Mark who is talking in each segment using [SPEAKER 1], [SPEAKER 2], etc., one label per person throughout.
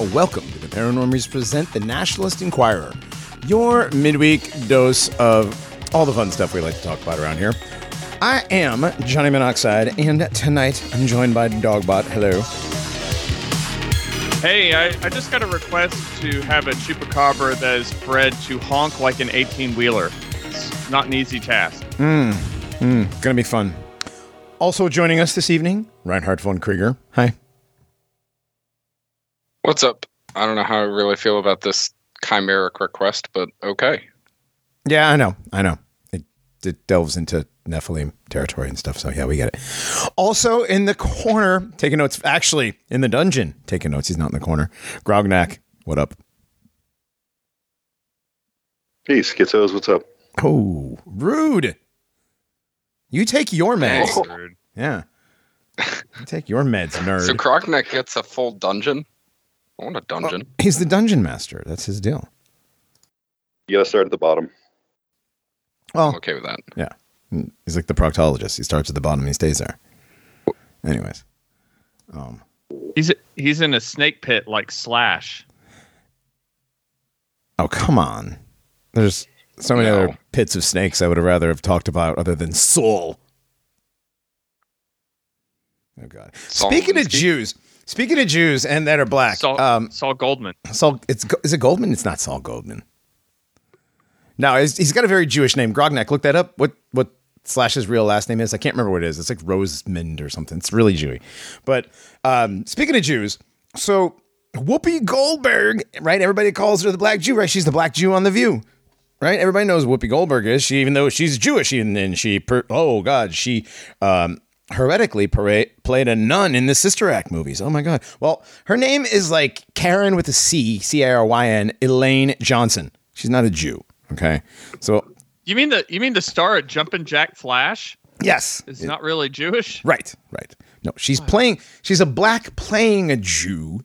[SPEAKER 1] What's happening, everyone? Welcome to the Paranormies Present the Nationalist Inquirer, your midweek dose of all the fun stuff we like to talk about around here. I am Johnny Monoxide, and tonight I'm joined by Dogbot. Hello.
[SPEAKER 2] Hey, I, I just got a request to have a chupacabra that is bred to honk like an 18 wheeler. It's not an easy task. Mmm.
[SPEAKER 1] Mm, gonna be fun. Also joining us this evening, Reinhard von Krieger. Hi.
[SPEAKER 3] What's up? I don't know how I really feel about this chimeric request, but okay.
[SPEAKER 1] Yeah, I know. I know. It, it delves into Nephilim territory and stuff. So yeah, we get it. Also in the corner, taking notes. Actually, in the dungeon, taking notes. He's not in the corner. Grognak, what up?
[SPEAKER 4] Peace, Schizos, what's up?
[SPEAKER 1] Oh, rude. You take your meds.
[SPEAKER 3] Oh.
[SPEAKER 1] Yeah. You take your meds, nerd.
[SPEAKER 3] So Grognak gets a full dungeon. I want a dungeon.
[SPEAKER 1] He's the dungeon master. That's his deal.
[SPEAKER 4] You gotta start at the bottom.
[SPEAKER 1] Well,
[SPEAKER 3] I'm okay with that.
[SPEAKER 1] yeah. He's like the proctologist. He starts at the bottom and he stays there. Anyways. Um,
[SPEAKER 2] He's he's in a snake pit like Slash.
[SPEAKER 1] oh, come on. There's so many
[SPEAKER 3] No.
[SPEAKER 1] other pits of snakes I would have rather have talked about other than Saul. Oh, God.
[SPEAKER 3] Saul
[SPEAKER 1] Speaking of
[SPEAKER 3] Alinsky?
[SPEAKER 1] Jews, speaking of Jews and that are black,
[SPEAKER 2] Saul,
[SPEAKER 1] um,
[SPEAKER 2] Saul Goldman.
[SPEAKER 1] Saul, it's is it Goldman? It's not Saul Goldman. No, he's, he's got a very Jewish name. Grognak. Look that up. What what Slash's real last name is? I can't remember what it is. It's like Rosemond or something. It's really Jewy. But um, speaking of Jews, so Whoopi Goldberg, right? Everybody calls her the Black Jew, right? She's the Black Jew on the View, right? Everybody knows Whoopi Goldberg is. She, even though she's Jewish, and then she, per, oh God, she um, heretically para- played a nun in the Sister Act movies. Oh my God. Well, her name is like Karen with a C, C A R Y N, Elaine Johnson. She's not a Jew. Okay, so
[SPEAKER 2] You mean the you mean the star at Jumpin' Jack Flash
[SPEAKER 1] yes,
[SPEAKER 2] is not really Jewish?
[SPEAKER 1] Right, right. No, she's playing. She's a black playing a Jew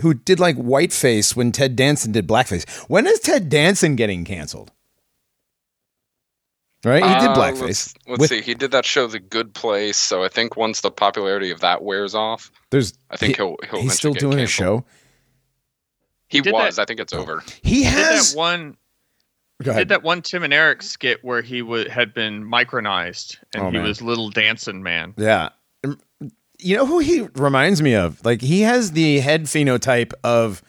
[SPEAKER 1] who did like whiteface when Ted Danson did blackface. When is Ted Danson getting canceled? Right, he did
[SPEAKER 3] Uh,
[SPEAKER 1] blackface.
[SPEAKER 3] Let's, let's
[SPEAKER 1] with-
[SPEAKER 3] see. He did that show, The Good Place. So I think once the popularity of that wears off,
[SPEAKER 1] There's,
[SPEAKER 3] I think
[SPEAKER 1] he-
[SPEAKER 3] he'll he'll.
[SPEAKER 1] he's still
[SPEAKER 3] eventually
[SPEAKER 1] doing
[SPEAKER 3] get
[SPEAKER 1] a show.
[SPEAKER 3] He
[SPEAKER 2] did
[SPEAKER 3] was.
[SPEAKER 2] that-
[SPEAKER 3] I think it's over.
[SPEAKER 1] He
[SPEAKER 2] He did
[SPEAKER 1] has.
[SPEAKER 2] that one
[SPEAKER 1] Go
[SPEAKER 2] did that one Tim and Eric skit where he w- had been micronized and
[SPEAKER 1] Oh,
[SPEAKER 2] he
[SPEAKER 1] man.
[SPEAKER 2] was little dancing man.
[SPEAKER 1] Yeah. You know who he reminds me of? Like he has the head phenotype of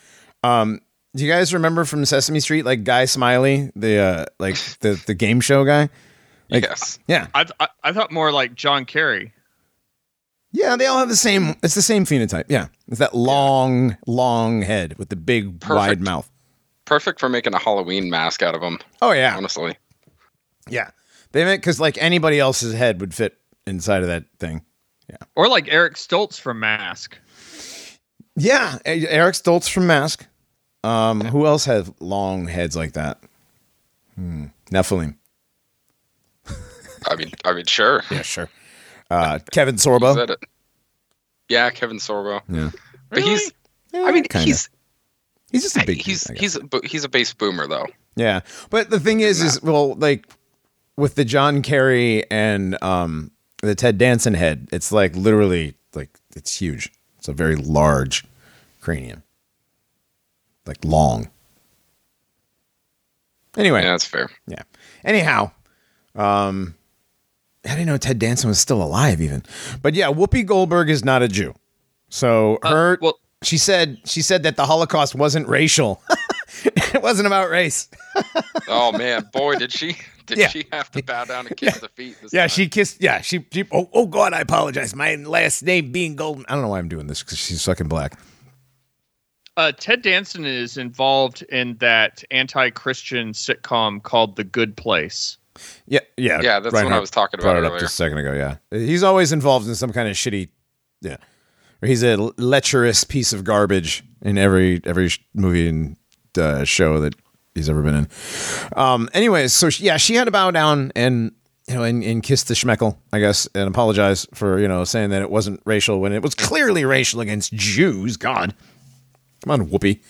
[SPEAKER 1] um do you guys remember from Sesame Street like Guy Smiley, the uh like the the game show guy? Like-
[SPEAKER 3] yes.
[SPEAKER 1] Yeah.
[SPEAKER 2] I, I I thought more like John Kerry.
[SPEAKER 1] Yeah, they all have the same it's the same phenotype. Yeah. It's that long long head with the big wide mouth.
[SPEAKER 3] Perfect for making a Halloween mask out of them.
[SPEAKER 1] Oh yeah.
[SPEAKER 3] Honestly.
[SPEAKER 1] Yeah. They meant cuz like anybody else's head would fit inside of that thing.
[SPEAKER 2] Yeah, or like Eric Stoltz from Mask.
[SPEAKER 1] Yeah, Eric Stoltz from Mask. Um who else has long heads like that? Hmm. Nephilim.
[SPEAKER 3] I mean, I mean, sure.
[SPEAKER 1] Yeah, sure. Uh, Kevin Sorbo.
[SPEAKER 3] Yeah, Kevin Sorbo.
[SPEAKER 1] Yeah.
[SPEAKER 3] But he's.
[SPEAKER 1] Yeah,
[SPEAKER 3] I mean,
[SPEAKER 1] kinda.
[SPEAKER 3] he's
[SPEAKER 1] he's just a big.
[SPEAKER 3] he's he's a, he's a base boomer though.
[SPEAKER 1] yeah. But the thing is, is well, like with the John Kerry and um the Ted Danson head, it's like literally like it's huge. It's a very large cranium, like long. Anyway,
[SPEAKER 3] Yeah, that's fair.
[SPEAKER 1] Yeah. Anyhow, um, I didn't know Ted Danson was still alive, even. But yeah, Whoopi Goldberg is not a Jew. So
[SPEAKER 2] Uh,
[SPEAKER 1] her,
[SPEAKER 2] well-
[SPEAKER 1] she said, she said that the Holocaust wasn't racial. it wasn't about race.
[SPEAKER 3] Oh man, boy, did she did
[SPEAKER 1] Yeah.
[SPEAKER 3] she have to bow down and kiss the feet? This
[SPEAKER 1] Yeah,
[SPEAKER 3] time.
[SPEAKER 1] she kissed. Yeah, she. she oh, oh God, I apologize. My last name being Golden. I don't know why I'm doing this because she's fucking black.
[SPEAKER 2] Uh, Ted Danson is involved in that anti-Christian sitcom called The Good Place.
[SPEAKER 1] Yeah, yeah,
[SPEAKER 3] Yeah, that's what I was talking
[SPEAKER 1] brought
[SPEAKER 3] about
[SPEAKER 1] it up just a second ago. Yeah, he's always involved in some kind of shitty. Yeah, or he's a lecherous piece of garbage in every every movie and uh, show that he's ever been in. Um. Anyways, so she, yeah, she had to bow down and you know and, and kiss the schmeckle, I guess, and apologize for you know saying that it wasn't racial when it was clearly racial against Jews. God, come on, Whoopi.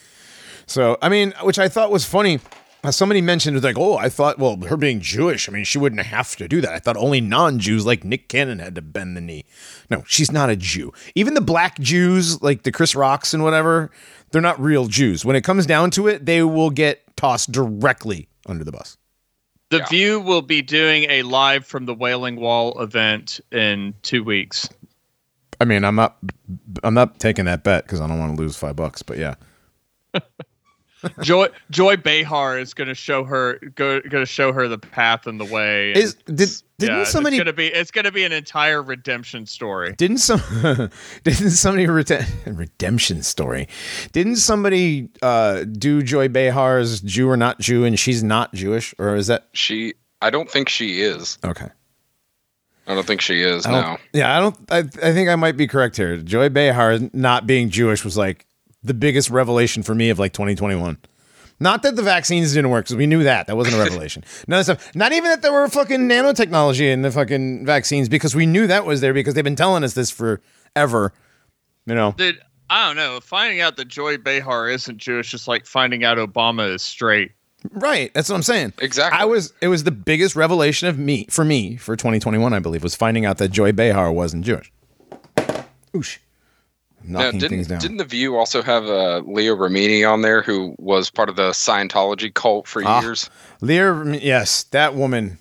[SPEAKER 1] So I mean, which I thought was funny Uh, Somebody mentioned it was like, oh, I thought, well, her being Jewish, I mean, she wouldn't have to do that. I thought only non-Jews like Nick Cannon had to bend the knee. No, she's not a Jew. Even the black Jews, like the Chris Rocks and whatever, they're not real Jews. When it comes down to it, they will get tossed directly under the bus.
[SPEAKER 2] The
[SPEAKER 3] Yeah.
[SPEAKER 2] View will be doing a live from the Wailing Wall event in two weeks.
[SPEAKER 1] I mean, I'm not, I'm not taking that bet because I don't want to lose five bucks. But yeah,
[SPEAKER 2] Joy Joy Behar is going to show her go going to show her the path and the way.
[SPEAKER 1] is did didn't
[SPEAKER 2] yeah,
[SPEAKER 1] somebody
[SPEAKER 2] It's going to be it's going to be an entire redemption story.
[SPEAKER 1] Didn't some didn't somebody rete- redemption story? Didn't somebody uh, do Joy Behar's Jew or not Jew and she's not Jewish or is that
[SPEAKER 3] She, I don't think she is.
[SPEAKER 1] okay?
[SPEAKER 3] I don't think she is.
[SPEAKER 1] I don't,
[SPEAKER 3] No.
[SPEAKER 1] Yeah, I don't. I, I think I might be correct here. Joy Behar not being Jewish was like the biggest revelation for me of like 2021. Not that the vaccines didn't work because we knew that that wasn't a revelation. no stuff. Not even that there were fucking nanotechnology in the fucking vaccines because we knew that was there because they've been telling us this forever. You know.
[SPEAKER 2] Dude, I don't know. Finding out that Joy Behar isn't Jewish is like finding out Obama is straight.
[SPEAKER 1] Right. That's what I'm saying.
[SPEAKER 3] Exactly.
[SPEAKER 1] I was it was the biggest revelation of me for me for 2021, I believe, was finding out that Joy Behar wasn't Jewish. Oosh.
[SPEAKER 3] Now,
[SPEAKER 1] knocking things
[SPEAKER 3] didn't,
[SPEAKER 1] down.
[SPEAKER 3] didn't the View also have uh, Leah Remini on there, who was part of the Scientology cult for
[SPEAKER 1] Ah.
[SPEAKER 3] years?
[SPEAKER 1] Lear, yes, that woman.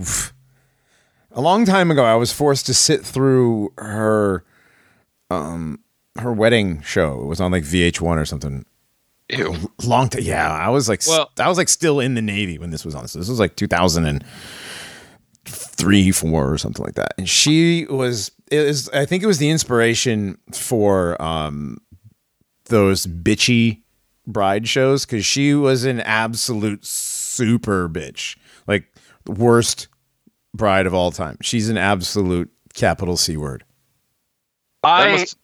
[SPEAKER 1] oof. A long time ago, I was forced to sit through her, um, her wedding show. It was on like VH1 or something.
[SPEAKER 3] Ew.
[SPEAKER 1] Long time, yeah. I was like,
[SPEAKER 2] Well-
[SPEAKER 1] I was like still in the Navy when this was on. So this was like 2003, four or something like that. And she was, it was, I think it was the inspiration for um those bitchy bride shows because she was an absolute super bitch, like the worst bride of all time. She's an absolute capital C word.
[SPEAKER 2] I
[SPEAKER 3] must-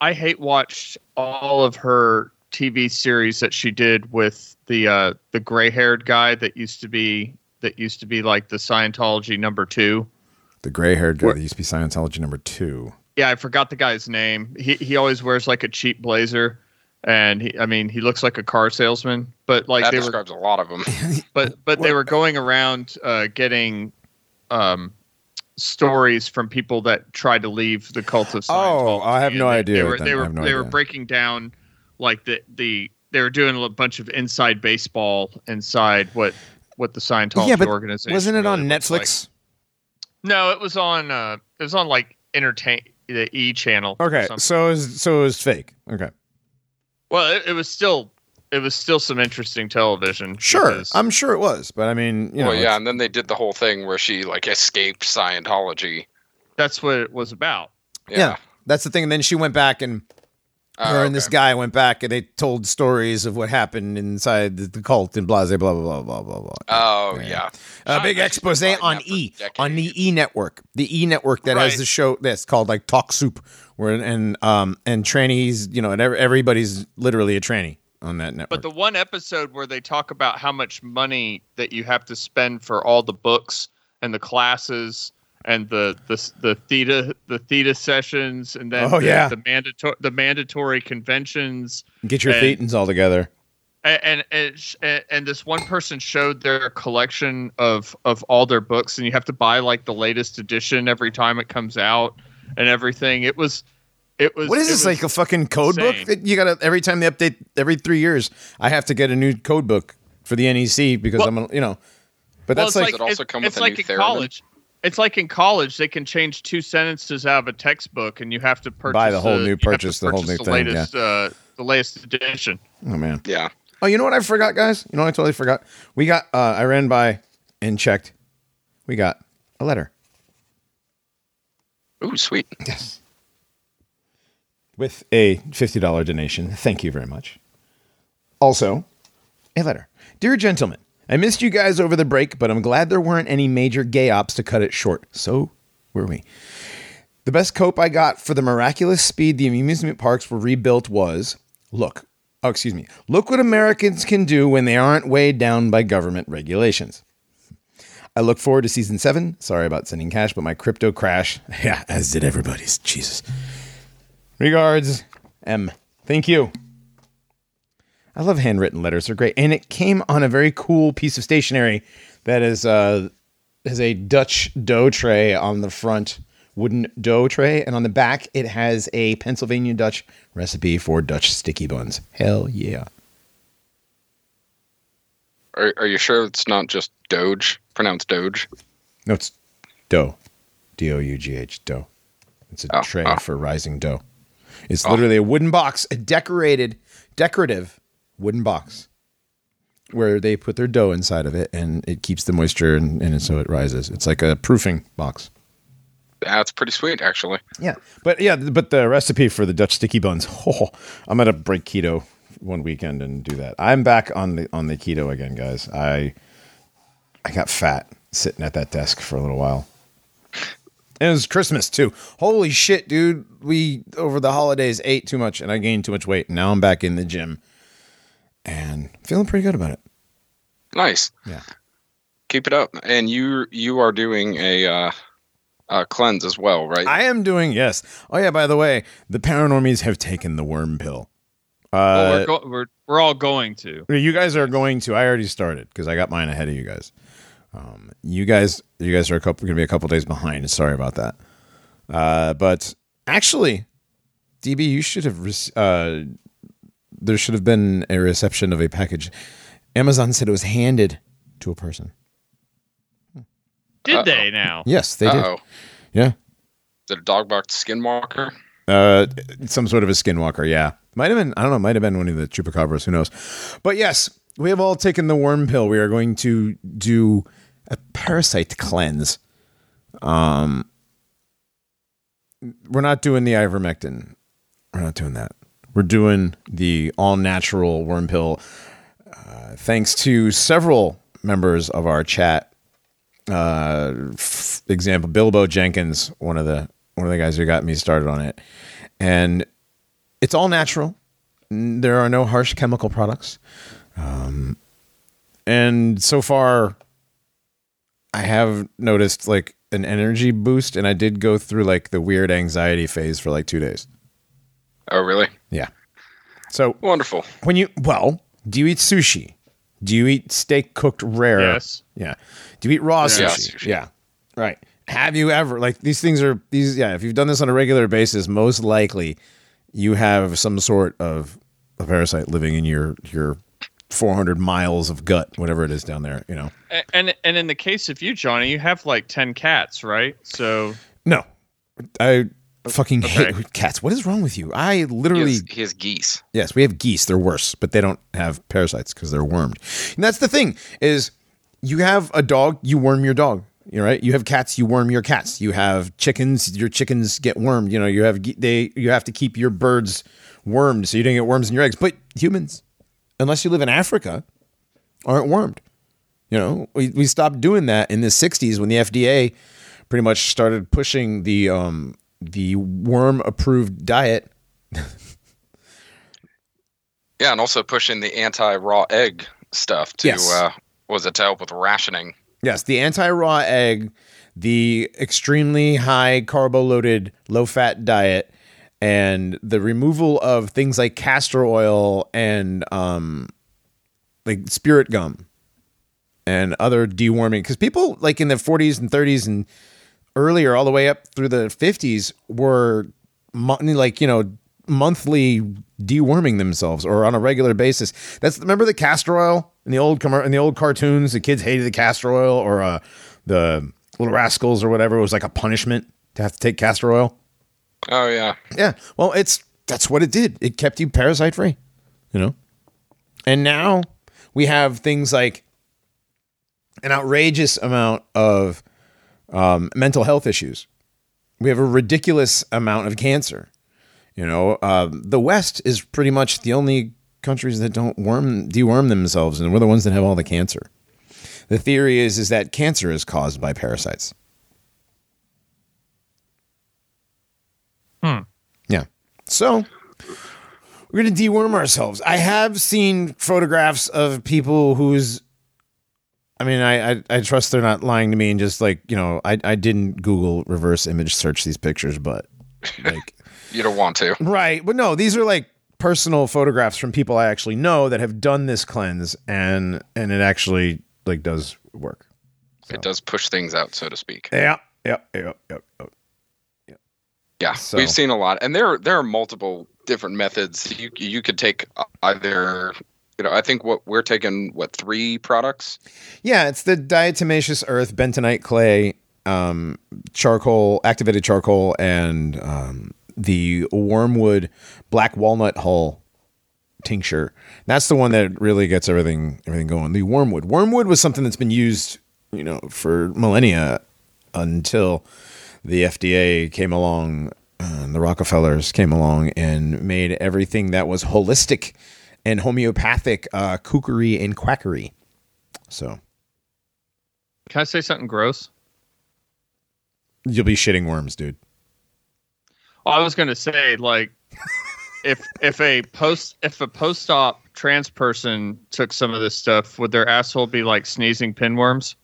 [SPEAKER 2] I hate watched all of her TV series that she did with the uh, the gray haired guy that used to be that used to be like the Scientology number two.
[SPEAKER 1] The gray haired guy that used to be Scientology number two.
[SPEAKER 2] Yeah, I forgot the guy's name. He he always wears like a cheap blazer, and he I mean he looks like a car salesman. But like
[SPEAKER 3] that
[SPEAKER 2] they were
[SPEAKER 3] describes a lot of them.
[SPEAKER 2] but but they were going around uh, getting um, stories from people that tried to leave the cult of Scientology.
[SPEAKER 1] Oh, I have no
[SPEAKER 2] they,
[SPEAKER 1] idea
[SPEAKER 2] They were they were
[SPEAKER 1] no
[SPEAKER 2] they were breaking down like the the they were doing a bunch of inside baseball inside what what the Scientology
[SPEAKER 1] yeah, but
[SPEAKER 2] organization
[SPEAKER 1] wasn't it on
[SPEAKER 2] really looks like.
[SPEAKER 1] Netflix?
[SPEAKER 2] No, it was on uh, it was on like entertain the E channel.
[SPEAKER 1] Okay,
[SPEAKER 2] something.
[SPEAKER 1] so it was, so it was fake. Okay,
[SPEAKER 2] well, it, it was still it was still some interesting television.
[SPEAKER 1] sure,
[SPEAKER 2] because-
[SPEAKER 1] I'm sure it was, but I mean, you know,
[SPEAKER 3] well, yeah, and then they did the whole thing where she like escaped Scientology.
[SPEAKER 2] that's what it was about.
[SPEAKER 3] Yeah.
[SPEAKER 1] yeah, that's the thing. And then she went back and
[SPEAKER 3] Oh,
[SPEAKER 1] her and this guy went back and they told stories of what happened inside the, cult and blah blah blah blah blah blah blah.
[SPEAKER 3] Oh
[SPEAKER 1] Yeah.
[SPEAKER 3] yeah.
[SPEAKER 1] A big expose on E
[SPEAKER 3] decades.
[SPEAKER 1] on the E network, the E network that has the show that's called like Talk Soup, where and um and trannies, you know, and everybody's literally a tranny on that network.
[SPEAKER 2] But the one episode where they talk about how much money that you have to spend for all the books and the classes and the the the theta the theta sessions and then
[SPEAKER 1] Oh,
[SPEAKER 2] the,
[SPEAKER 1] yeah.
[SPEAKER 2] the mandatory the mandatory conventions
[SPEAKER 1] Get your
[SPEAKER 2] and-
[SPEAKER 1] thetans all together.
[SPEAKER 2] and and, and and this one person showed their collection of of all their books and you have to buy like the latest edition every time it comes out and everything. It was it was
[SPEAKER 1] What is this like a fucking code book that you gotta every time they update every three years? I have to get a new code book for the NEC because
[SPEAKER 2] Well-
[SPEAKER 1] I'm a, you know. But
[SPEAKER 2] Well,
[SPEAKER 1] that's
[SPEAKER 2] it's
[SPEAKER 1] like,
[SPEAKER 3] Does it also
[SPEAKER 2] it's,
[SPEAKER 3] come with
[SPEAKER 2] it's
[SPEAKER 3] a
[SPEAKER 2] like
[SPEAKER 3] new
[SPEAKER 2] in
[SPEAKER 3] theremin?
[SPEAKER 2] college. It's like in college, they can change two sentences out of a textbook, and you have to purchase
[SPEAKER 1] Buy the whole new
[SPEAKER 2] you have
[SPEAKER 1] purchase, the whole new
[SPEAKER 2] the
[SPEAKER 1] thing,
[SPEAKER 2] Latest, uh, the latest edition.
[SPEAKER 1] oh man.
[SPEAKER 3] Yeah.
[SPEAKER 1] Oh, you know what I forgot, guys? You know what I totally forgot? We got uh I ran by and checked. We got a letter.
[SPEAKER 3] Ooh, sweet.
[SPEAKER 1] Yes. With a $50 donation. Thank you very much. Also, a letter. Dear gentlemen, I missed you guys over the break, but I'm glad there weren't any major gay ops to cut it short. So were we. The best cope I got for the miraculous speed the amusement parks were rebuilt was look, oh, excuse me, look what Americans can do when they aren't weighed down by government regulations. I look forward to season seven. Sorry about sending cash, but my crypto crash. Yeah, as did everybody's. Jesus. Regards, M. Thank you. I love handwritten letters. They're great. And it came on a very cool piece of stationery that is uh has a Dutch dough tray on the front, wooden dough tray, and on the back it has a Pennsylvania Dutch recipe for Dutch sticky buns. Hell yeah.
[SPEAKER 3] Are, are you sure it's not just Doge? Pronounced Doge?
[SPEAKER 1] No, it's dough. D O U G H dough. It's a
[SPEAKER 3] Oh,
[SPEAKER 1] tray
[SPEAKER 3] oh.
[SPEAKER 1] for rising dough. It's literally a wooden box, a decorated, decorative wooden box where they put their dough inside of it and it keeps the moisture and, and so it rises. It's like a proofing box.
[SPEAKER 3] That's pretty sweet, actually.
[SPEAKER 1] Yeah. But yeah, but the recipe for the Dutch sticky buns, oh, I'm gonna break keto one weekend and do that. I'm back on the on the keto again, guys. I I got fat sitting at that desk for a little while. And it was Christmas too. Holy shit, dude. We over the holidays ate too much and I gained too much weight. Now I'm back in the gym and feeling pretty good about it.
[SPEAKER 3] Nice.
[SPEAKER 1] Yeah.
[SPEAKER 3] Keep it up. And you you are doing a uh, uh, cleanse as well, right?
[SPEAKER 1] I am doing yes. Oh yeah, by the way, the paranormies have taken the worm pill.
[SPEAKER 2] Well,
[SPEAKER 1] Uh,
[SPEAKER 2] we're, go- we're we're all going to.
[SPEAKER 1] You guys are going to. I already started because I got mine ahead of you guys. Um, you guys, you guys are a couple going to be a couple days behind. Sorry about that. Uh, but actually, DB, you should have. rec- Uh, there should have been a reception of a package. Amazon said it was handed to a person.
[SPEAKER 2] Did
[SPEAKER 3] Uh-oh.
[SPEAKER 2] they now?
[SPEAKER 1] Yes, they
[SPEAKER 3] Uh
[SPEAKER 1] did.
[SPEAKER 3] oh.
[SPEAKER 1] Yeah,
[SPEAKER 3] Did a dog bark skinwalker?
[SPEAKER 1] uh, some sort of a skinwalker. Yeah, might have been. I don't know. Might have been one of the chupacabras. Who knows? But yes, we have all taken the worm pill. We are going to do a parasite cleanse. Um, we're not doing the ivermectin. We're not doing that. We're doing the all natural worm pill. Uh, thanks to several members of our chat. Uh, f- example, Bilbo Jenkins, one of the one of the guys who got me started on it, and it's all natural. There are no harsh chemical products, um, and so far, I have noticed like an energy boost, and I did go through like the weird anxiety phase for like two days.
[SPEAKER 3] Oh, really?
[SPEAKER 1] Yeah. So
[SPEAKER 3] Wonderful.
[SPEAKER 1] when you well, do you eat sushi? Do you eat steak cooked rare?
[SPEAKER 2] Yes.
[SPEAKER 1] Yeah. Do you eat raw
[SPEAKER 3] Yeah,
[SPEAKER 1] sushi?
[SPEAKER 3] sushi.
[SPEAKER 1] Yeah. Right. Have you ever like these things are these yeah, if you've done this on a regular basis, most likely you have some sort of a parasite living in your your 400 miles of gut, whatever it is down there, you know.
[SPEAKER 2] And and in the case of you, Johnny, you have like ten cats, right? So
[SPEAKER 1] No. I fucking
[SPEAKER 2] Okay.
[SPEAKER 1] hate cats. What is wrong with you? I
[SPEAKER 3] He
[SPEAKER 1] literally
[SPEAKER 3] has, he has geese.
[SPEAKER 1] Yes, we have geese. They're worse, but they don't have parasites because they're wormed. And that's the thing is you have a dog, you worm your dog. You know, right? You have cats, you worm your cats. You have chickens, your chickens get wormed. You know, you have they you have to keep your birds wormed so you don't get worms in your eggs. But humans, unless you live in Africa, aren't wormed. You know, we, we stopped doing that in the 60s when the FDA pretty much started pushing the um the worm approved diet
[SPEAKER 3] Yeah, and also pushing the anti-raw egg stuff to
[SPEAKER 1] Yes.
[SPEAKER 3] uh, was it to help with rationing?
[SPEAKER 1] Yes, the anti-raw egg, the extremely high carbo-loaded, low-fat diet, and the removal of things like castor oil and um, like spirit gum and other deworming. Because people like in the 40s and 30s and earlier, all the way up through the 50s, were like you know monthly deworming themselves or on a regular basis. That's remember the castor oil in the old in the old cartoons. The kids hated the castor oil or uh, the Little Rascals or whatever. It was like a punishment to have to take castor oil.
[SPEAKER 3] Oh yeah,
[SPEAKER 1] Yeah, well, it's that's what it did. It kept you parasite free, you know. And now we have things like an outrageous amount of um, mental health issues. We have a ridiculous amount of cancer. You know, um, the West is pretty much the only countries that don't worm deworm themselves, and we're the ones that have all the cancer. The theory is is that cancer is caused by parasites.
[SPEAKER 2] Hmm.
[SPEAKER 1] Yeah. So we're gonna deworm ourselves. I have seen photographs of people who's I mean, I, I I trust they're not lying to me and just like, you know, I, I didn't Google reverse image search these pictures, but like
[SPEAKER 3] you don't want to.
[SPEAKER 1] Right. But no, these are like personal photographs from people I actually know that have done this cleanse, and and it actually like does work.
[SPEAKER 3] It does push things out, so to speak.
[SPEAKER 1] Yeah, yeah, yeah, yep. yep.
[SPEAKER 3] Yeah,
[SPEAKER 1] So-
[SPEAKER 3] we've seen a lot, and there there are multiple different methods. You you could take either, you know, I think what we're taking what three products.
[SPEAKER 1] Yeah, it's the diatomaceous earth, bentonite clay, um, charcoal, activated charcoal, and um, the wormwood black walnut hull tincture. That's the one that really gets everything everything going. The wormwood. Wormwood was something that's been used, you know, for millennia until the FDA came along, uh, the Rockefellers came along and made everything that was holistic and homeopathic uh, kookery and quackery. So
[SPEAKER 2] Can I say something gross?
[SPEAKER 1] you'll be shitting worms, dude.
[SPEAKER 2] Well, I was going to say like if if a post if a post op trans person took some of this stuff, would their asshole be like sneezing pinworms?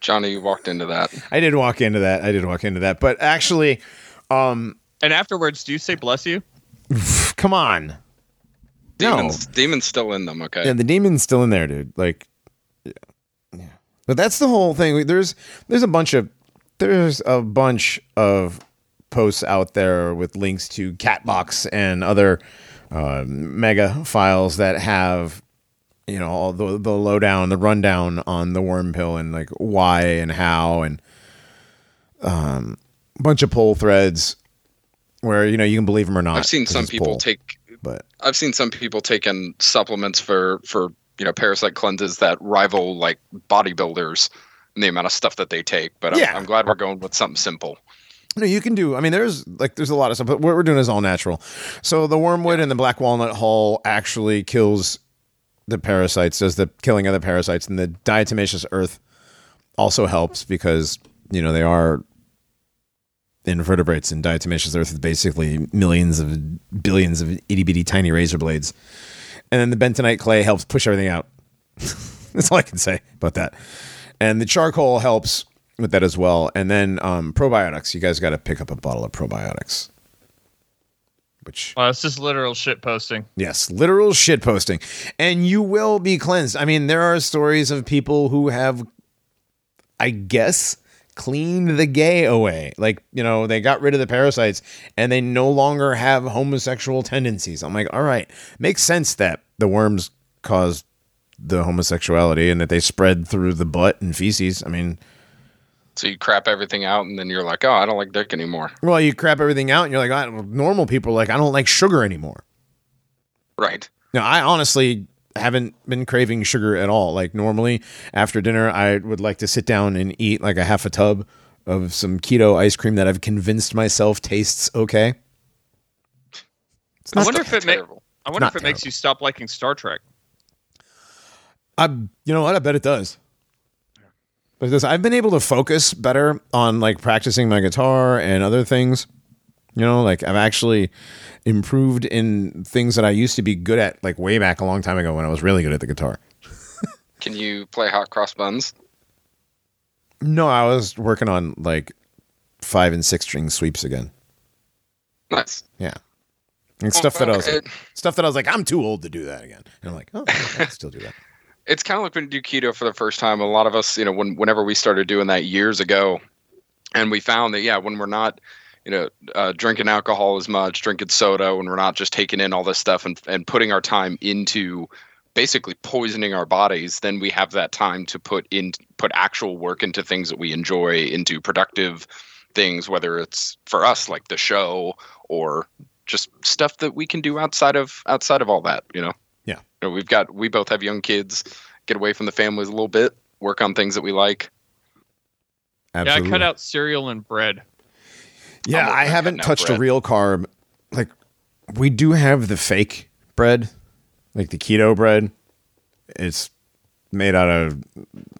[SPEAKER 3] Johnny you walked into that.
[SPEAKER 1] I did walk into that. I did walk into that. But actually, um,
[SPEAKER 2] And afterwards, do you say bless you?
[SPEAKER 1] come on. No.
[SPEAKER 3] Demons, demons still in them. Okay.
[SPEAKER 1] Yeah, the demon's still in there, dude. Like, yeah, yeah. But that's the whole thing. There's there's a bunch of there's a bunch of posts out there with links to Catbox and other uh, mega files that have you know all the the lowdown, the rundown on the worm pill and like why and how and um, a bunch of poll threads where you know you can believe them or not.
[SPEAKER 3] I've seen some people take.
[SPEAKER 1] but
[SPEAKER 3] I've seen some people taking supplements for for you know parasite cleanses that rival like bodybuilders and the amount of stuff that they take. But I'm,
[SPEAKER 1] Yeah.
[SPEAKER 3] I'm glad we're going with something simple.
[SPEAKER 1] No, you can do. I mean, there's like there's a lot of stuff, but what we're doing is all natural. So the wormwood and the black walnut hull actually kills the parasites, does the killing of the parasites, and the diatomaceous earth also helps because you know they are invertebrates, and diatomaceous earth is basically millions of billions of itty bitty tiny razor blades, and then the bentonite clay helps push everything out. That's all I can say about that. And the charcoal helps with that as well. And then um, probiotics. You guys got to pick up a bottle of probiotics. Which
[SPEAKER 2] Well, it's just literal shit posting.
[SPEAKER 1] yes, literal shit posting, and you will be cleansed. I mean, there are stories of people who have, I guess, cleaned the gay away. Like you know, they got rid of the parasites, and they no longer have homosexual tendencies. I'm like, all right, makes sense that the worms caused the homosexuality and that they spread through the butt and feces. I mean,
[SPEAKER 3] So you crap everything out, and then you're like, oh, I don't like dick anymore.
[SPEAKER 1] Well, you crap everything out, and you're like, I, normal people are like, I don't like sugar anymore.
[SPEAKER 3] Right.
[SPEAKER 1] Now, I honestly haven't been craving sugar at all. Like normally after dinner, I would like to sit down and eat like a half a tub of some keto ice cream that I've convinced myself tastes okay. It's
[SPEAKER 2] I
[SPEAKER 1] not.
[SPEAKER 2] wonder if it ma- I wonder if it makes you stop liking Star Trek.
[SPEAKER 1] I, you know what? I bet it does. But this, I've been able to focus better on like practicing my guitar and other things. You know, like I've actually improved in things that I used to be good at, like way back a long time ago when I was really good at the guitar.
[SPEAKER 3] Can you play hot cross buns?
[SPEAKER 1] No, I was working on like five and six string sweeps again.
[SPEAKER 3] Nice.
[SPEAKER 1] Yeah, and oh, stuff that I was
[SPEAKER 3] Okay.
[SPEAKER 1] stuff that I was like, I'm too old to do that again. And I'm like, oh, I can still do that.
[SPEAKER 3] it's kind of like when you do keto for the first time. A lot of us, you know, when whenever we started doing that years ago, and we found that yeah, when we're not, you know, uh, drinking alcohol as much, drinking soda, when we're not just taking in all this stuff and and putting our time into basically poisoning our bodies, then we have that time to put in put actual work into things that we enjoy, into productive things, whether it's for us like the show or just stuff that we can do outside of outside of all that, you know.
[SPEAKER 1] Yeah.
[SPEAKER 3] You know, we've got we both have young kids. Get away from the families a little bit. Work on things that we like.
[SPEAKER 1] Absolutely.
[SPEAKER 2] Yeah, I cut out cereal and bread.
[SPEAKER 1] Yeah, I haven't touched a real carb. Like we do have the fake bread, like the keto bread. It's made out of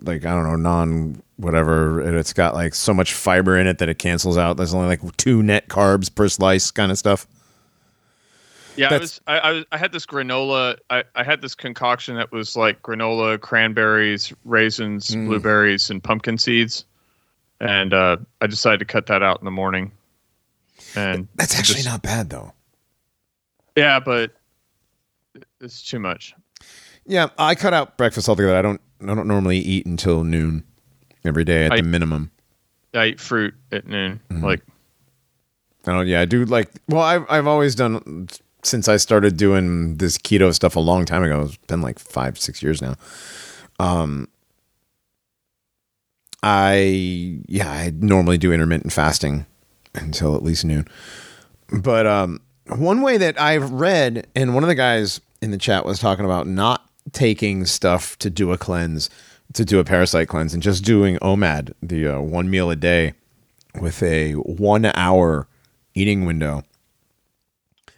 [SPEAKER 1] like I don't know non whatever, and it's got like so much fiber in it that it cancels out. There's only like two net carbs per slice, kind of stuff.
[SPEAKER 2] Yeah, I was. I, I, was- I had this granola. I, I had this concoction that was like granola, cranberries, raisins,
[SPEAKER 1] Mm.
[SPEAKER 2] blueberries, and pumpkin seeds. And uh, I decided to cut that out in the morning. And
[SPEAKER 1] That's actually
[SPEAKER 2] just-
[SPEAKER 1] not bad though.
[SPEAKER 2] Yeah, but it's too much.
[SPEAKER 1] Yeah, I cut out breakfast altogether. I don't. I don't normally eat until noon every day at
[SPEAKER 2] I-
[SPEAKER 1] the minimum.
[SPEAKER 2] I eat fruit at noon.
[SPEAKER 1] Mm-hmm.
[SPEAKER 2] Like
[SPEAKER 1] I don't. Yeah, I do like. Well, I've I've always done since I started doing this keto stuff a long time ago. It's been like five six years now. Um, I yeah, I normally do intermittent fasting until at least noon. But um, one way that I've read, and one of the guys in the chat was talking about not taking stuff to do a cleanse, to do a parasite cleanse, and just doing OMAD, the uh, one meal a day with a one hour eating window.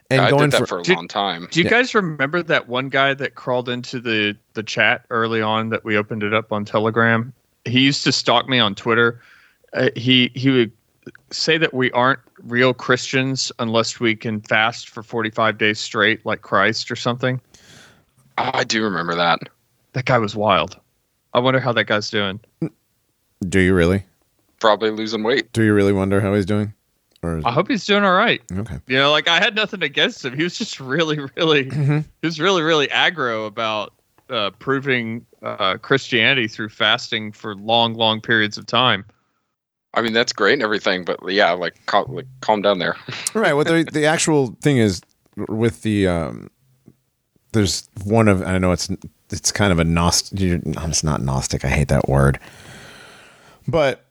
[SPEAKER 1] And
[SPEAKER 3] I
[SPEAKER 1] going
[SPEAKER 3] did that
[SPEAKER 1] for,
[SPEAKER 3] for, a
[SPEAKER 2] Did-
[SPEAKER 3] long time.
[SPEAKER 2] Do you
[SPEAKER 1] Yeah.
[SPEAKER 2] guys remember that one guy that crawled into the the chat early on that we opened it up on Telegram? He used to stalk me on Twitter. Uh, he he would say that we aren't real Christians unless we can fast for 45 days straight like Christ or something.
[SPEAKER 3] Oh, I do remember that.
[SPEAKER 2] That guy was wild. I wonder how that guy's doing.
[SPEAKER 1] do you really?
[SPEAKER 3] Probably losing weight.
[SPEAKER 1] Do you really wonder how he's doing? Or is,
[SPEAKER 2] I hope he's doing all right.
[SPEAKER 1] okay.
[SPEAKER 2] You know, like I had nothing against him. He was just really, really,
[SPEAKER 1] Mhm.
[SPEAKER 2] he was really, really aggro about uh, proving uh, Christianity through fasting for long, long periods of time.
[SPEAKER 3] I mean, that's great and everything, but yeah, like, cal- like calm down there.
[SPEAKER 1] right. What the the actual thing is with the um, there's one of I know it's it's kind of a gnostic. It's not gnostic. I hate that word. But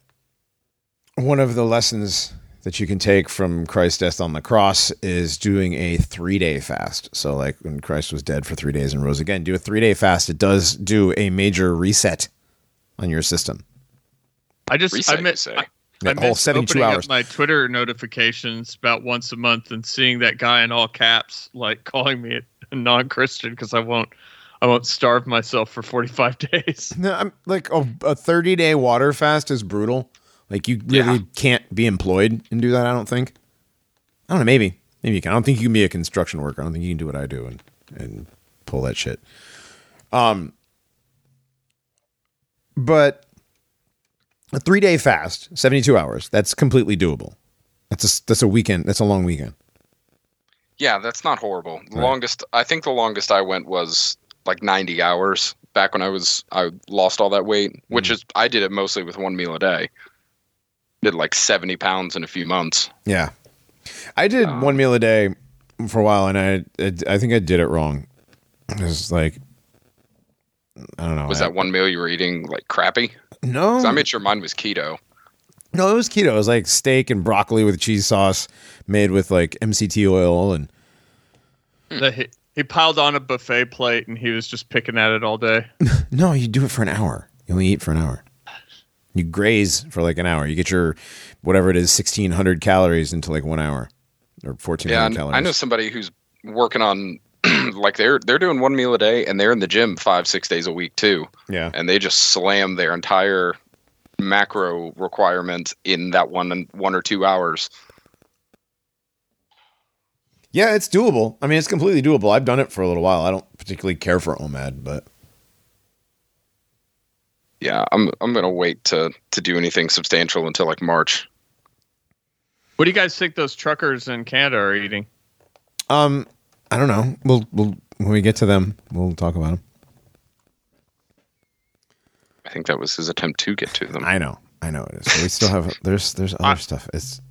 [SPEAKER 1] one of the lessons that you can take from Christ's death on the cross is doing a three day fast. So, like when Christ was dead for three days and rose again, do a three day fast. It does do a major reset on your system.
[SPEAKER 2] I just,
[SPEAKER 3] Reset,
[SPEAKER 2] I
[SPEAKER 3] you
[SPEAKER 2] miss,
[SPEAKER 3] say.
[SPEAKER 2] I,
[SPEAKER 1] That
[SPEAKER 2] I
[SPEAKER 1] whole
[SPEAKER 2] miss
[SPEAKER 1] 72
[SPEAKER 2] opening
[SPEAKER 1] hours.
[SPEAKER 2] Up my Twitter notifications about once a month and seeing that guy in all caps, like calling me a non-Christian because I won't, I won't starve myself for 45 days.
[SPEAKER 1] No, I'm like a, a 30 day water fast is brutal. Like you really
[SPEAKER 3] Yeah.
[SPEAKER 1] can't be employed and do that. I don't think. I don't know. Maybe, maybe you can. I don't think you can be a construction worker. I don't think you can do what I do and and pull that shit. Um, but a three day fast, 72 hours. That's completely doable. That's a that's a weekend. That's a long weekend.
[SPEAKER 3] Yeah, that's not horrible. The
[SPEAKER 1] Right.
[SPEAKER 3] longest, I think the longest I went was like 90 hours back when I was, I lost all that weight, which
[SPEAKER 1] Mm-hmm.
[SPEAKER 3] is, I did it mostly with one meal a day. Did like 70 pounds in a few months.
[SPEAKER 1] Yeah, I did
[SPEAKER 3] Um,
[SPEAKER 1] one meal a day for a while, and I I think I did it wrong. It was like I don't know.
[SPEAKER 3] Was
[SPEAKER 1] I-
[SPEAKER 3] that one meal you were eating like crappy?
[SPEAKER 1] No?
[SPEAKER 3] 'Cause I made sure mine was keto.
[SPEAKER 1] no, it was keto. It was like steak and broccoli with cheese sauce, made with like MCT oil, and hmm.
[SPEAKER 2] The- he, he piled on a buffet plate and he was just picking at it all day.
[SPEAKER 1] no, you do it for an hour. You only eat for an hour. You graze for like an hour. You get your whatever it is, sixteen hundred calories into like one hour or fourteen
[SPEAKER 3] Yeah, and
[SPEAKER 1] calories.
[SPEAKER 3] I know somebody who's working on, like they're they're doing one meal a day and they're in the gym five six days a week too,
[SPEAKER 1] Yeah,
[SPEAKER 3] and they just slam their entire macro requirement in that one one or two hours.
[SPEAKER 1] yeah, it's doable. I mean, it's completely doable. I've done it for a little while. I don't particularly care for OMAD, but
[SPEAKER 3] Yeah, I'm I'm gonna wait to to do anything substantial until like March.
[SPEAKER 2] What do you guys think those truckers in Canada are eating?
[SPEAKER 1] um, I don't know. We'll we'll when we get to them, we'll talk about them.
[SPEAKER 3] I think that was his attempt to get to them.
[SPEAKER 1] I know, I know it is. So we still have there's there's other
[SPEAKER 2] I-
[SPEAKER 1] stuff. It's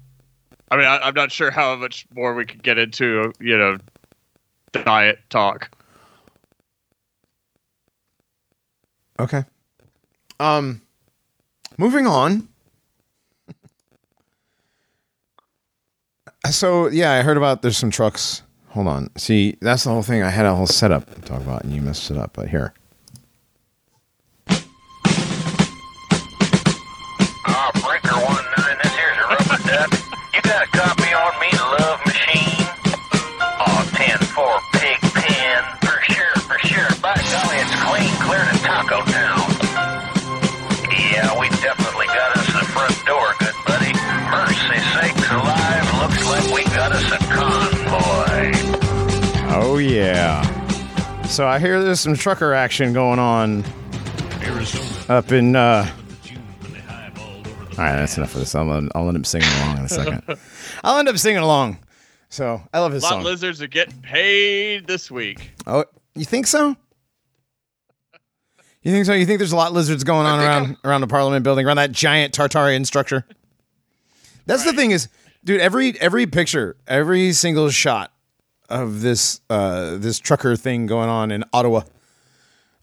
[SPEAKER 2] I mean, I, I'm not sure how much more we could get into, you know, diet talk.
[SPEAKER 1] okay. Um, moving on. So yeah, I heard about there's some trucks. Hold on. See, that's the whole thing. I had a whole setup to talk about, and you messed it up. But here,
[SPEAKER 5] Ah, Breaker this here's rubber duck. You got a copy on me, Love Machine? Aw, 10-4 pig pen. For sure, for sure. By golly, it's clean, clear to Taco Town. Yeah, we definitely got us front door, good buddy. Mercy sakes alive, looks like we got us a.
[SPEAKER 1] oh yeah. So I hear there's some trucker action going on up in uh, All right, that's enough of this. I'll, I'll end up singing along in a second. I'll end up singing along. So I love his
[SPEAKER 2] Lot
[SPEAKER 1] song.
[SPEAKER 2] lizards are getting paid this week.
[SPEAKER 1] Oh, you think so? You think so? You think there's a lot of lizards going on around around the Parliament building, around that giant Tartarian structure? That's the thing is, dude. Every every picture, every single shot of this uh this trucker thing going on in Ottawa,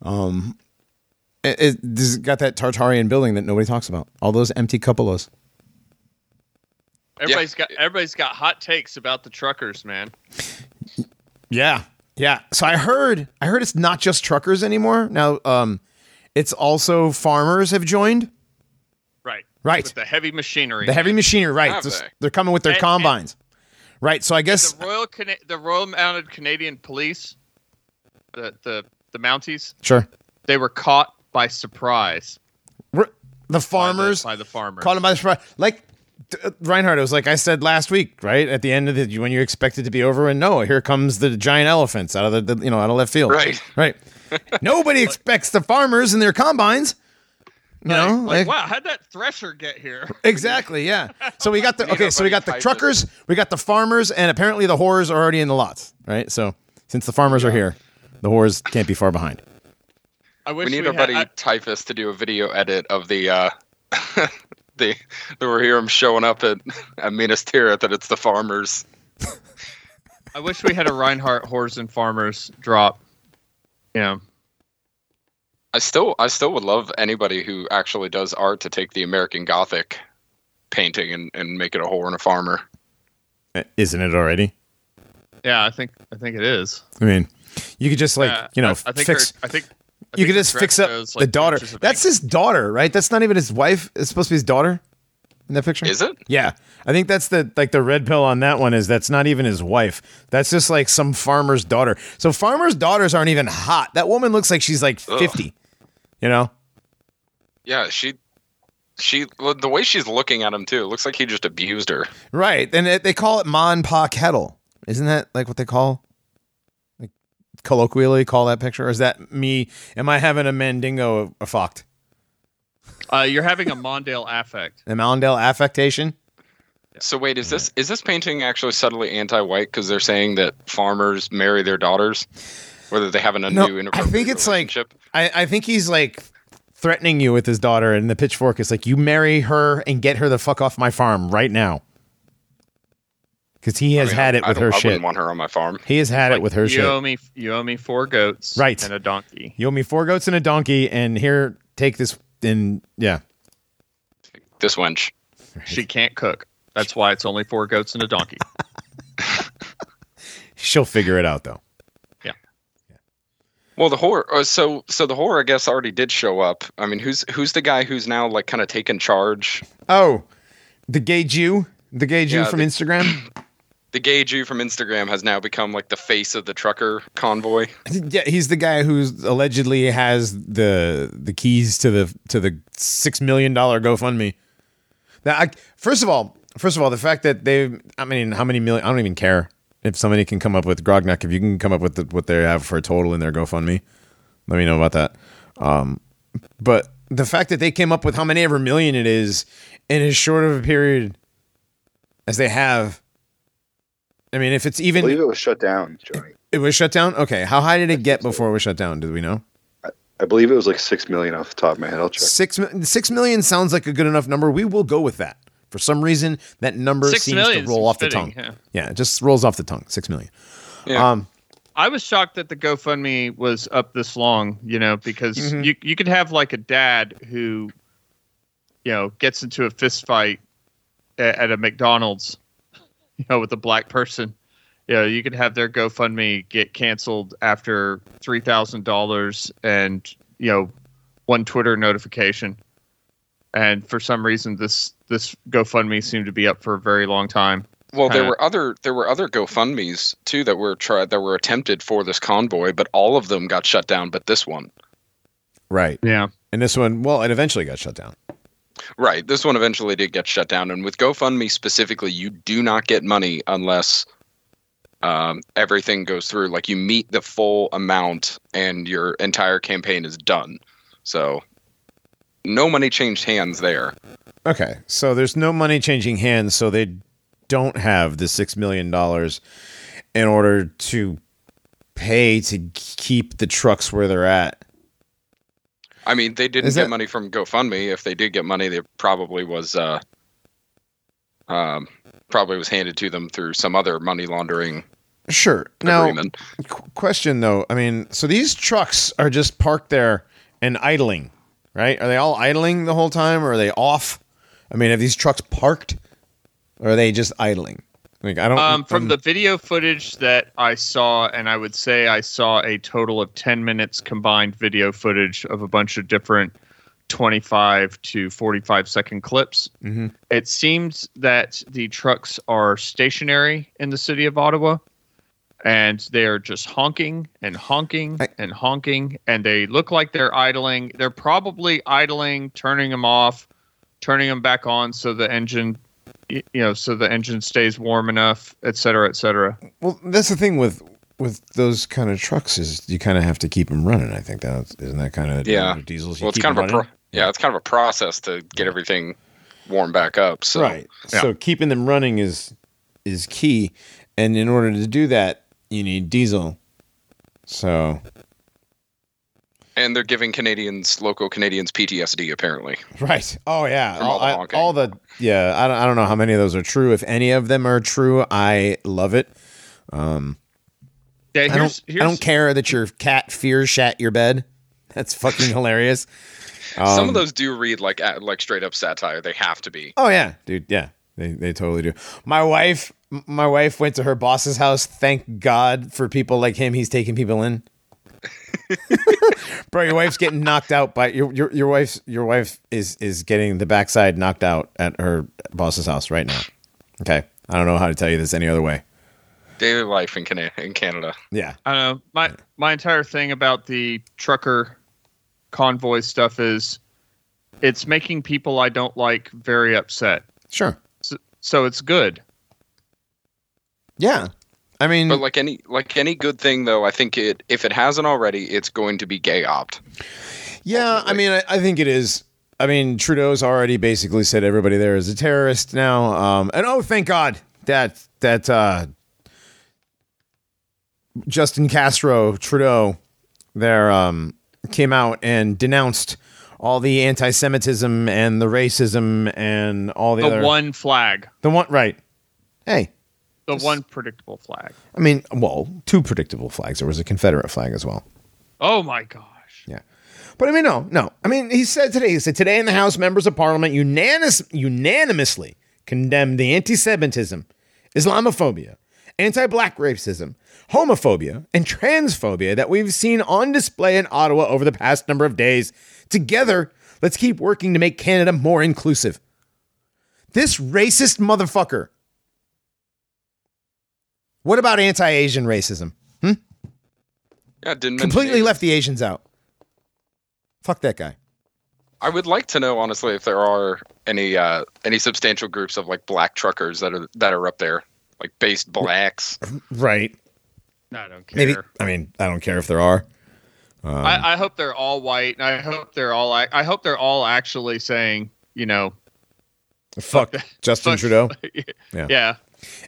[SPEAKER 1] um, it, it this has got that Tartarian building that nobody talks about. All those empty cupolas.
[SPEAKER 2] Everybody's got everybody's got hot takes about the truckers, man.
[SPEAKER 1] Yeah. Yeah. So I heard I heard it's not just truckers anymore. Now um it's also farmers have joined.
[SPEAKER 2] Right.
[SPEAKER 1] Right.
[SPEAKER 2] With the heavy machinery.
[SPEAKER 1] The heavy machinery, right. Just-
[SPEAKER 3] they?
[SPEAKER 1] they're coming with their
[SPEAKER 2] And- and-
[SPEAKER 1] combines. Right. So I guess
[SPEAKER 2] the Royal Cana- the Royal Mounted Canadian Police, the the the Mounties,
[SPEAKER 1] sure.
[SPEAKER 2] they were caught by surprise.
[SPEAKER 1] The
[SPEAKER 2] by the-
[SPEAKER 1] farmers
[SPEAKER 2] by the, farmers.
[SPEAKER 1] caught them by surprise. Like Reinhard, it was like I said last week, right? At the end of the when you expect it to be over, and no, here comes the giant elephants out of the, the you know out of left field.
[SPEAKER 3] Right.
[SPEAKER 1] Right. Nobody expects the farmers and their combines. You know,
[SPEAKER 2] like,
[SPEAKER 1] like-
[SPEAKER 2] wow, how'd that thresher get here?
[SPEAKER 1] Exactly. Yeah. So we got the okay. So we got the
[SPEAKER 3] nobody
[SPEAKER 1] truckers, we got the farmers, and apparently the whores are already in the lots. Right. So since the farmers are here, the whores can't be far behind.
[SPEAKER 2] I wish
[SPEAKER 3] We need
[SPEAKER 2] we
[SPEAKER 3] our buddy
[SPEAKER 2] had,
[SPEAKER 3] Typhus to do a video edit of the uh the the we hear him showing up at at Minas Tirith that it's the farmers.
[SPEAKER 2] I, I wish we had a Reinhard Horse and Farmers drop. Yeah.
[SPEAKER 3] I still I still would love anybody who actually does art to take the American Gothic painting and, and make it a whore and a farmer.
[SPEAKER 1] Isn't it already?
[SPEAKER 2] Yeah, I think I think it is.
[SPEAKER 1] I mean, you could just like
[SPEAKER 2] Yeah,
[SPEAKER 1] you know
[SPEAKER 2] I, I think
[SPEAKER 1] fix.
[SPEAKER 2] her- I think I
[SPEAKER 1] You
[SPEAKER 2] think
[SPEAKER 1] could just fix up
[SPEAKER 2] shows,
[SPEAKER 1] the daughter. That's his daughter, right? That's not even his wife. It's supposed to be his daughter in that picture.
[SPEAKER 3] Is it?
[SPEAKER 1] Yeah, I think that's the like the red pill on that one is that's not even his wife. That's just like some farmer's daughter. So farmers' daughters aren't even hot. That woman looks like she's like
[SPEAKER 3] Ugh.
[SPEAKER 1] Fifty. You know?
[SPEAKER 3] Yeah, she she the way she's looking at him too, looks like he just abused her.
[SPEAKER 1] Right. And it, they call it Ma and Pa Kettle. Isn't that like what they call? Like colloquially call that picture? Or is that me? Am I having a Mandingo effect?
[SPEAKER 2] Uh, you're having a Mondale affect.
[SPEAKER 1] A Allendale affectation?
[SPEAKER 3] So wait, is this is this painting actually subtly anti-white because they're saying that farmers marry their daughters, whether they have an
[SPEAKER 1] No,
[SPEAKER 3] undue
[SPEAKER 1] I think it's like? I, I think he's like threatening you with his daughter, and the pitchfork is like, you marry her and get her the fuck off my farm right now. Because he has
[SPEAKER 3] I mean,
[SPEAKER 1] had it
[SPEAKER 3] I
[SPEAKER 1] with
[SPEAKER 3] don't-
[SPEAKER 1] her
[SPEAKER 3] I
[SPEAKER 1] shit.
[SPEAKER 3] wouldn't want her on my farm.
[SPEAKER 1] He has had it with her
[SPEAKER 2] you
[SPEAKER 1] shit.
[SPEAKER 2] owe me you owe me four goats
[SPEAKER 1] Right.
[SPEAKER 2] and a donkey.
[SPEAKER 1] You owe me four goats and a donkey, and here, take this. And yeah,
[SPEAKER 3] This wench.
[SPEAKER 2] She can't cook. That's why it's only four goats and a donkey.
[SPEAKER 1] she'll figure it out though.
[SPEAKER 3] Well, the horror. Uh, so, so the horror, I guess, already did show up. I mean, who's who's the guy who's now like kind of taken charge?
[SPEAKER 1] Oh, the gay Jew, the gay Jew
[SPEAKER 3] Yeah,
[SPEAKER 1] from
[SPEAKER 3] the-
[SPEAKER 1] Instagram.
[SPEAKER 3] The gay Jew from Instagram has now become like the face of the trucker convoy.
[SPEAKER 1] Yeah, he's the guy who's allegedly has the the keys to the to the six million dollar GoFundMe. Now, I, first of all, first of all, the fact that they, I mean, how many million? I don't even care if somebody can come up with Grognak. If you can come up with the, what they have for a total in their GoFundMe, let me know about that. Um, but the fact that they came up with how many ever million it is in as short of a period as they have. I mean, if it's
[SPEAKER 4] I
[SPEAKER 1] even
[SPEAKER 4] believe it was shut down, Johnny.
[SPEAKER 1] it was shut down. Okay, how high did it get before it was shut down? Do we know?
[SPEAKER 4] I believe it was like six million off the top of my head. I'll check.
[SPEAKER 1] Six six million sounds like a good enough number. We will go with that. For some reason, that number
[SPEAKER 2] Six
[SPEAKER 1] seems to roll
[SPEAKER 2] seems
[SPEAKER 1] off the tongue.
[SPEAKER 2] yeah.
[SPEAKER 1] Yeah. it just rolls off the tongue. Six million.
[SPEAKER 3] Yeah.
[SPEAKER 1] Um,
[SPEAKER 2] I was shocked that the GoFundMe was up this long, you know, because
[SPEAKER 1] Mhm.
[SPEAKER 2] you you could have like a dad who, you know, gets into a fist fight at, at a McDonald's, you know, with a black person. You know, you could have their GoFundMe get canceled after three thousand dollars and you know one Twitter notification, and for some reason this this GoFundMe seemed to be up for a very long time.
[SPEAKER 3] Well, there were other there were other GoFundmes too that were tried that were attempted for this convoy, but all of them got shut down. But this one,
[SPEAKER 1] right.
[SPEAKER 2] Yeah.
[SPEAKER 1] And this one, well, it eventually got shut down.
[SPEAKER 3] right? This one eventually did get shut down. And with GoFundMe specifically, you do not get money unless um, everything goes through. Like you meet the full amount, and your entire campaign is done. So no money changed hands there.
[SPEAKER 1] Okay, so there's no money changing hands, so they don't have the six million dollars in order to pay to keep the trucks where they're at.
[SPEAKER 3] I mean, they didn't
[SPEAKER 1] Is
[SPEAKER 3] get
[SPEAKER 1] that-
[SPEAKER 3] money from GoFundMe. If they did get money, they probably was uh, um, probably was handed to them through some other money laundering
[SPEAKER 1] Sure. Now,
[SPEAKER 3] agreement.
[SPEAKER 1] qu- question though. I mean, so these trucks are just parked there and idling, right? Are they all idling the whole time, or are they off? I mean, have these trucks parked, or are they just idling? Like, I don't.
[SPEAKER 2] Um, from
[SPEAKER 1] um,
[SPEAKER 2] the video footage that I saw, and I would say I saw a total of 10 minutes combined video footage of a bunch of different 25 to 45 second clips.
[SPEAKER 1] Mhm.
[SPEAKER 2] It seems that the trucks are stationary in the city of Ottawa. And they're just honking and honking
[SPEAKER 1] I-
[SPEAKER 2] and honking, and they look like they're idling. They're probably idling, turning them off, turning them back on so the engine you know so the engine stays warm enough et cetera et cetera
[SPEAKER 1] Well, that's the thing with with those kind of trucks is you kind of have to keep them running. I think that's isn't that kind of
[SPEAKER 3] Yeah.
[SPEAKER 1] diesels. You
[SPEAKER 3] Well, it's kind of
[SPEAKER 1] 'em
[SPEAKER 3] a pro- yeah, it's kind of a process to get everything warm back up. So
[SPEAKER 1] right.
[SPEAKER 2] Yeah.
[SPEAKER 1] So keeping them running is is key, and in order to do that, you need diesel. So
[SPEAKER 3] and they're giving Canadians, local Canadians, PTSD apparently.
[SPEAKER 1] right. Oh yeah.
[SPEAKER 3] All
[SPEAKER 1] All,
[SPEAKER 3] the
[SPEAKER 1] I- all the yeah. I don't, I don't know how many of those are true. If any of them are true, I love it.
[SPEAKER 2] yeah
[SPEAKER 1] I don't.
[SPEAKER 2] here's
[SPEAKER 1] I don't care that your cat fears shat your bed. That's fucking hilarious.
[SPEAKER 3] Some
[SPEAKER 1] Um,
[SPEAKER 3] of those do read like like straight up satire. They have to be.
[SPEAKER 1] Oh yeah, dude. Yeah, they they totally do. My wife, my wife went to her boss's house. Thank God for people like him. He's taking people in. Bro, your wife's getting knocked out by your your your wife's your wife is is getting the backside knocked out at her boss's house right now. Okay, I don't know how to tell you this any other way.
[SPEAKER 3] Daily life in Canada. In Canada.
[SPEAKER 1] Yeah,
[SPEAKER 2] I know. My my entire thing about the trucker convoy stuff is it's making people I don't like very upset.
[SPEAKER 1] sure.
[SPEAKER 2] So, so it's good.
[SPEAKER 1] Yeah, I mean,
[SPEAKER 3] But like any like any good thing though, I think it if it hasn't already, it's going to be gay opt.
[SPEAKER 1] Yeah, I mean, I, I think it is. I mean, Trudeau's already basically said everybody there is a terrorist now. Um, and oh, thank God that that uh, Justin Castro Trudeau there um, came out and denounced all the anti-Semitism and the racism and all the,
[SPEAKER 2] The
[SPEAKER 1] other
[SPEAKER 2] one flag,
[SPEAKER 1] the one right. Hey,
[SPEAKER 2] the one predictable flag.
[SPEAKER 1] I mean, well, two predictable flags. There was a Confederate flag as well.
[SPEAKER 2] Oh my gosh. Yeah.
[SPEAKER 1] But I mean, no, no. I mean, he said today, he said today in the House, members of Parliament unanimous, unanimously condemned the anti Semitism, Islamophobia, anti black racism, homophobia, and transphobia that we've seen on display in Ottawa over the past number of days. Together, let's keep working to make Canada more inclusive. This racist motherfucker. What about anti Asian racism?
[SPEAKER 3] Yeah, it didn't
[SPEAKER 1] Completely
[SPEAKER 3] Asians.
[SPEAKER 1] left the Asians out. Fuck that guy.
[SPEAKER 3] I would like to know honestly if there are any uh any substantial groups of like black truckers that are that are up there, like based blacks.
[SPEAKER 1] Right.
[SPEAKER 2] I don't care.
[SPEAKER 1] Maybe. I mean, I don't care if there are. Um,
[SPEAKER 2] I, I hope they're all white. And I hope they're all. I, I hope they're all actually saying, you know,
[SPEAKER 1] fuck Justin
[SPEAKER 2] fuck-
[SPEAKER 1] Trudeau.
[SPEAKER 2] yeah.
[SPEAKER 1] Yeah.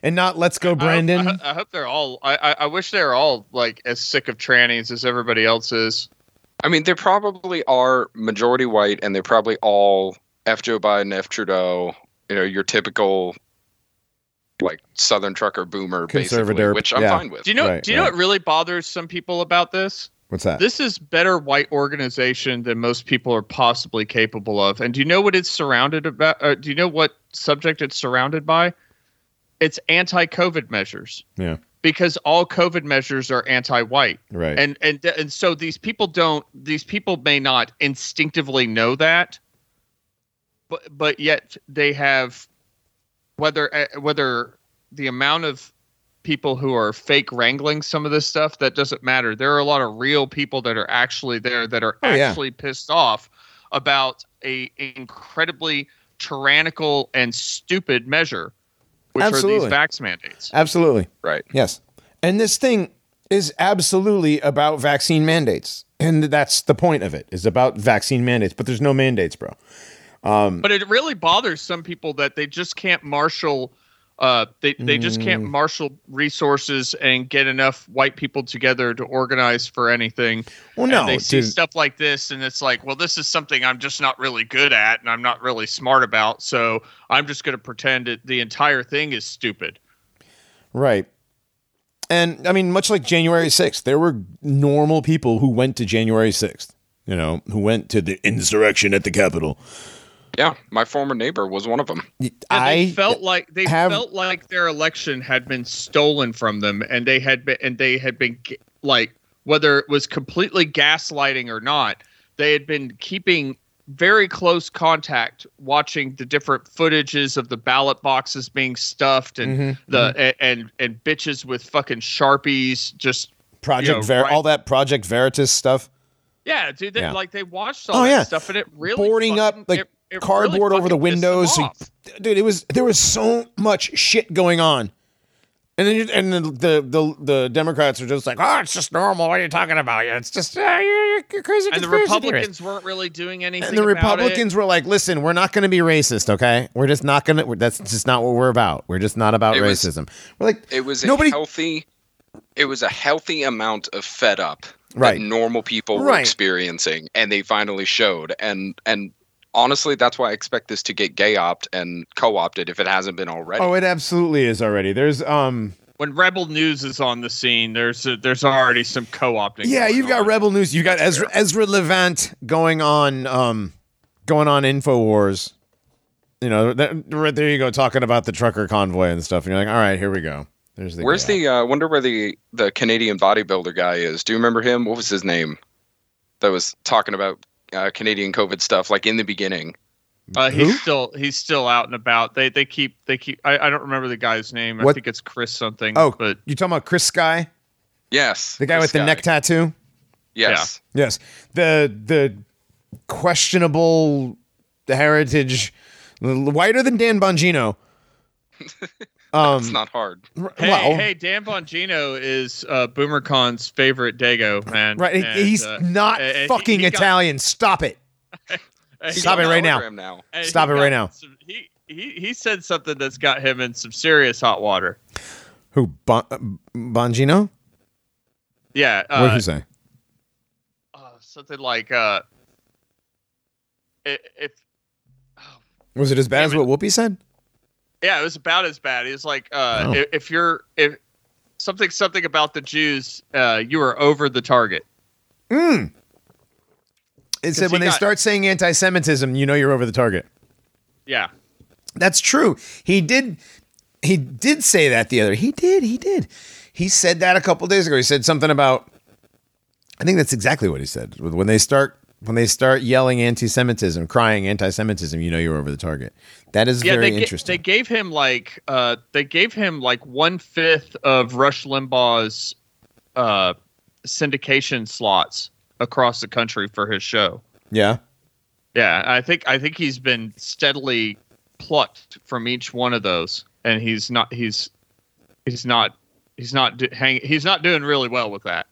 [SPEAKER 1] And not let's go,
[SPEAKER 2] I hope-
[SPEAKER 1] Brandon.
[SPEAKER 2] I, I hope they're all. I, I, I wish they're all like as sick of trannies as everybody else is.
[SPEAKER 3] I mean, they probably are majority white, and they're probably all F Joe Biden, F Trudeau. You know, your typical like Southern trucker boomer,
[SPEAKER 1] Conservative,
[SPEAKER 3] which I'm
[SPEAKER 1] yeah.
[SPEAKER 3] fine with.
[SPEAKER 2] Do you know?
[SPEAKER 1] Right,
[SPEAKER 2] do you know what really bothers some people about this?
[SPEAKER 1] What's that?
[SPEAKER 2] This is better white organization than most people are possibly capable of. And do you know what it's surrounded about? Uh, do you know what subject it's surrounded by? It's anti-COVID measures
[SPEAKER 1] yeah.
[SPEAKER 2] because all COVID measures are anti-white.
[SPEAKER 1] Right.
[SPEAKER 2] and and and so these people don't these people may not instinctively know that but but yet they have whether uh, whether the amount of people who are fake wrangling some of this stuff that doesn't matter there are a lot of real people that are actually there that are
[SPEAKER 1] Oh, yeah.
[SPEAKER 2] actually pissed off about a incredibly tyrannical and stupid measure which
[SPEAKER 1] Absolutely.
[SPEAKER 2] are these vax mandates
[SPEAKER 1] Absolutely.
[SPEAKER 3] right.
[SPEAKER 1] Yes. And this thing is absolutely about vaccine mandates. And that's the point of it, is about vaccine mandates. But there's no mandates, bro.
[SPEAKER 2] Um, But it really bothers some people that they just can't marshal. Uh, they they just can't
[SPEAKER 1] Mm.
[SPEAKER 2] marshal resources and get enough white people together to organize for anything.
[SPEAKER 1] Well,
[SPEAKER 2] and
[SPEAKER 1] no,
[SPEAKER 2] they see
[SPEAKER 1] dude.
[SPEAKER 2] stuff like this, and it's like, well, this is something I'm just not really good at, and I'm not really smart about. So I'm just going to pretend that the entire thing is stupid.
[SPEAKER 1] Right. And I mean, much like January 6th, there were normal people who went to January 6th, you know, who went to the insurrection at the Capitol.
[SPEAKER 3] Yeah, my former neighbor was one of them.
[SPEAKER 2] And
[SPEAKER 1] I
[SPEAKER 2] they felt like they
[SPEAKER 1] have-
[SPEAKER 2] felt like their election had been stolen from them, and they had been and they had been like whether it was completely gaslighting or not, they had been keeping very close contact, watching the different footages of the ballot boxes being stuffed and
[SPEAKER 1] Mhm,
[SPEAKER 2] the a- and and bitches with fucking sharpies just
[SPEAKER 1] Project
[SPEAKER 2] you know,
[SPEAKER 1] Ver-
[SPEAKER 2] right-
[SPEAKER 1] all that Project Veritas stuff,
[SPEAKER 2] yeah, dude. They,
[SPEAKER 1] Yeah.
[SPEAKER 2] Like they watched all
[SPEAKER 1] Oh,
[SPEAKER 2] that
[SPEAKER 1] yeah.
[SPEAKER 2] stuff, and it really
[SPEAKER 1] boarding up
[SPEAKER 2] fucking-
[SPEAKER 1] like
[SPEAKER 2] it- it really
[SPEAKER 1] cardboard over the
[SPEAKER 2] fucking pissed them
[SPEAKER 1] windows.
[SPEAKER 2] off.
[SPEAKER 1] Dude, it was there was so much shit going on. And then you, and the, the the the Democrats are just like, oh, it's just normal. What are you talking about? Yeah, it's just uh, you're, you're crazy.
[SPEAKER 2] And the Republicans
[SPEAKER 1] theorist."
[SPEAKER 2] weren't really doing anything.
[SPEAKER 1] and the
[SPEAKER 2] about it.
[SPEAKER 1] Republicans were like, listen, we're not going to be racist, okay? We're just not going to. That's just not what we're about. We're just not about
[SPEAKER 3] It was-
[SPEAKER 1] racism. we're like,
[SPEAKER 3] It was a
[SPEAKER 1] Nobody-
[SPEAKER 3] healthy. It was a healthy amount of fed up
[SPEAKER 1] Right.
[SPEAKER 3] that normal people were experiencing, and they finally showed. And and honestly, that's why I expect this to get gay opt and co opted if it hasn't been already.
[SPEAKER 1] oh, it absolutely is already. There's um,
[SPEAKER 2] when Rebel News is on the scene, there's a, there's already some co-opting.
[SPEAKER 1] yeah, you've got
[SPEAKER 2] on.
[SPEAKER 1] Rebel News. You got
[SPEAKER 3] That's
[SPEAKER 1] Ezra Ezra Levant going on um, going on Infowars. You know, that, right there you go talking about the trucker convoy and stuff. And you're like, all right, here we go. There's the
[SPEAKER 3] Where's
[SPEAKER 1] guy.
[SPEAKER 3] the? uh wonder where the the Canadian bodybuilder guy is. Do you remember him? What was his name? That was talking about uh, Canadian COVID stuff, like in the beginning.
[SPEAKER 2] Uh, he's still he's still out and about. They they keep they keep. I, I don't remember the guy's name. I
[SPEAKER 1] What-
[SPEAKER 2] think it's Chris something.
[SPEAKER 1] Oh,
[SPEAKER 2] but
[SPEAKER 1] you talking about Chris Sky,
[SPEAKER 3] Yes,
[SPEAKER 1] the guy
[SPEAKER 3] this
[SPEAKER 1] with the neck tattoo?
[SPEAKER 3] Yes.
[SPEAKER 1] Yes, the the questionable heritage, whiter than Dan Bongino. Um,
[SPEAKER 3] It's not hard.
[SPEAKER 1] r-
[SPEAKER 2] hey
[SPEAKER 1] well,
[SPEAKER 2] hey, Dan Bongino is uh, BoomerCon's favorite Dago man.
[SPEAKER 1] right?
[SPEAKER 2] And,
[SPEAKER 1] he's
[SPEAKER 2] uh,
[SPEAKER 1] not
[SPEAKER 2] and he-
[SPEAKER 1] fucking
[SPEAKER 2] he got-
[SPEAKER 1] Italian. Stop it. Stop it right now.
[SPEAKER 3] Now.
[SPEAKER 1] Stop it right now.
[SPEAKER 2] some- he, he he said something that's got him in some serious hot water.
[SPEAKER 1] Who? Bon- uh, Bongino?
[SPEAKER 2] Yeah.
[SPEAKER 1] what did
[SPEAKER 2] Uh,
[SPEAKER 1] he say?
[SPEAKER 2] uh, something like uh, i- if
[SPEAKER 1] Was it as bad as what Whoopi said?
[SPEAKER 2] Yeah, it was about as bad. It was like, uh,
[SPEAKER 1] Oh.
[SPEAKER 2] if, if you're if something something about the Jews, uh, you are over the target.
[SPEAKER 1] Mm. It said when they
[SPEAKER 2] got-
[SPEAKER 1] start saying anti-Semitism, you know you're over the target.
[SPEAKER 2] Yeah,
[SPEAKER 1] That's true. He did. He did say that the other. He did. He did. He said that a couple days ago. He said something about. I think that's exactly what he said. When they start when they start yelling anti-Semitism, crying anti-Semitism, you know you're over the target. That is
[SPEAKER 2] yeah.
[SPEAKER 1] very
[SPEAKER 2] They, ga-
[SPEAKER 1] interesting.
[SPEAKER 2] they gave him like uh, they gave him like one fifth of Rush Limbaugh's uh, syndication slots across the country for his show.
[SPEAKER 1] yeah.
[SPEAKER 2] Yeah, I think I think he's been steadily plucked from each one of those, and he's not he's he's not he's not do, hang, he's not doing really well with that.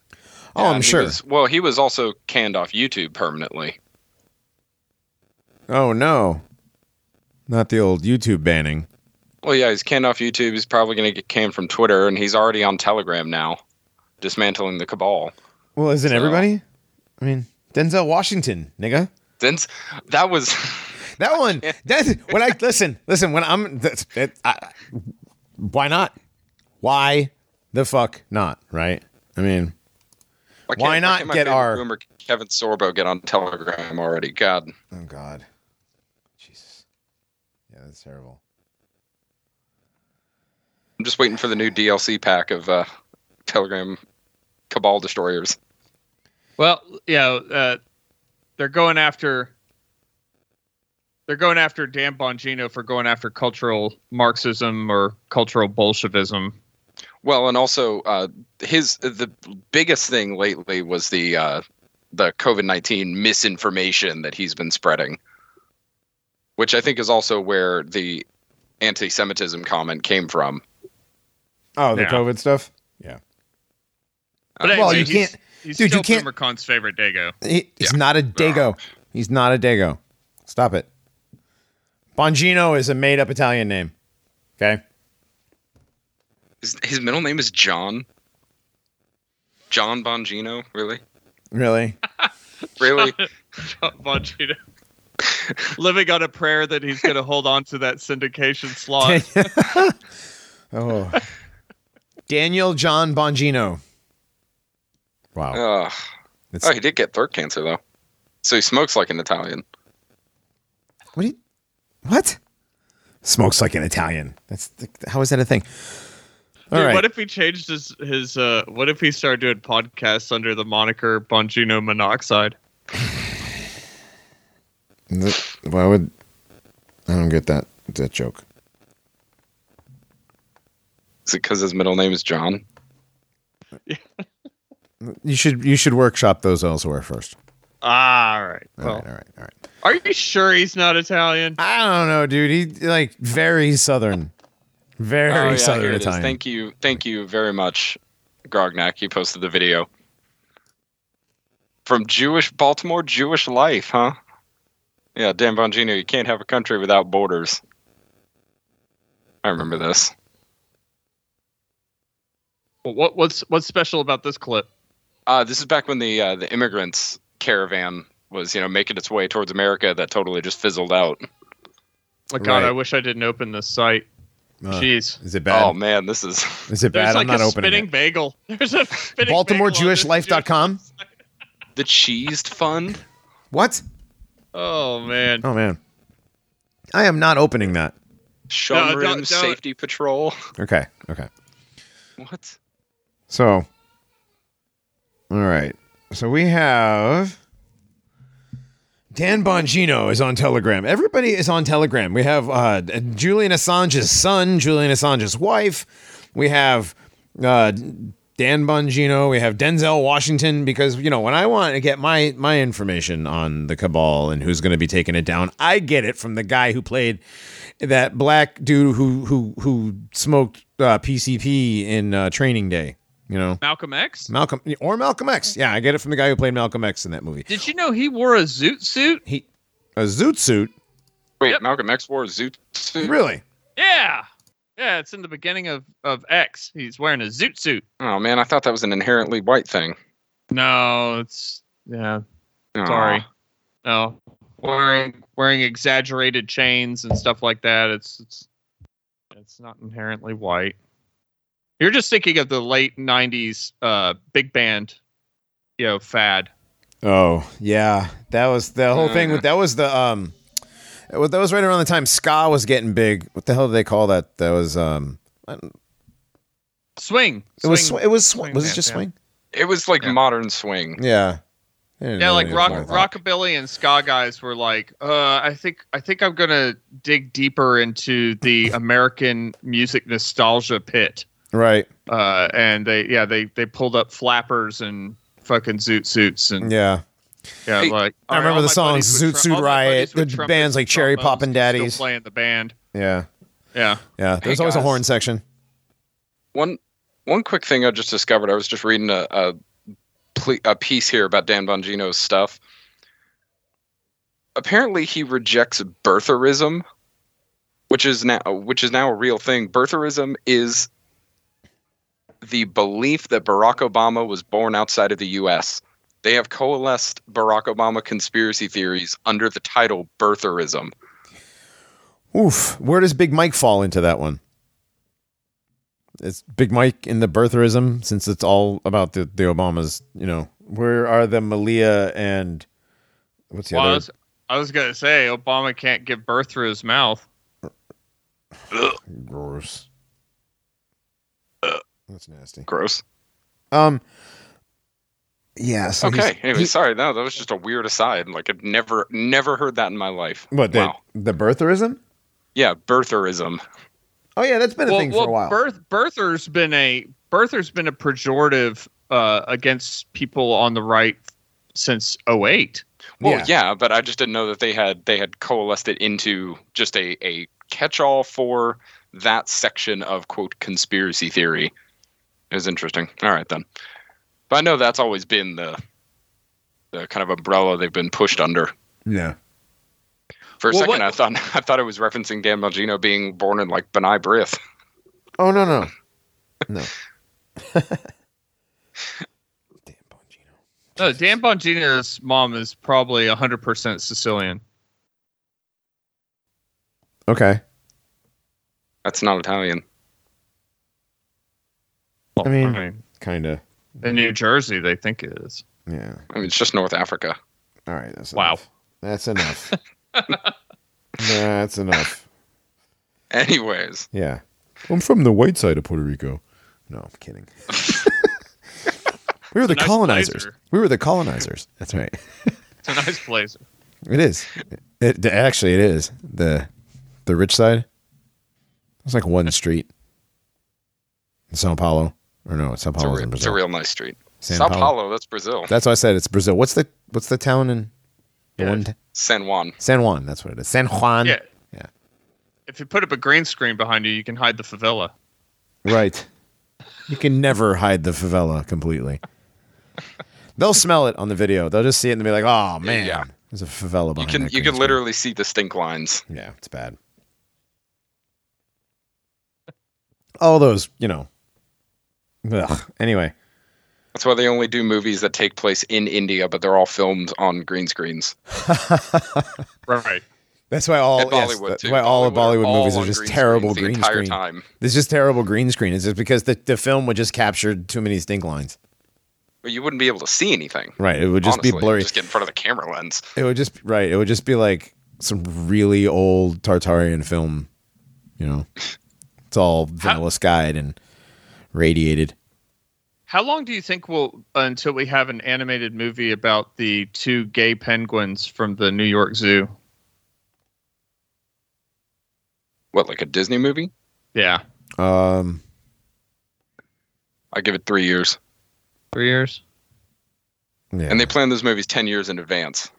[SPEAKER 1] Oh,
[SPEAKER 3] Yeah,
[SPEAKER 1] I'm sure.
[SPEAKER 3] was- well, he was also canned off YouTube permanently.
[SPEAKER 1] oh no, not the old YouTube banning.
[SPEAKER 3] Well, yeah, he's canned off YouTube. He's probably going to get canned from Twitter, and he's already on Telegram now, dismantling the cabal.
[SPEAKER 1] Well, isn't
[SPEAKER 3] So-
[SPEAKER 1] everybody? I mean, Denzel Washington, nigga.
[SPEAKER 3] Then that was
[SPEAKER 1] That one. That when I listen, listen. When I'm, that's, it, I, why not? Why the fuck not? Right? I mean,
[SPEAKER 3] Why, can't-
[SPEAKER 1] Why not
[SPEAKER 3] can't my
[SPEAKER 1] get
[SPEAKER 3] favorite
[SPEAKER 1] our-
[SPEAKER 3] boomer Kevin Sorbo get on Telegram already? God,
[SPEAKER 1] oh god, Jesus, yeah, that's terrible.
[SPEAKER 3] I'm just waiting for the new DLC pack of uh, Telegram cabal destroyers.
[SPEAKER 2] Well, yeah, uh, they're going after they're going after Dan Bongino for going after cultural Marxism or cultural Bolshevism.
[SPEAKER 3] Well, and also uh, his the biggest thing lately was the uh, the COVID nineteen misinformation that he's been spreading, which I think is also where the anti-Semitism comment came from.
[SPEAKER 1] Oh, the
[SPEAKER 2] Yeah.
[SPEAKER 1] COVID stuff. Yeah.
[SPEAKER 2] But
[SPEAKER 1] well,
[SPEAKER 2] anyway,
[SPEAKER 1] you
[SPEAKER 2] he's-
[SPEAKER 1] can't.
[SPEAKER 2] He's
[SPEAKER 1] Dude, you can't-
[SPEAKER 2] BoomerCon's favorite Dago.
[SPEAKER 1] He, he's not a dago. He's not a dago. Stop it. Bongino is a made up Italian name. Okay.
[SPEAKER 3] His, his middle name is John. John Bongino, really?
[SPEAKER 1] Really?
[SPEAKER 3] Really?
[SPEAKER 2] Bongino. Living on a prayer that he's going to hold on to that syndication slot.
[SPEAKER 1] oh. Daniel John Bongino. Wow.
[SPEAKER 3] Ugh.
[SPEAKER 1] It's-
[SPEAKER 3] oh, he did get throat cancer though. So he smokes like an Italian.
[SPEAKER 1] What? Do you, what? Smokes like an Italian. That's how is that a thing? All
[SPEAKER 2] Dude,
[SPEAKER 1] right.
[SPEAKER 2] What if he changed his his? Uh, what if he started doing podcasts under the moniker Bongino Monoxide?
[SPEAKER 1] Th- Why would I don't get that that joke?
[SPEAKER 3] Is it because his middle name is John?
[SPEAKER 1] You should you should workshop those elsewhere first.
[SPEAKER 2] Ah, all right.
[SPEAKER 1] All
[SPEAKER 2] Well,
[SPEAKER 1] right, all right, all right.
[SPEAKER 2] are you sure he's not Italian?
[SPEAKER 1] I don't know, dude. He like very southern, very
[SPEAKER 3] oh, yeah,
[SPEAKER 1] southern
[SPEAKER 3] here it is.
[SPEAKER 1] Italian.
[SPEAKER 3] Thank you, thank you very much, Grognak. You posted the video from Jewish Baltimore, Jewish life, huh? Yeah, Dan Bongino. You can't have a country without borders. I remember this.
[SPEAKER 2] Well, what what's what's special about this clip?
[SPEAKER 3] Uh, this is back when the uh, the immigrants caravan was, you know, making its way towards America. That totally just fizzled out.
[SPEAKER 2] Oh God,
[SPEAKER 1] Right.
[SPEAKER 2] I wish I didn't open this site.
[SPEAKER 1] Uh,
[SPEAKER 2] Jeez.
[SPEAKER 1] is it bad?
[SPEAKER 3] Oh man, this is
[SPEAKER 1] is it
[SPEAKER 2] There's
[SPEAKER 1] bad?
[SPEAKER 2] like
[SPEAKER 1] I'm not
[SPEAKER 2] a
[SPEAKER 1] opening
[SPEAKER 2] spinning
[SPEAKER 1] it.
[SPEAKER 2] bagel. There's a spinning bagel on this
[SPEAKER 1] BaltimoreJewishLife.com.
[SPEAKER 3] the cheesed fund.
[SPEAKER 1] What?
[SPEAKER 2] Oh man.
[SPEAKER 1] Oh man, I am not opening that.
[SPEAKER 3] Shunrim
[SPEAKER 2] don't- don't-
[SPEAKER 3] Safety Patrol.
[SPEAKER 1] Okay, okay.
[SPEAKER 3] What?
[SPEAKER 1] So, all right. So we have Dan Bongino is on Telegram. Everybody is on Telegram. We have uh, Julian Assange's son, Julian Assange's wife. We have uh, Dan Bongino. We have Denzel Washington. Because you know, when I want to get my my information on the cabal and who's going to be taking it down, I get it from the guy who played that black dude who who who smoked uh, PCP in uh, Training Day. You know,
[SPEAKER 2] Malcolm X.
[SPEAKER 1] Malcolm or Malcolm X. Yeah, I get it from the guy who played Malcolm X in that movie.
[SPEAKER 2] Did you know he wore a zoot suit?
[SPEAKER 1] He a zoot suit.
[SPEAKER 3] Wait,
[SPEAKER 2] Yep.
[SPEAKER 3] Malcolm X wore a zoot suit.
[SPEAKER 1] Really?
[SPEAKER 2] Yeah. Yeah, it's in the beginning of, of X. He's wearing a zoot suit.
[SPEAKER 3] Oh man, I thought that was an inherently white thing.
[SPEAKER 2] No, it's yeah.
[SPEAKER 3] Aw.
[SPEAKER 2] Sorry. No. Wearing wearing exaggerated chains and stuff like that. It's it's it's not inherently white. You're just thinking of the late '90s uh, big band, you know, fad.
[SPEAKER 1] Oh yeah, that was the whole thing. With that was the um, that was right around the time ska was getting big. What the hell did they call that? That was um,
[SPEAKER 2] Swing.
[SPEAKER 1] it was
[SPEAKER 2] Swing.
[SPEAKER 1] sw- it was sw-
[SPEAKER 2] swing
[SPEAKER 1] was it
[SPEAKER 2] band,
[SPEAKER 1] just
[SPEAKER 2] yeah.
[SPEAKER 1] swing?
[SPEAKER 3] It was like
[SPEAKER 2] Yeah.
[SPEAKER 3] modern swing.
[SPEAKER 1] Yeah.
[SPEAKER 2] Yeah, like rock, rockabilly and ska guys were like, uh, I think I think I'm gonna dig deeper into the American music nostalgia pit.
[SPEAKER 1] Right.
[SPEAKER 2] Uh, and they yeah they they pulled up flappers and fucking zoot suits and
[SPEAKER 1] Yeah.
[SPEAKER 2] yeah
[SPEAKER 3] Hey,
[SPEAKER 2] like
[SPEAKER 1] I remember
[SPEAKER 2] all
[SPEAKER 1] the
[SPEAKER 2] my
[SPEAKER 1] songs Zoot Suit
[SPEAKER 2] all
[SPEAKER 1] Riot, the
[SPEAKER 2] trumpets
[SPEAKER 1] bands like Cherry
[SPEAKER 2] trombones
[SPEAKER 1] Poppin'
[SPEAKER 2] could
[SPEAKER 1] Daddies.
[SPEAKER 2] still play the band.
[SPEAKER 1] Yeah.
[SPEAKER 2] Yeah,
[SPEAKER 1] Yeah. There's always a horn section.
[SPEAKER 3] One one quick thing I just discovered. I was just reading a a, a piece here about Dan Bongino's stuff. Apparently, he rejects birtherism, which is now which is now a real thing. Birtherism is the belief that Barack Obama was born outside of the U.S. They have coalesced Barack Obama conspiracy theories under the title birtherism.
[SPEAKER 1] Oof. Where does Big Mike fall into that one? Is Big Mike in the birtherism since it's all about the, the Obamas, you know, where are the Malia and what's the
[SPEAKER 2] well, I was I was gonna say Obama can't give birth through his mouth.
[SPEAKER 1] Gross. That's nasty.
[SPEAKER 3] Gross.
[SPEAKER 1] Um. Yeah. So
[SPEAKER 3] Okay. Anyway,
[SPEAKER 1] he-
[SPEAKER 3] sorry. No, that was just a weird aside. Like I've never, never heard that in my life.
[SPEAKER 1] what the
[SPEAKER 3] wow.
[SPEAKER 1] the birtherism?
[SPEAKER 3] Yeah, birtherism.
[SPEAKER 1] Oh yeah, that's been a
[SPEAKER 2] well,
[SPEAKER 1] thing
[SPEAKER 2] well,
[SPEAKER 1] for a while.
[SPEAKER 2] Birth, birther's been a birther's been a pejorative uh, against people on the right since 08.
[SPEAKER 3] Well,
[SPEAKER 1] Yeah.
[SPEAKER 3] yeah. but I just didn't know that they had they had coalesced it into just a a catch-all for that section of quote conspiracy theory. It was interesting. All right then. But I know that's always been the the kind of umbrella they've been pushed under.
[SPEAKER 1] yeah.
[SPEAKER 3] For a
[SPEAKER 2] Well,
[SPEAKER 3] second,
[SPEAKER 2] what-
[SPEAKER 3] I thought I thought it was referencing Dan Bongino being born in like B'nai B'rith.
[SPEAKER 1] Oh no no no. Damn Bongino.
[SPEAKER 2] No, Dan Bongino's mom is probably 100% Sicilian.
[SPEAKER 1] Okay.
[SPEAKER 3] That's not Italian.
[SPEAKER 2] Well,
[SPEAKER 1] I mean- Kind of.
[SPEAKER 2] in New Jersey, they think it is.
[SPEAKER 1] Yeah.
[SPEAKER 3] I mean, it's just North Africa.
[SPEAKER 1] All right. That's
[SPEAKER 2] Wow.
[SPEAKER 1] enough. That's enough. that's enough.
[SPEAKER 3] Anyways,
[SPEAKER 1] Yeah. I'm from the white side of Puerto Rico. No, I'm kidding. we were the
[SPEAKER 2] nice
[SPEAKER 1] colonizers.
[SPEAKER 2] blazer.
[SPEAKER 1] We were the colonizers. That's right.
[SPEAKER 2] It's a nice blazer.
[SPEAKER 1] It is. It actually it is the the rich side. It's like one street. in Sao Paulo, or no, Sao
[SPEAKER 3] it's a,
[SPEAKER 1] Paulo
[SPEAKER 3] re-
[SPEAKER 1] in
[SPEAKER 3] it's a real nice street.
[SPEAKER 1] San
[SPEAKER 3] Sao
[SPEAKER 1] Paulo.
[SPEAKER 3] Paulo, that's Brazil.
[SPEAKER 1] That's why I said it's Brazil. What's the what's the town in the
[SPEAKER 2] Yeah.
[SPEAKER 1] one t-
[SPEAKER 3] San Juan.
[SPEAKER 1] San Juan? That's what it is. San Juan.
[SPEAKER 2] Yeah.
[SPEAKER 1] Yeah.
[SPEAKER 2] If you put up a green screen behind you, you can hide the favela.
[SPEAKER 1] Right. You can never hide the favela completely. They'll smell it on the video. They'll just see it and be like, "Oh man,
[SPEAKER 3] Yeah.
[SPEAKER 1] there's a favela behind."
[SPEAKER 3] You can
[SPEAKER 1] that
[SPEAKER 3] you
[SPEAKER 1] green
[SPEAKER 3] can
[SPEAKER 1] screen."
[SPEAKER 3] literally see the stink lines.
[SPEAKER 1] Yeah, it's bad. All those, you know. Ugh. Anyway,
[SPEAKER 3] That's why they only do movies that take place in India, but they're all filmed on green screens.
[SPEAKER 2] Right.
[SPEAKER 1] that's why all
[SPEAKER 3] and
[SPEAKER 1] yes,
[SPEAKER 3] Bollywood
[SPEAKER 1] that's
[SPEAKER 3] too.
[SPEAKER 1] why all of Bollywood
[SPEAKER 3] all
[SPEAKER 1] movies are just
[SPEAKER 3] green
[SPEAKER 1] terrible green
[SPEAKER 3] the entire
[SPEAKER 1] screen.
[SPEAKER 3] time.
[SPEAKER 1] It's just terrible green screen. It's just because the, the film would just capture too many stink lines.
[SPEAKER 3] But you wouldn't be able to see anything.
[SPEAKER 1] Right. It would just
[SPEAKER 3] honestly.
[SPEAKER 1] be blurry.
[SPEAKER 3] Just get in front of the camera lens.
[SPEAKER 1] It would just right. It would just be like some really old Tartarian film. You know, it's all vanilla skied and radiated.
[SPEAKER 2] How long do you think will until we have an animated movie about the two gay penguins from the New York Zoo?
[SPEAKER 3] What, like a Disney movie?
[SPEAKER 2] Yeah,
[SPEAKER 1] Um,
[SPEAKER 3] I give it three years.
[SPEAKER 2] three years.
[SPEAKER 1] yeah.
[SPEAKER 3] And they plan those movies ten years in advance.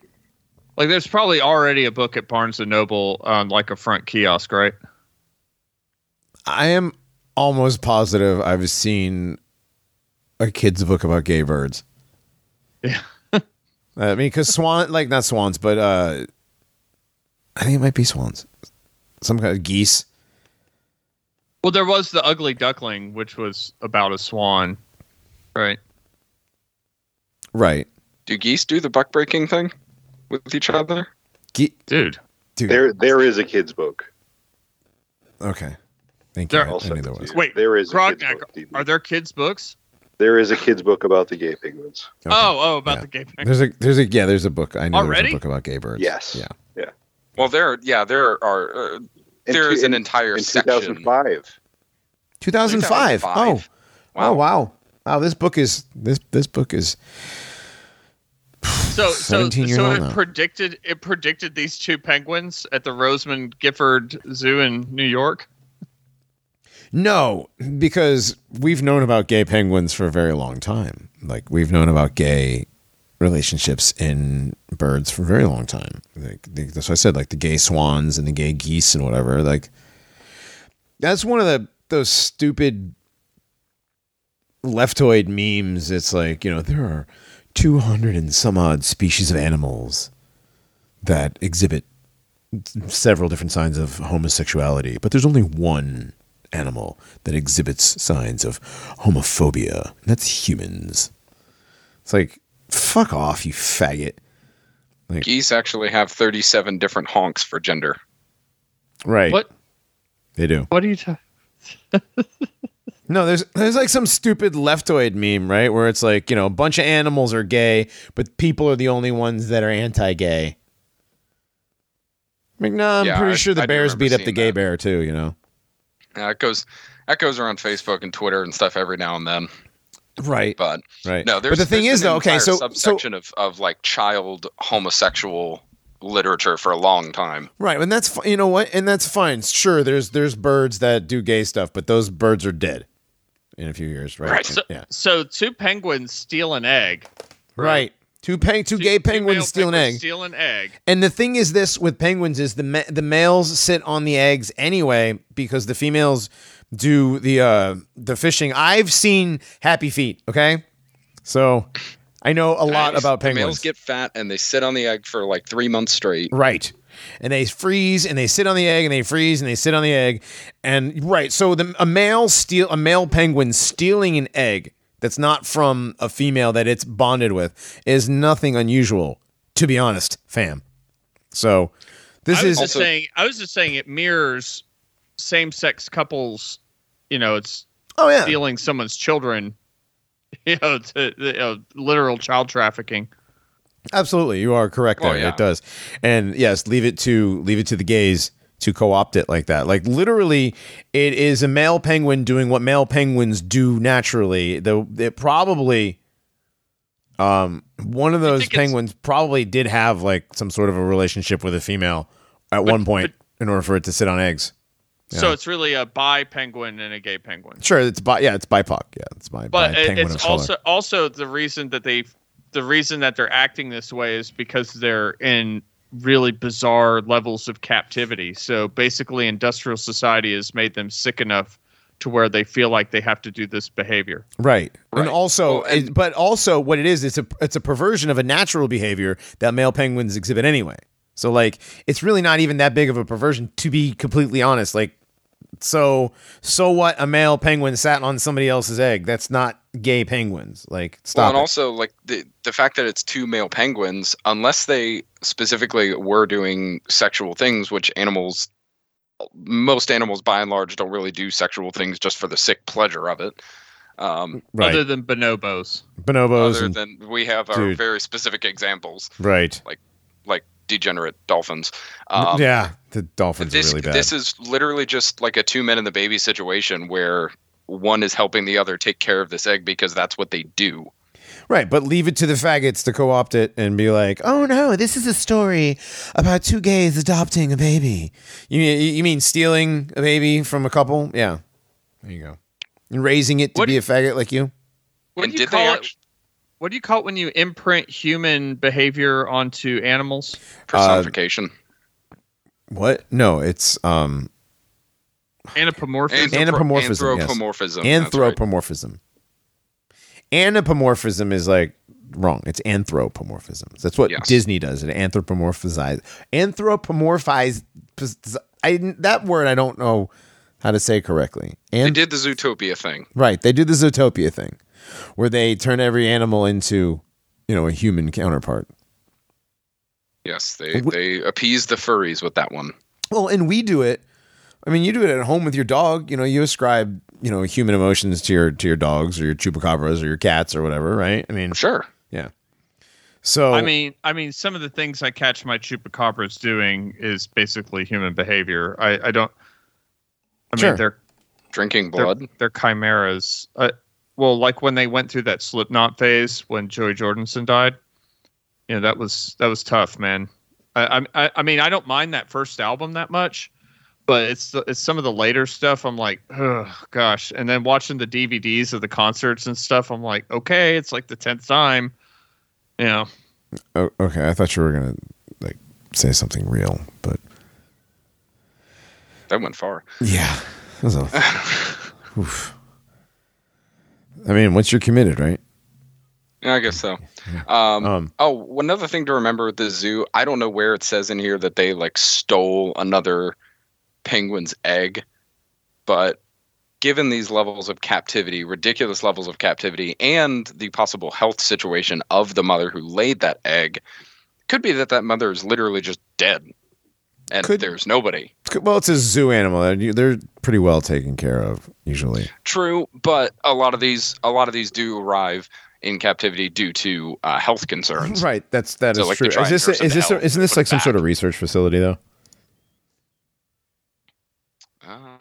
[SPEAKER 2] Like, there's probably already a book at Barnes and Noble on like a front kiosk, right?
[SPEAKER 1] I am almost positive I've seen a kid's book about gay birds.
[SPEAKER 2] Yeah.
[SPEAKER 1] I mean, because swan, like not swans, but uh, I think it might be swans. Some kind of geese.
[SPEAKER 2] Well, there was the Ugly Duckling, which was about a swan, right?
[SPEAKER 1] Right.
[SPEAKER 3] Do geese do the buck breaking thing with each other?
[SPEAKER 1] Ge-
[SPEAKER 2] Dude,
[SPEAKER 1] dude.
[SPEAKER 4] There, there is a kid's book.
[SPEAKER 1] okay. Thank you.
[SPEAKER 2] There-
[SPEAKER 1] I
[SPEAKER 4] I'll
[SPEAKER 1] knew there was.
[SPEAKER 2] Wait,
[SPEAKER 4] there is a book.
[SPEAKER 2] Are there kids' books?
[SPEAKER 4] There is a kid's book about the gay penguins.
[SPEAKER 1] Okay.
[SPEAKER 2] Oh, oh, about
[SPEAKER 1] Yeah.
[SPEAKER 2] the gay penguin.
[SPEAKER 1] There's a there's a yeah there's a book I know there's
[SPEAKER 2] Already?
[SPEAKER 1] a book about gay birds.
[SPEAKER 4] Yes.
[SPEAKER 1] Yeah. Yeah.
[SPEAKER 3] Well, there, yeah, there are. Uh,
[SPEAKER 4] In
[SPEAKER 3] there
[SPEAKER 4] two-
[SPEAKER 3] is an
[SPEAKER 4] in-
[SPEAKER 3] entire
[SPEAKER 4] in
[SPEAKER 3] section.
[SPEAKER 4] 2005.
[SPEAKER 1] 2005.
[SPEAKER 3] 2005.
[SPEAKER 1] Oh. Oh wow. Wow. This book is this this book is
[SPEAKER 2] So, so,
[SPEAKER 1] 17
[SPEAKER 2] so it
[SPEAKER 1] now.
[SPEAKER 2] predicted it predicted these two penguins at the Rosamond Gifford Zoo in New York.
[SPEAKER 1] No, because we've known about gay penguins for a very long time. Like we've known about gay relationships in birds for a very long time. Like that's what I said, like the gay swans and the gay geese and whatever. Like that's one of the those stupid leftoid memes. It's like you know there are two hundred and some odd species of animals that exhibit several different signs of homosexuality, but there's only one animal that exhibits signs of homophobia. And that's humans. It's like, fuck off, you faggot.
[SPEAKER 3] Geese actually have 37 different honks for gender.
[SPEAKER 1] Right.
[SPEAKER 2] What?
[SPEAKER 1] They do.
[SPEAKER 2] What are you talking?
[SPEAKER 1] No, there's there's like some stupid leftoid meme, right? Where it's like, you know, a bunch of animals are gay, but people are the only ones that are anti-gay. Like, no, I'm
[SPEAKER 3] Yeah,
[SPEAKER 1] pretty
[SPEAKER 3] I-
[SPEAKER 1] sure the
[SPEAKER 3] I
[SPEAKER 1] bears beat up the gay
[SPEAKER 3] that.
[SPEAKER 1] bear too, you know.
[SPEAKER 3] Yeah, it goes that goes around Facebook and Twitter and stuff every now and then.
[SPEAKER 1] Right.
[SPEAKER 3] But
[SPEAKER 1] Right.
[SPEAKER 3] no, there's
[SPEAKER 1] but the thing
[SPEAKER 3] there's
[SPEAKER 1] is
[SPEAKER 3] an
[SPEAKER 1] though, okay,
[SPEAKER 3] entire
[SPEAKER 1] so so
[SPEAKER 3] subsection of of like child homosexual literature for a long time.
[SPEAKER 1] Right, and that's you know what, and that's fine. Sure, there's there's birds that do gay stuff, but those birds are dead in a few years, right?
[SPEAKER 3] Right.
[SPEAKER 2] So,
[SPEAKER 1] yeah,
[SPEAKER 2] so two penguins steal an egg.
[SPEAKER 1] right. Two peng- two gay
[SPEAKER 2] Two- two
[SPEAKER 1] penguins
[SPEAKER 2] male
[SPEAKER 1] steal an egg,
[SPEAKER 2] Steal an egg.
[SPEAKER 1] and the thing is, this with penguins is the ma- the males sit on the eggs anyway because the females do the uh the fishing. I've seen Happy Feet. Okay, so I know a lot
[SPEAKER 3] Nice.
[SPEAKER 1] about
[SPEAKER 3] The
[SPEAKER 1] penguins.
[SPEAKER 3] males get fat and they sit on the egg for like three months straight.
[SPEAKER 1] right, and they freeze and they sit on the egg and they freeze and they sit on the egg and right so the a male steal a male penguin stealing an egg that's not from a female that it's bonded with is nothing unusual to be honest fam so this
[SPEAKER 2] I was
[SPEAKER 1] is
[SPEAKER 2] just saying. I was just saying it mirrors same-sex couples. You know, it's
[SPEAKER 1] oh yeah
[SPEAKER 2] stealing someone's children. You know, to, you know, literal child trafficking.
[SPEAKER 1] Absolutely, you are correct
[SPEAKER 3] Oh,
[SPEAKER 1] there.
[SPEAKER 3] yeah.
[SPEAKER 1] It does, and yes, leave it to leave it to the gays to co-opt it like that. Like literally, it is a male penguin doing what male penguins do naturally. Though it probably, um, one of those penguins probably did have like some sort of a relationship with a female at one point in order for it to sit on eggs.
[SPEAKER 2] So it's really a bi penguin and a gay penguin.
[SPEAKER 1] Sure, it's bi- yeah, it's BIPOC. Yeah, it's my
[SPEAKER 2] But
[SPEAKER 1] bi-
[SPEAKER 2] it's
[SPEAKER 1] of color.
[SPEAKER 2] also also the reason that they the reason that they're acting this way is because they're in really bizarre levels of captivity. So basically industrial society has made them sick enough to where they feel like they have to do this behavior.
[SPEAKER 1] Right. And also,
[SPEAKER 3] Well, and-
[SPEAKER 1] it- but also, what it is, it's a it's a perversion of a natural behavior that male penguins exhibit anyway. So, like, it's really not even that big of a perversion, to be completely honest. Like, so so what? A male penguin sat on somebody else's egg. That's not gay penguins. Like,
[SPEAKER 3] Well,
[SPEAKER 1] stop.
[SPEAKER 3] and
[SPEAKER 1] it.
[SPEAKER 3] also like the the fact that it's two male penguins, unless they specifically were doing sexual things, which animals, most animals by and large, don't really do sexual things just for the sick pleasure of it. Um,
[SPEAKER 1] right.
[SPEAKER 2] Other than bonobos.
[SPEAKER 1] Bonobos.
[SPEAKER 3] other
[SPEAKER 1] and,
[SPEAKER 3] than we have our
[SPEAKER 1] Dude.
[SPEAKER 3] very specific examples,
[SPEAKER 1] right.
[SPEAKER 3] like degenerate dolphins. Um,
[SPEAKER 1] yeah. The dolphins
[SPEAKER 3] this
[SPEAKER 1] are really bad.
[SPEAKER 3] this is literally just like a two men and the baby situation where one is helping the other take care of this egg because that's what they do.
[SPEAKER 1] Right, but leave it to the faggots to co-opt it and be like, "Oh no, this is a story about two gays adopting a baby." You you mean stealing a baby from a couple? Yeah, there you go. And raising it to
[SPEAKER 2] What
[SPEAKER 1] be
[SPEAKER 2] do
[SPEAKER 1] a faggot like you.
[SPEAKER 2] What
[SPEAKER 3] and
[SPEAKER 2] do you
[SPEAKER 3] did they
[SPEAKER 2] call it?
[SPEAKER 3] actually
[SPEAKER 2] What do you call it when you imprint human behavior onto animals?
[SPEAKER 3] personification?
[SPEAKER 1] What? No, it's um
[SPEAKER 2] Anthropomorphism.
[SPEAKER 1] Anthropomorphism, yes.
[SPEAKER 3] Anthropomorphism. right.
[SPEAKER 1] anthropomorphism. Anthropomorphism is like wrong. It's anthropomorphism. That's what
[SPEAKER 3] Yes.
[SPEAKER 1] Disney does. It anthropomorphize. Anthropomorphize. I that word I don't know how to say correctly.
[SPEAKER 3] They did the Zootopia thing.
[SPEAKER 1] right, they do the Zootopia thing, where they turn every animal into, you know, a human counterpart.
[SPEAKER 3] Yes, they
[SPEAKER 1] Wh-
[SPEAKER 3] they appease the furries with that one.
[SPEAKER 1] Well, and we do it. I mean, you do it at home with your dog. You know, you ascribe, you know, human emotions to your to your dogs or your chupacabras or your cats or whatever, right? I mean,
[SPEAKER 3] Sure.
[SPEAKER 1] yeah. So
[SPEAKER 2] I mean, I mean, some of the things I catch my chupacabras doing is basically human behavior. I, I don't. I
[SPEAKER 1] Sure.
[SPEAKER 2] mean, they're
[SPEAKER 3] Drinking
[SPEAKER 2] they're,
[SPEAKER 3] blood.
[SPEAKER 2] they're chimeras. Uh, well, like when they went through that Slipknot phase when Joey Jordison died. You know, that was that was tough, man. I, I I mean, I don't mind that first album that much, but it's it's some of the later stuff. I'm like, oh gosh. And then watching the DVDs of the concerts and stuff, I'm like, okay, it's like the tenth time. You know,
[SPEAKER 1] Oh, okay, I thought you were gonna like say something real, but
[SPEAKER 3] That went far.
[SPEAKER 1] yeah, that was a, oof. I mean, once you're committed, right?
[SPEAKER 3] Yeah, I guess so. Um,
[SPEAKER 1] Um,
[SPEAKER 3] oh, another thing to remember at the zoo, I don't know where it says in here that they like stole another penguin's egg, but given these levels of captivity, ridiculous levels of captivity, and the possible health situation of the mother who laid that egg, could be that that mother is literally just dead, and
[SPEAKER 1] Could-
[SPEAKER 3] there's nobody.
[SPEAKER 1] well, it's a zoo animal. They're, they're pretty well taken care of usually.
[SPEAKER 3] True, but a lot of these, a lot of these do arrive in captivity due to uh, health concerns.
[SPEAKER 1] Right. That's that is
[SPEAKER 3] So, like,
[SPEAKER 1] true. Is this is this isn't this like some
[SPEAKER 3] it
[SPEAKER 1] sort of research facility though?
[SPEAKER 3] Uh,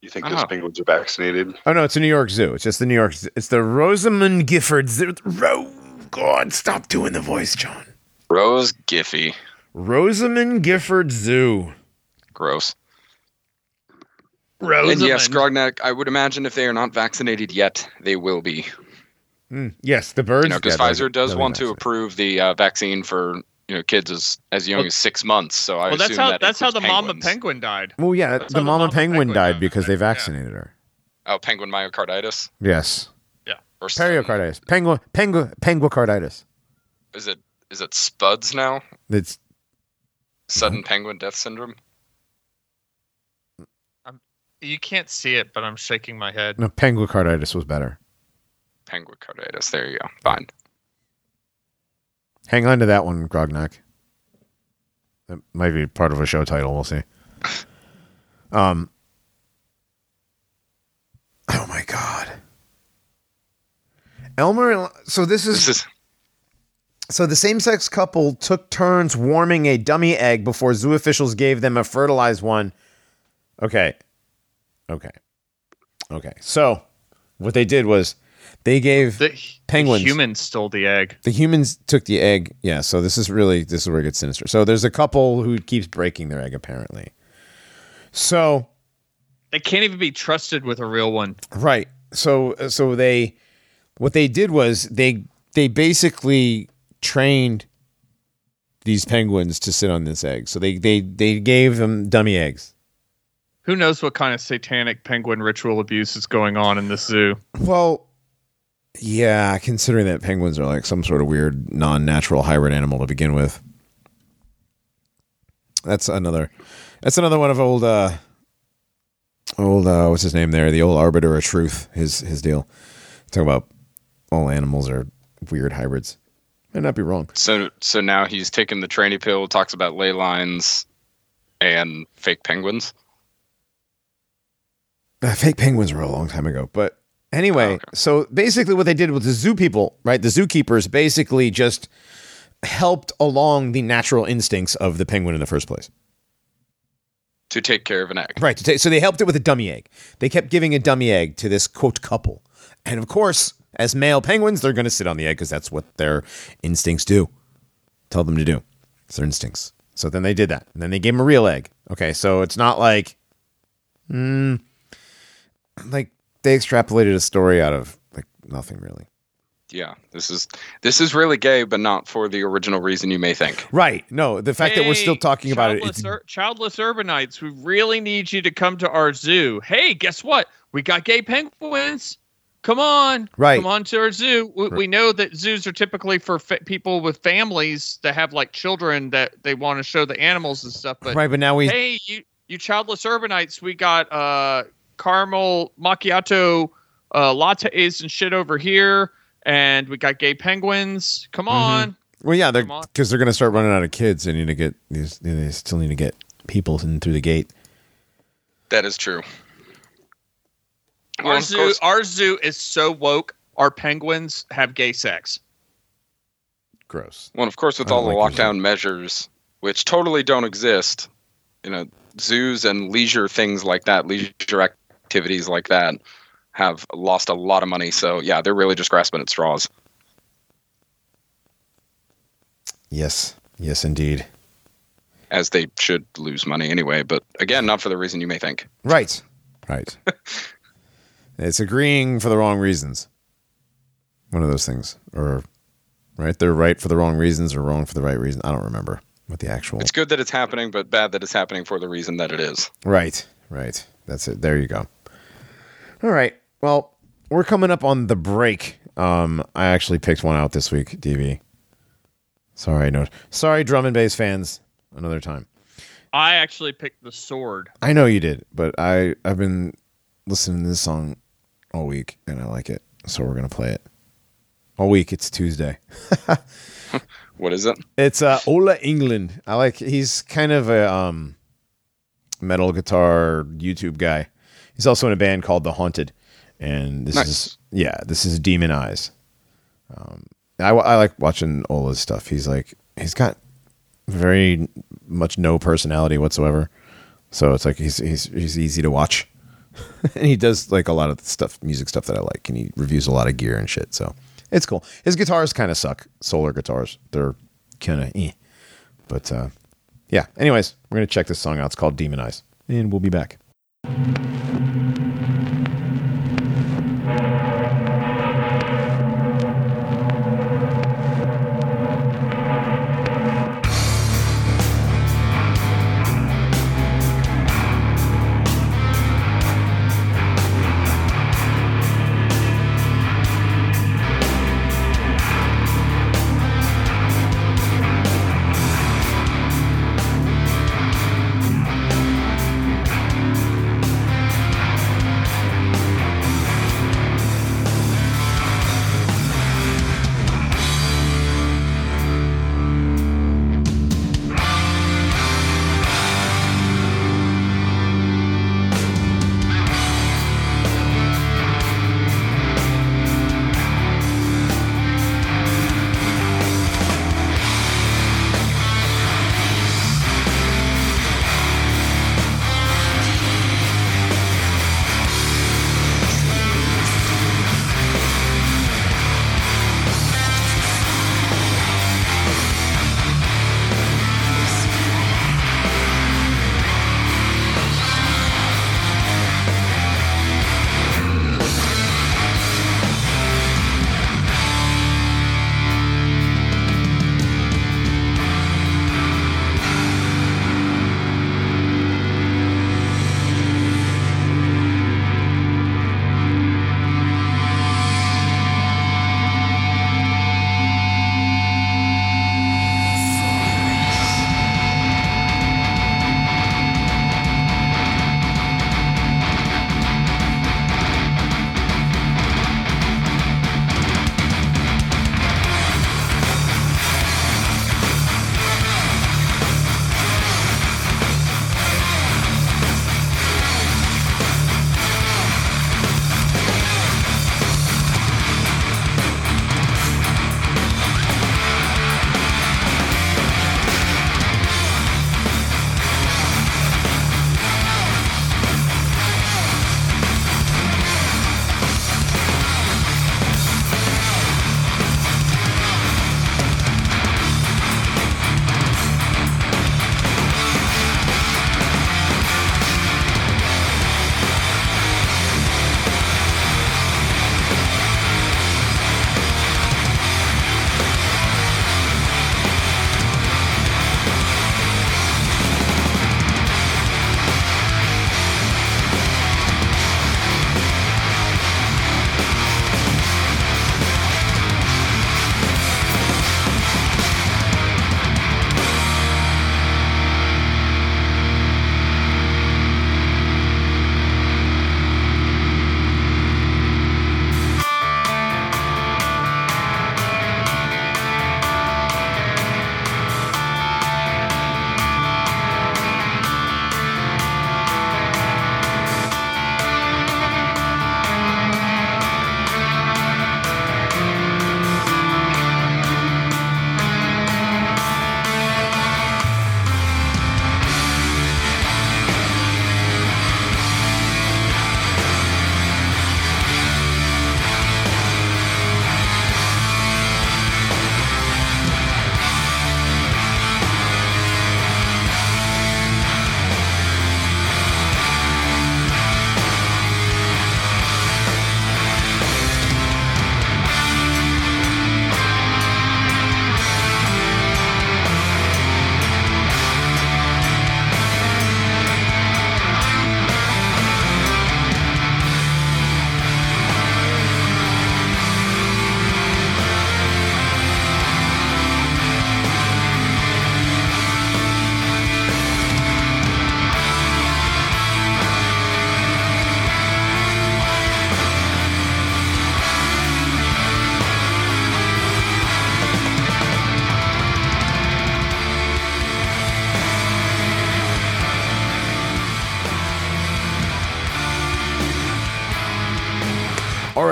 [SPEAKER 4] You think
[SPEAKER 3] I
[SPEAKER 4] those
[SPEAKER 3] know.
[SPEAKER 4] penguins are vaccinated?
[SPEAKER 1] Oh no, it's a New York Zoo. It's just the New York. It's the Rosamond Gifford Zoo. Ro- God, stop doing the voice, John.
[SPEAKER 3] Rose Giffy.
[SPEAKER 1] Rosamond Gifford Zoo.
[SPEAKER 3] Gross.
[SPEAKER 2] Rosamond.
[SPEAKER 3] And yes, Grognak, I would imagine if they are not vaccinated yet, they will be.
[SPEAKER 1] Mm, yes, the birds.
[SPEAKER 3] You know, because Pfizer does
[SPEAKER 1] they'll
[SPEAKER 3] want to approve the uh, vaccine for you know kids as as young
[SPEAKER 2] Well-
[SPEAKER 3] as six months. So I
[SPEAKER 2] well, that's how
[SPEAKER 3] that
[SPEAKER 2] that's how the
[SPEAKER 3] includes
[SPEAKER 2] mama penguin died.
[SPEAKER 1] Well, yeah,
[SPEAKER 2] That's
[SPEAKER 1] the mama
[SPEAKER 2] mama
[SPEAKER 1] penguin,
[SPEAKER 2] penguin
[SPEAKER 1] died
[SPEAKER 2] died,
[SPEAKER 1] because they
[SPEAKER 2] yeah.
[SPEAKER 1] vaccinated her.
[SPEAKER 3] Oh, penguin myocarditis.
[SPEAKER 1] Yes, Yeah.
[SPEAKER 3] Or
[SPEAKER 1] periocarditis, penguin, penguin, penguicarditis.
[SPEAKER 3] Is it is it spuds now?
[SPEAKER 1] It's
[SPEAKER 3] Sudden penguin death syndrome.
[SPEAKER 2] I'm, You can't see it, but I'm shaking my head.
[SPEAKER 1] No, penguicarditis was better.
[SPEAKER 3] Penguin carditis. There you go. Fine.
[SPEAKER 1] Hang on to that one, Grognak. That might be part of a show title. We'll see. Um. Oh my god. Elmer. and- So this is
[SPEAKER 3] This is
[SPEAKER 1] so the same-sex couple took turns warming a dummy egg before zoo officials gave them a fertilized one. Okay. Okay. Okay. So what they did was they gave
[SPEAKER 2] The,
[SPEAKER 1] Penguins.
[SPEAKER 2] The humans stole the egg.
[SPEAKER 1] the humans took the egg. Yeah, so this is really this is where it gets sinister. So there's a couple who keeps breaking their egg apparently. So
[SPEAKER 2] They can't even be trusted with a real one.
[SPEAKER 1] right. So so they what they did was they they basically trained these penguins to sit on this egg. So they they they gave them dummy eggs.
[SPEAKER 2] Who knows what kind of satanic penguin ritual abuse is going on in this zoo?
[SPEAKER 1] Well, yeah, considering that penguins are like some sort of weird non-natural hybrid animal to begin with. That's another that's another one of old uh old uh what's his name there? The old arbiter of truth, his his deal. Talking about all animals are weird hybrids. Might not be wrong.
[SPEAKER 3] so so now he's taken the tranny pill. Talks about ley lines and fake penguins.
[SPEAKER 1] Uh, fake penguins were a long time ago, but anyway,
[SPEAKER 3] Oh, okay.
[SPEAKER 1] so basically what they did with the zoo people, right? The zookeepers basically just helped along the natural instincts of the penguin in the first place.
[SPEAKER 3] to take care of an egg.
[SPEAKER 1] Right. Take, so they helped it with a dummy egg. They kept giving a dummy egg to this quote couple. And of course, as male penguins, they're going to sit on the egg because that's what their instincts do. Tell them to do. It's their instincts. So then they did that. And then they gave him a real egg. Okay. So it's not like, mm, like they extrapolated a story out of like nothing really.
[SPEAKER 3] Yeah, this is this is really gay, but not for the original reason you may think.
[SPEAKER 1] Right. No, the fact that we're still talking about it. It's,
[SPEAKER 2] ur- childless urbanites, we really need you to come to our zoo. Hey, guess what? We got gay penguins. Come on,
[SPEAKER 1] Right.
[SPEAKER 2] Come on to our zoo. We, we know that zoos are typically for fa- people with families that have like children that they want to show the animals and stuff. But
[SPEAKER 1] right. But now we.
[SPEAKER 2] hey, you you childless urbanites, we got uh caramel macchiato uh, lattes and shit over here, and we got gay penguins. Come on.
[SPEAKER 1] Well, yeah, they're because they're going to start running out of kids. They need to get these. They still need to get people in through the gate.
[SPEAKER 3] That is true. Well,
[SPEAKER 2] Our
[SPEAKER 3] of
[SPEAKER 2] zoo,
[SPEAKER 3] course-
[SPEAKER 2] our zoo is so woke. Our penguins have gay sex.
[SPEAKER 1] Gross.
[SPEAKER 3] Well, of course, with all
[SPEAKER 1] don't
[SPEAKER 3] the
[SPEAKER 1] like
[SPEAKER 3] lockdown measures, which totally don't exist, you know, zoos and leisure things like that, leisure activities like that, have lost a lot of money. So yeah, they're really just grasping at straws.
[SPEAKER 1] Yes. Yes, indeed.
[SPEAKER 3] as they should lose money anyway. But again, not for the reason you may think.
[SPEAKER 1] Right. Right. it's agreeing for the wrong reasons. One of those things, or right? They're right for the wrong reasons, or wrong for the right reason. I don't remember what the actual.
[SPEAKER 3] It's good that it's happening, but bad that it's happening for the reason that it is.
[SPEAKER 1] Right, right. That's it. There you go. All right. Well, we're coming up on the break. Um, I actually picked one out this week, DB. Sorry, no. Sorry, drum and bass fans. Another time.
[SPEAKER 2] I actually picked the sword.
[SPEAKER 1] I know you did, but I I've been listening to this song all week and I like it, so we're gonna play it all week. It's Tuesday.
[SPEAKER 3] What is it?
[SPEAKER 1] It's uh, Ola Englund. I like. He's kind of a um, metal guitar YouTube guy. He's also in a band called The Haunted, and this
[SPEAKER 3] Nice.
[SPEAKER 1] is yeah, this is Demon Eyes. Um, I, I like watching Ola's stuff. He's like he's got very much no personality whatsoever, so it's like he's he's he's easy to watch, and he does like a lot of stuff, music stuff that I like, and he reviews a lot of gear and shit. So it's cool. His guitars kind of suck. Solar guitars, they're kind of eh. But uh, yeah. Anyways, we're gonna check this song out. It's called Demonize, and we'll be back.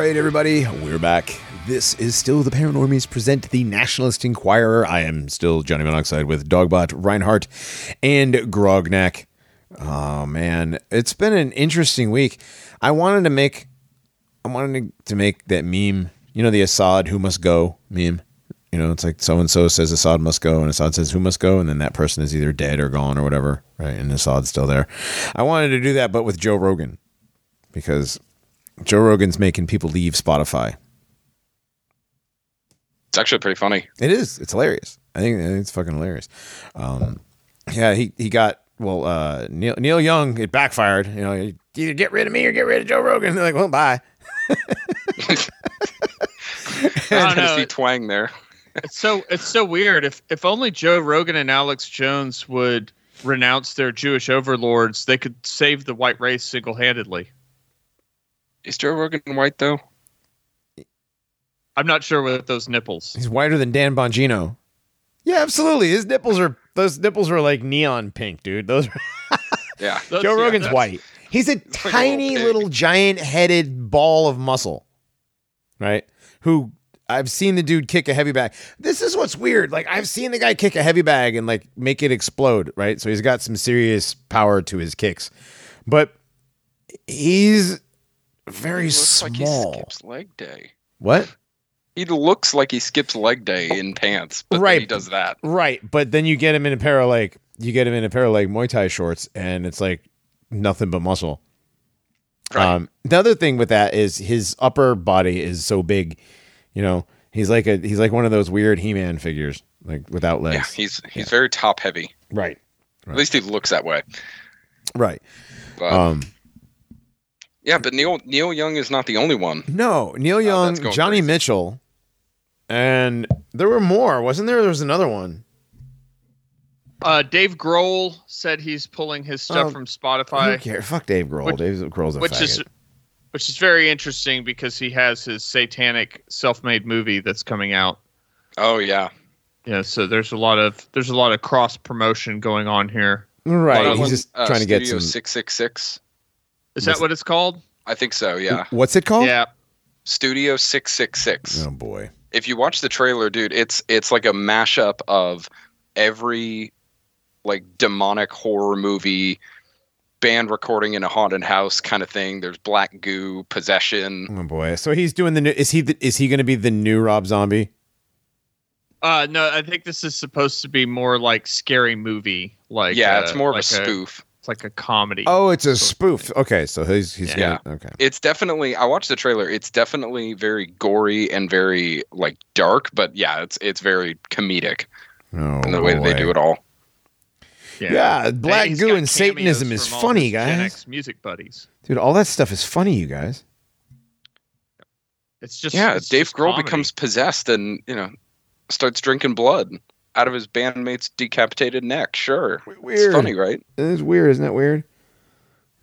[SPEAKER 1] Right, everybody, we're back. This is still the Paranormies present the Nationalist Inquirer. I am still Johnny Monoxide with Dogbot, Reinhard, and Grognak. Oh man, it's been an interesting week. I wanted to make, I wanted to make that meme. You know, the Assad who must go meme. You know, it's like so and so says Assad must go, and Assad says who must go, and then that person is either dead or gone or whatever, right? And Assad's still there. I wanted to do that, but with Joe Rogan, because Joe Rogan's making people leave Spotify.
[SPEAKER 3] It's actually pretty funny.
[SPEAKER 1] It is. It's hilarious. I think, I think it's fucking hilarious. Um, yeah, he he got well. Uh, Neil Neil Young. It backfired. You know, either get rid of me or get rid of Joe Rogan. They're like, well, bye.
[SPEAKER 2] I don't know.
[SPEAKER 3] Tennessee twang there.
[SPEAKER 2] It's so it's so weird. If if only Joe Rogan and Alex Jones would renounce their Jewish overlords, they could save the white race single handedly.
[SPEAKER 3] Is Joe Rogan white though?
[SPEAKER 2] I'm not sure with those nipples.
[SPEAKER 1] He's whiter than Dan Bongino. Yeah, absolutely. His nipples are those nipples are like neon pink, dude. Those
[SPEAKER 3] Yeah.
[SPEAKER 1] Joe
[SPEAKER 2] yeah,
[SPEAKER 1] Rogan's
[SPEAKER 2] that's-
[SPEAKER 1] white. He's a
[SPEAKER 3] like a
[SPEAKER 1] tiny
[SPEAKER 3] little
[SPEAKER 1] little giant headed ball of muscle, right? Who I've seen the dude kick a heavy bag. This is what's weird. Like I've seen the guy kick a heavy bag and like make it explode, right? So he's got some serious power to his kicks, but he's very
[SPEAKER 3] He looks like he
[SPEAKER 1] small.
[SPEAKER 3] skips leg day.
[SPEAKER 1] what?
[SPEAKER 3] He looks like he skips leg day in pants, but
[SPEAKER 1] Right.
[SPEAKER 3] he does that.
[SPEAKER 1] Right, but then you get him in a pair of like you get him in a pair of like Muay Thai shorts, and it's like nothing but muscle.
[SPEAKER 3] Right.
[SPEAKER 1] Um, the other thing with that is his upper body is so big. You know, he's like a he's like one of those weird He-Man figures, like without legs.
[SPEAKER 3] yeah, he's he's very top heavy.
[SPEAKER 1] right,
[SPEAKER 3] At least he looks that way.
[SPEAKER 1] right.
[SPEAKER 3] But,
[SPEAKER 1] Um,
[SPEAKER 3] yeah, but Neil Neil Young is not the only one.
[SPEAKER 1] no, Neil Young,
[SPEAKER 3] going
[SPEAKER 1] Johnny
[SPEAKER 3] crazy.
[SPEAKER 1] Mitchell, and there were more, wasn't there? There was another one.
[SPEAKER 2] Uh, Dave Grohl said he's pulling his stuff
[SPEAKER 1] Oh,
[SPEAKER 2] from
[SPEAKER 1] Who
[SPEAKER 2] Spotify,
[SPEAKER 1] cares? Fuck Dave Grohl.
[SPEAKER 2] Which-
[SPEAKER 1] Dave Grohl's a
[SPEAKER 2] which
[SPEAKER 1] faggot.
[SPEAKER 2] is which is very interesting because he has his satanic self-made movie that's coming out.
[SPEAKER 3] Oh yeah.
[SPEAKER 2] Yeah, so there's a lot of there's a lot of cross promotion going on here.
[SPEAKER 1] right. He's just
[SPEAKER 3] uh,
[SPEAKER 1] trying to get
[SPEAKER 3] Studio
[SPEAKER 1] some.
[SPEAKER 3] six six six.
[SPEAKER 2] Is that what it's called?
[SPEAKER 3] I think so. Yeah.
[SPEAKER 1] What's it called?
[SPEAKER 2] Yeah.
[SPEAKER 3] Studio six six six.
[SPEAKER 1] Oh boy.
[SPEAKER 3] If you watch the trailer, dude, it's it's like a mashup of every like demonic horror movie band recording in a haunted house kind of thing. There's black goo, possession.
[SPEAKER 1] Oh boy. So he's doing the new. Is he? The, is he going to be the new Rob Zombie?
[SPEAKER 2] Uh, no, I think this is supposed to be more like scary movie. Like
[SPEAKER 3] yeah,
[SPEAKER 2] uh,
[SPEAKER 3] it's more of
[SPEAKER 2] like
[SPEAKER 3] a spoof.
[SPEAKER 2] It's like a comedy.
[SPEAKER 1] Oh, it's a spoof. Okay, so he's he's
[SPEAKER 3] Yeah.
[SPEAKER 1] gonna, okay.
[SPEAKER 3] It's definitely I watched the trailer. It's definitely very gory and very like dark, but yeah, it's it's very comedic
[SPEAKER 1] Oh,
[SPEAKER 3] in the way that they do it all.
[SPEAKER 1] Yeah, black
[SPEAKER 2] he's
[SPEAKER 1] goo and Satanism is funny,
[SPEAKER 2] his Gen
[SPEAKER 1] guys.
[SPEAKER 2] X music buddies.
[SPEAKER 1] Dude, all that stuff is funny, you guys.
[SPEAKER 2] It's just
[SPEAKER 3] yeah,
[SPEAKER 2] it's
[SPEAKER 3] Dave
[SPEAKER 2] just
[SPEAKER 3] Grohl
[SPEAKER 2] comedy.
[SPEAKER 3] becomes possessed and you know starts drinking blood out of his bandmate's decapitated neck. Sure,
[SPEAKER 1] Weird.
[SPEAKER 3] it's funny, right?
[SPEAKER 1] It's weird, isn't that weird?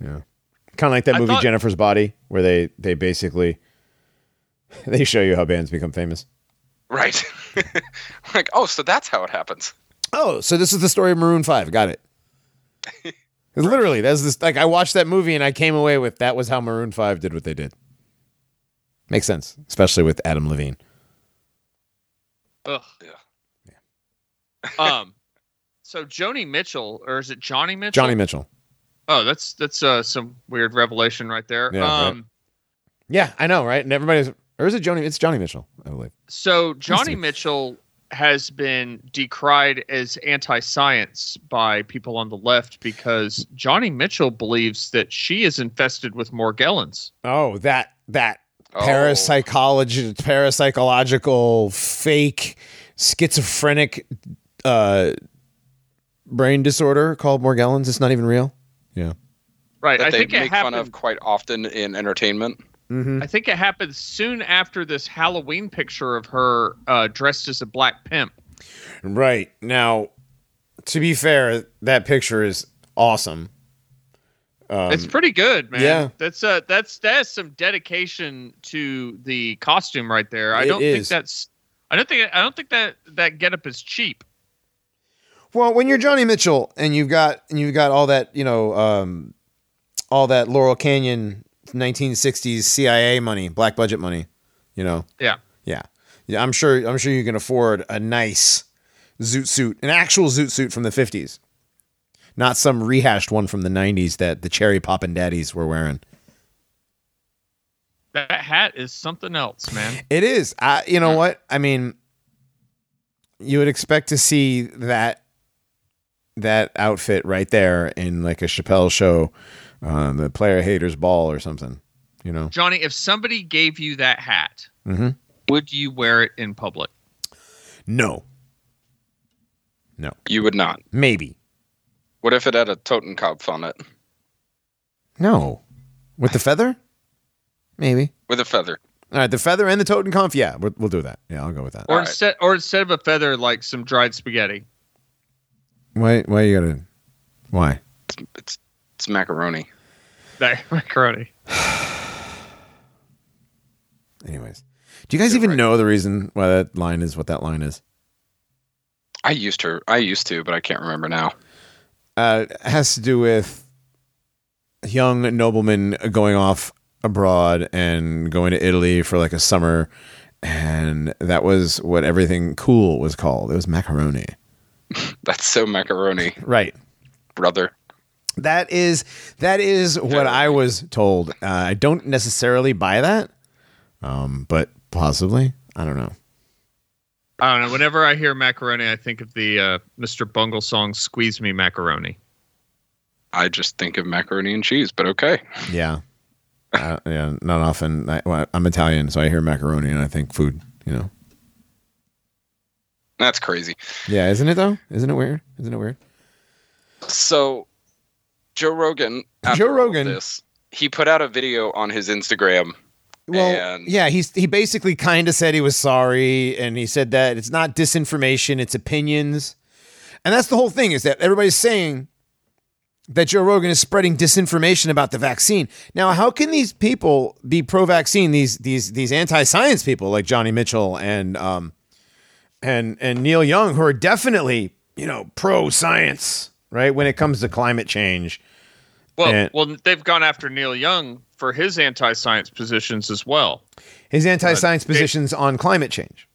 [SPEAKER 1] Yeah. Kind of like that
[SPEAKER 2] I
[SPEAKER 1] movie
[SPEAKER 2] thought-
[SPEAKER 1] Jennifer's Body, where they they basically they show you how bands become famous.
[SPEAKER 3] Right. like, oh, so that's how it happens.
[SPEAKER 1] Oh, so this is the story of Maroon Five. Got it. Literally, that's this. Like I watched that movie and I came away with that was how Maroon Five did what they did. Makes sense, especially with Adam Levine.
[SPEAKER 2] Ugh.
[SPEAKER 3] Yeah.
[SPEAKER 2] Um, so Joni Mitchell, or is it Johnny Mitchell?
[SPEAKER 1] Johnny Mitchell.
[SPEAKER 2] Oh, that's that's uh, some weird revelation right there.
[SPEAKER 1] Yeah, right.
[SPEAKER 2] um,
[SPEAKER 1] Yeah, I know, right? And everybody's or is it Joni? It's Johnny Mitchell, I believe.
[SPEAKER 2] so Johnny. Mitchell has been decried as anti-science by people on the left because Johnny Mitchell believes that she is infested with Morgellons.
[SPEAKER 1] Oh, that that
[SPEAKER 3] Oh.
[SPEAKER 1] parapsychology, parapsychological, fake, schizophrenic, uh, brain disorder called Morgellons. It's not even real. Yeah.
[SPEAKER 2] Right.
[SPEAKER 3] that
[SPEAKER 2] I
[SPEAKER 3] they
[SPEAKER 2] think it
[SPEAKER 3] make fun of quite often in entertainment.
[SPEAKER 1] Mm-hmm.
[SPEAKER 2] I think it happened soon after this Halloween picture of her uh, dressed as a black pimp.
[SPEAKER 1] Right now, to be fair, that picture is awesome. Um,
[SPEAKER 2] it's pretty good, man.
[SPEAKER 1] yeah.
[SPEAKER 2] That's uh that's that's some dedication to the costume right there. I
[SPEAKER 1] It
[SPEAKER 2] don't
[SPEAKER 1] is.
[SPEAKER 2] think that's I don't think I don't think that that getup is cheap.
[SPEAKER 1] Well, when you're Johnny Mitchell and you've got and you've got all that, you know, um, all that Laurel Canyon 1960s CIA money, black budget money. You know.
[SPEAKER 2] Yeah.
[SPEAKER 1] Yeah. Yeah, I'm sure I'm sure you can afford a nice zoot suit, an actual zoot suit from the 50s. Not some rehashed one from the 90s that the cherry poppin' daddies were wearing.
[SPEAKER 2] That hat is something else, man.
[SPEAKER 1] It is. I, you know what? I mean, you would expect to see that that outfit right there in like a Chappelle show, uh, the player haters ball or something. You know?
[SPEAKER 2] Johnny, if somebody gave you that hat,
[SPEAKER 1] Mhm.
[SPEAKER 2] would you wear it in public?
[SPEAKER 1] No. No.
[SPEAKER 3] You would not.
[SPEAKER 1] Maybe.
[SPEAKER 3] What if it had a Totenkopf on it
[SPEAKER 1] No. With the feather? Maybe.
[SPEAKER 3] with a feather?
[SPEAKER 1] All right, the feather and the Totenkopf. Yeah, we'll, we'll do that. Yeah, I'll go with that.
[SPEAKER 2] Or
[SPEAKER 3] All right.
[SPEAKER 2] instead or instead of a feather like some dried spaghetti.
[SPEAKER 1] Why? Why you gotta? Why?
[SPEAKER 3] It's it's macaroni.
[SPEAKER 2] Macaroni.
[SPEAKER 1] Anyways, do you guys
[SPEAKER 3] You're
[SPEAKER 1] even
[SPEAKER 3] right.
[SPEAKER 1] know the reason why that line is what that line is?
[SPEAKER 3] I used to. I used to, but I can't remember now.
[SPEAKER 1] Uh, it has to do with young noblemen going off abroad and going to Italy for like a summer, and that was what everything cool was called. It was macaroni.
[SPEAKER 3] That's so macaroni,
[SPEAKER 1] Right.
[SPEAKER 3] brother.
[SPEAKER 1] That is that is what I was told. Uh, I don't necessarily buy that, um, but possibly. I don't know.
[SPEAKER 2] I don't know. Whenever I hear macaroni, I think of the uh, Mr. Bungle song "Squeeze Me Macaroni."
[SPEAKER 3] I just think of macaroni and cheese, but okay.
[SPEAKER 1] Yeah, uh, yeah. Not often. I, well, I'm Italian, so I hear macaroni and I think food. You know.
[SPEAKER 3] That's crazy.
[SPEAKER 1] Yeah, isn't it though? Isn't it weird? Isn't it weird?
[SPEAKER 3] So, Joe Rogan. after
[SPEAKER 1] Joe Rogan.
[SPEAKER 3] this, he put out a video on his Instagram.
[SPEAKER 1] Well,
[SPEAKER 3] And-
[SPEAKER 1] yeah, he's he basically kind of said he was sorry, and he said that it's not disinformation, it's opinions, and that's the whole thing is that everybody's saying that Joe Rogan is spreading disinformation about the vaccine. Now, how can these people be pro-vaccine? These these these anti-science people like Johnny Mitchell and um and and Neil Young, who are definitely you know pro-science, right? When it comes to climate change.
[SPEAKER 2] Well,
[SPEAKER 1] And-
[SPEAKER 2] well, they've gone after Neil Young for his anti-science positions as well.
[SPEAKER 1] His anti-science
[SPEAKER 2] Uh,
[SPEAKER 1] positions on climate change.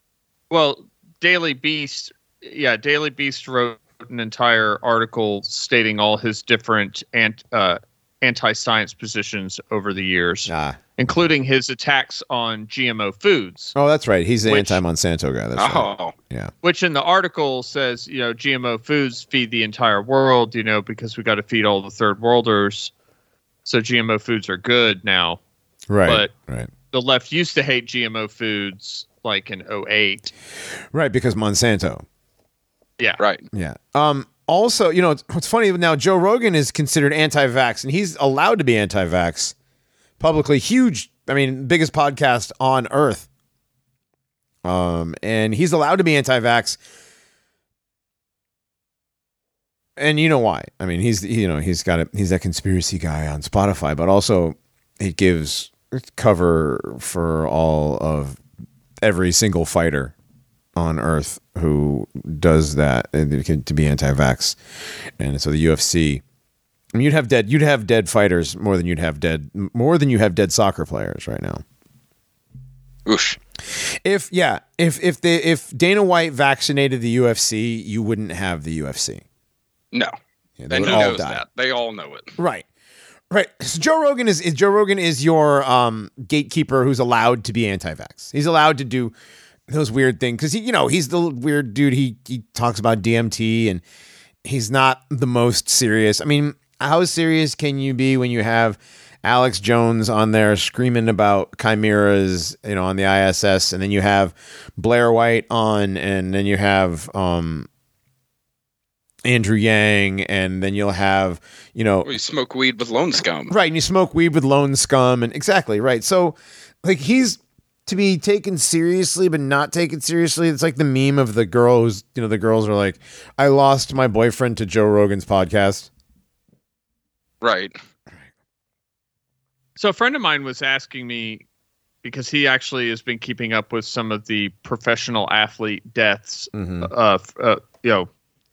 [SPEAKER 2] Well, Daily Beast, yeah, Daily Beast wrote an entire article stating all his different ant, uh, anti-science positions over the years,
[SPEAKER 1] Ah.
[SPEAKER 2] Including his attacks on GMO foods.
[SPEAKER 1] Oh, that's right. He's the
[SPEAKER 2] Which-
[SPEAKER 1] anti-Monsanto guy. That's right.
[SPEAKER 3] oh,
[SPEAKER 1] Yeah.
[SPEAKER 2] which in the article says, you know, GMO foods feed the entire world, you know, because we got to feed all the third worlders. So GMO foods are good now.
[SPEAKER 1] Right. But right.
[SPEAKER 2] The left used to hate GMO foods like in 08.
[SPEAKER 1] Right. Because Monsanto.
[SPEAKER 2] Yeah.
[SPEAKER 3] right.
[SPEAKER 1] Yeah. Um. Also, you know, it's, what's funny now, Joe Rogan is considered anti-vax, and he's allowed to be anti-vax publicly. Huge. I mean, biggest podcast on earth. Um, and he's allowed to be anti-vax. And you know why? I mean, he's you know he's got a he's that conspiracy guy on Spotify, but also it gives cover for all of every single fighter on earth who does that to be anti-vax and so the UFC you'd have dead you'd have dead fighters more than you'd have dead more than you have dead soccer players right now
[SPEAKER 3] Oosh.
[SPEAKER 1] if yeah if if the if Dana White vaccinated the UFC you wouldn't have the UFC
[SPEAKER 3] No.
[SPEAKER 1] Yeah, they
[SPEAKER 3] And
[SPEAKER 1] would all
[SPEAKER 3] knows
[SPEAKER 1] die.
[SPEAKER 3] that. They all know it.
[SPEAKER 1] Right. Right. So Joe Rogan is, is Joe Rogan is your um, gatekeeper who's allowed to be anti-vax. He's allowed to do those weird things because he, you know, he's the weird dude. He he talks about DMT and he's not the most serious. I mean, how serious can you be when you have Alex Jones on there screaming about chimeras, you know, on the ISS, and then you have Blair White on, and then you have um, Andrew Yang, and then you'll have, you know,
[SPEAKER 3] We smoke weed with Lone Skum.
[SPEAKER 1] Right, and you smoke weed with Lone Skum, and exactly right. So, like, he's to be taken seriously, but not taken seriously. It's like the meme of the girls you know, the girls are like, "I lost my boyfriend to Joe Rogan's podcast."
[SPEAKER 3] Right.
[SPEAKER 2] So a friend of mine was asking me because he actually has been keeping up with some of the professional athlete deaths,
[SPEAKER 1] Mhm.
[SPEAKER 2] uh, f- uh, you know,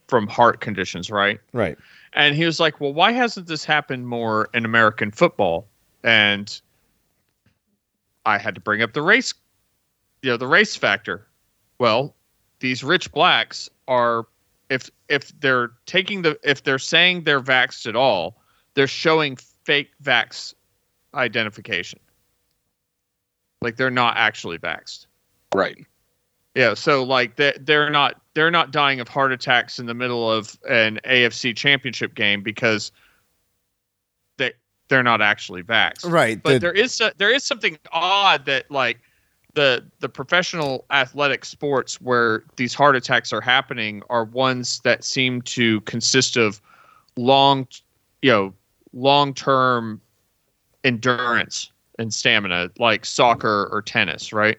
[SPEAKER 2] from heart conditions, right?
[SPEAKER 1] Right.
[SPEAKER 2] And he was like, "Well, why hasn't this happened more in American football?" And I had to bring up the race, you know, the race factor. Well, these rich blacks are if if they're taking the if they're saying they're vaxxed at all, they're showing fake vax identification. Like they're not actually vaxed.
[SPEAKER 3] Right.
[SPEAKER 2] Yeah, so like they they're not they're not dying of heart attacks in the middle of an AFC championship game because they they're not actually vaxxed.
[SPEAKER 1] Right.
[SPEAKER 2] But
[SPEAKER 1] the-
[SPEAKER 2] there is so- there is something odd that like the the professional athletic sports where these heart attacks are happening are ones that seem to consist of long you know long term endurance and stamina like soccer or tennis, right?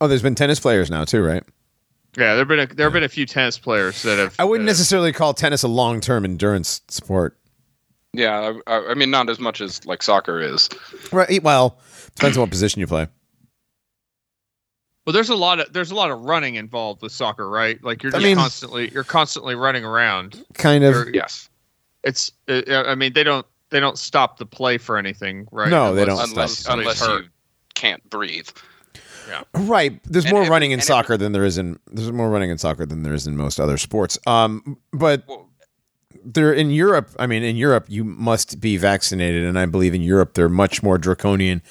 [SPEAKER 1] oh, there's been tennis players now too, right?
[SPEAKER 2] Yeah, there've been a, there have been a few tennis players that have.
[SPEAKER 1] I wouldn't
[SPEAKER 2] that have-
[SPEAKER 1] necessarily call tennis a long term endurance sport.
[SPEAKER 3] Yeah. I, I- I mean, not as much as like soccer is.
[SPEAKER 1] Right. Well, depends on what position you play.
[SPEAKER 2] Well, there's a lot of there's a lot of running involved with soccer, right? Like you're
[SPEAKER 1] I mean-
[SPEAKER 2] constantly you're constantly running around.
[SPEAKER 1] Kind of.
[SPEAKER 2] You're-
[SPEAKER 3] Yes.
[SPEAKER 2] It's uh, I mean they don't they don't stop the play for anything, right?
[SPEAKER 1] No, they don't
[SPEAKER 3] Unless
[SPEAKER 1] stop.
[SPEAKER 3] unless
[SPEAKER 2] somebody's
[SPEAKER 3] you can't breathe. Yeah.
[SPEAKER 1] Right. There's
[SPEAKER 3] And
[SPEAKER 1] more
[SPEAKER 3] every-
[SPEAKER 1] running in
[SPEAKER 3] and
[SPEAKER 1] soccer than there is in there's more running in soccer than there is in most other sports. Um, but
[SPEAKER 3] Well,
[SPEAKER 1] they're in Europe. I mean, in Europe, you must be vaccinated, and I believe in Europe they're much more draconian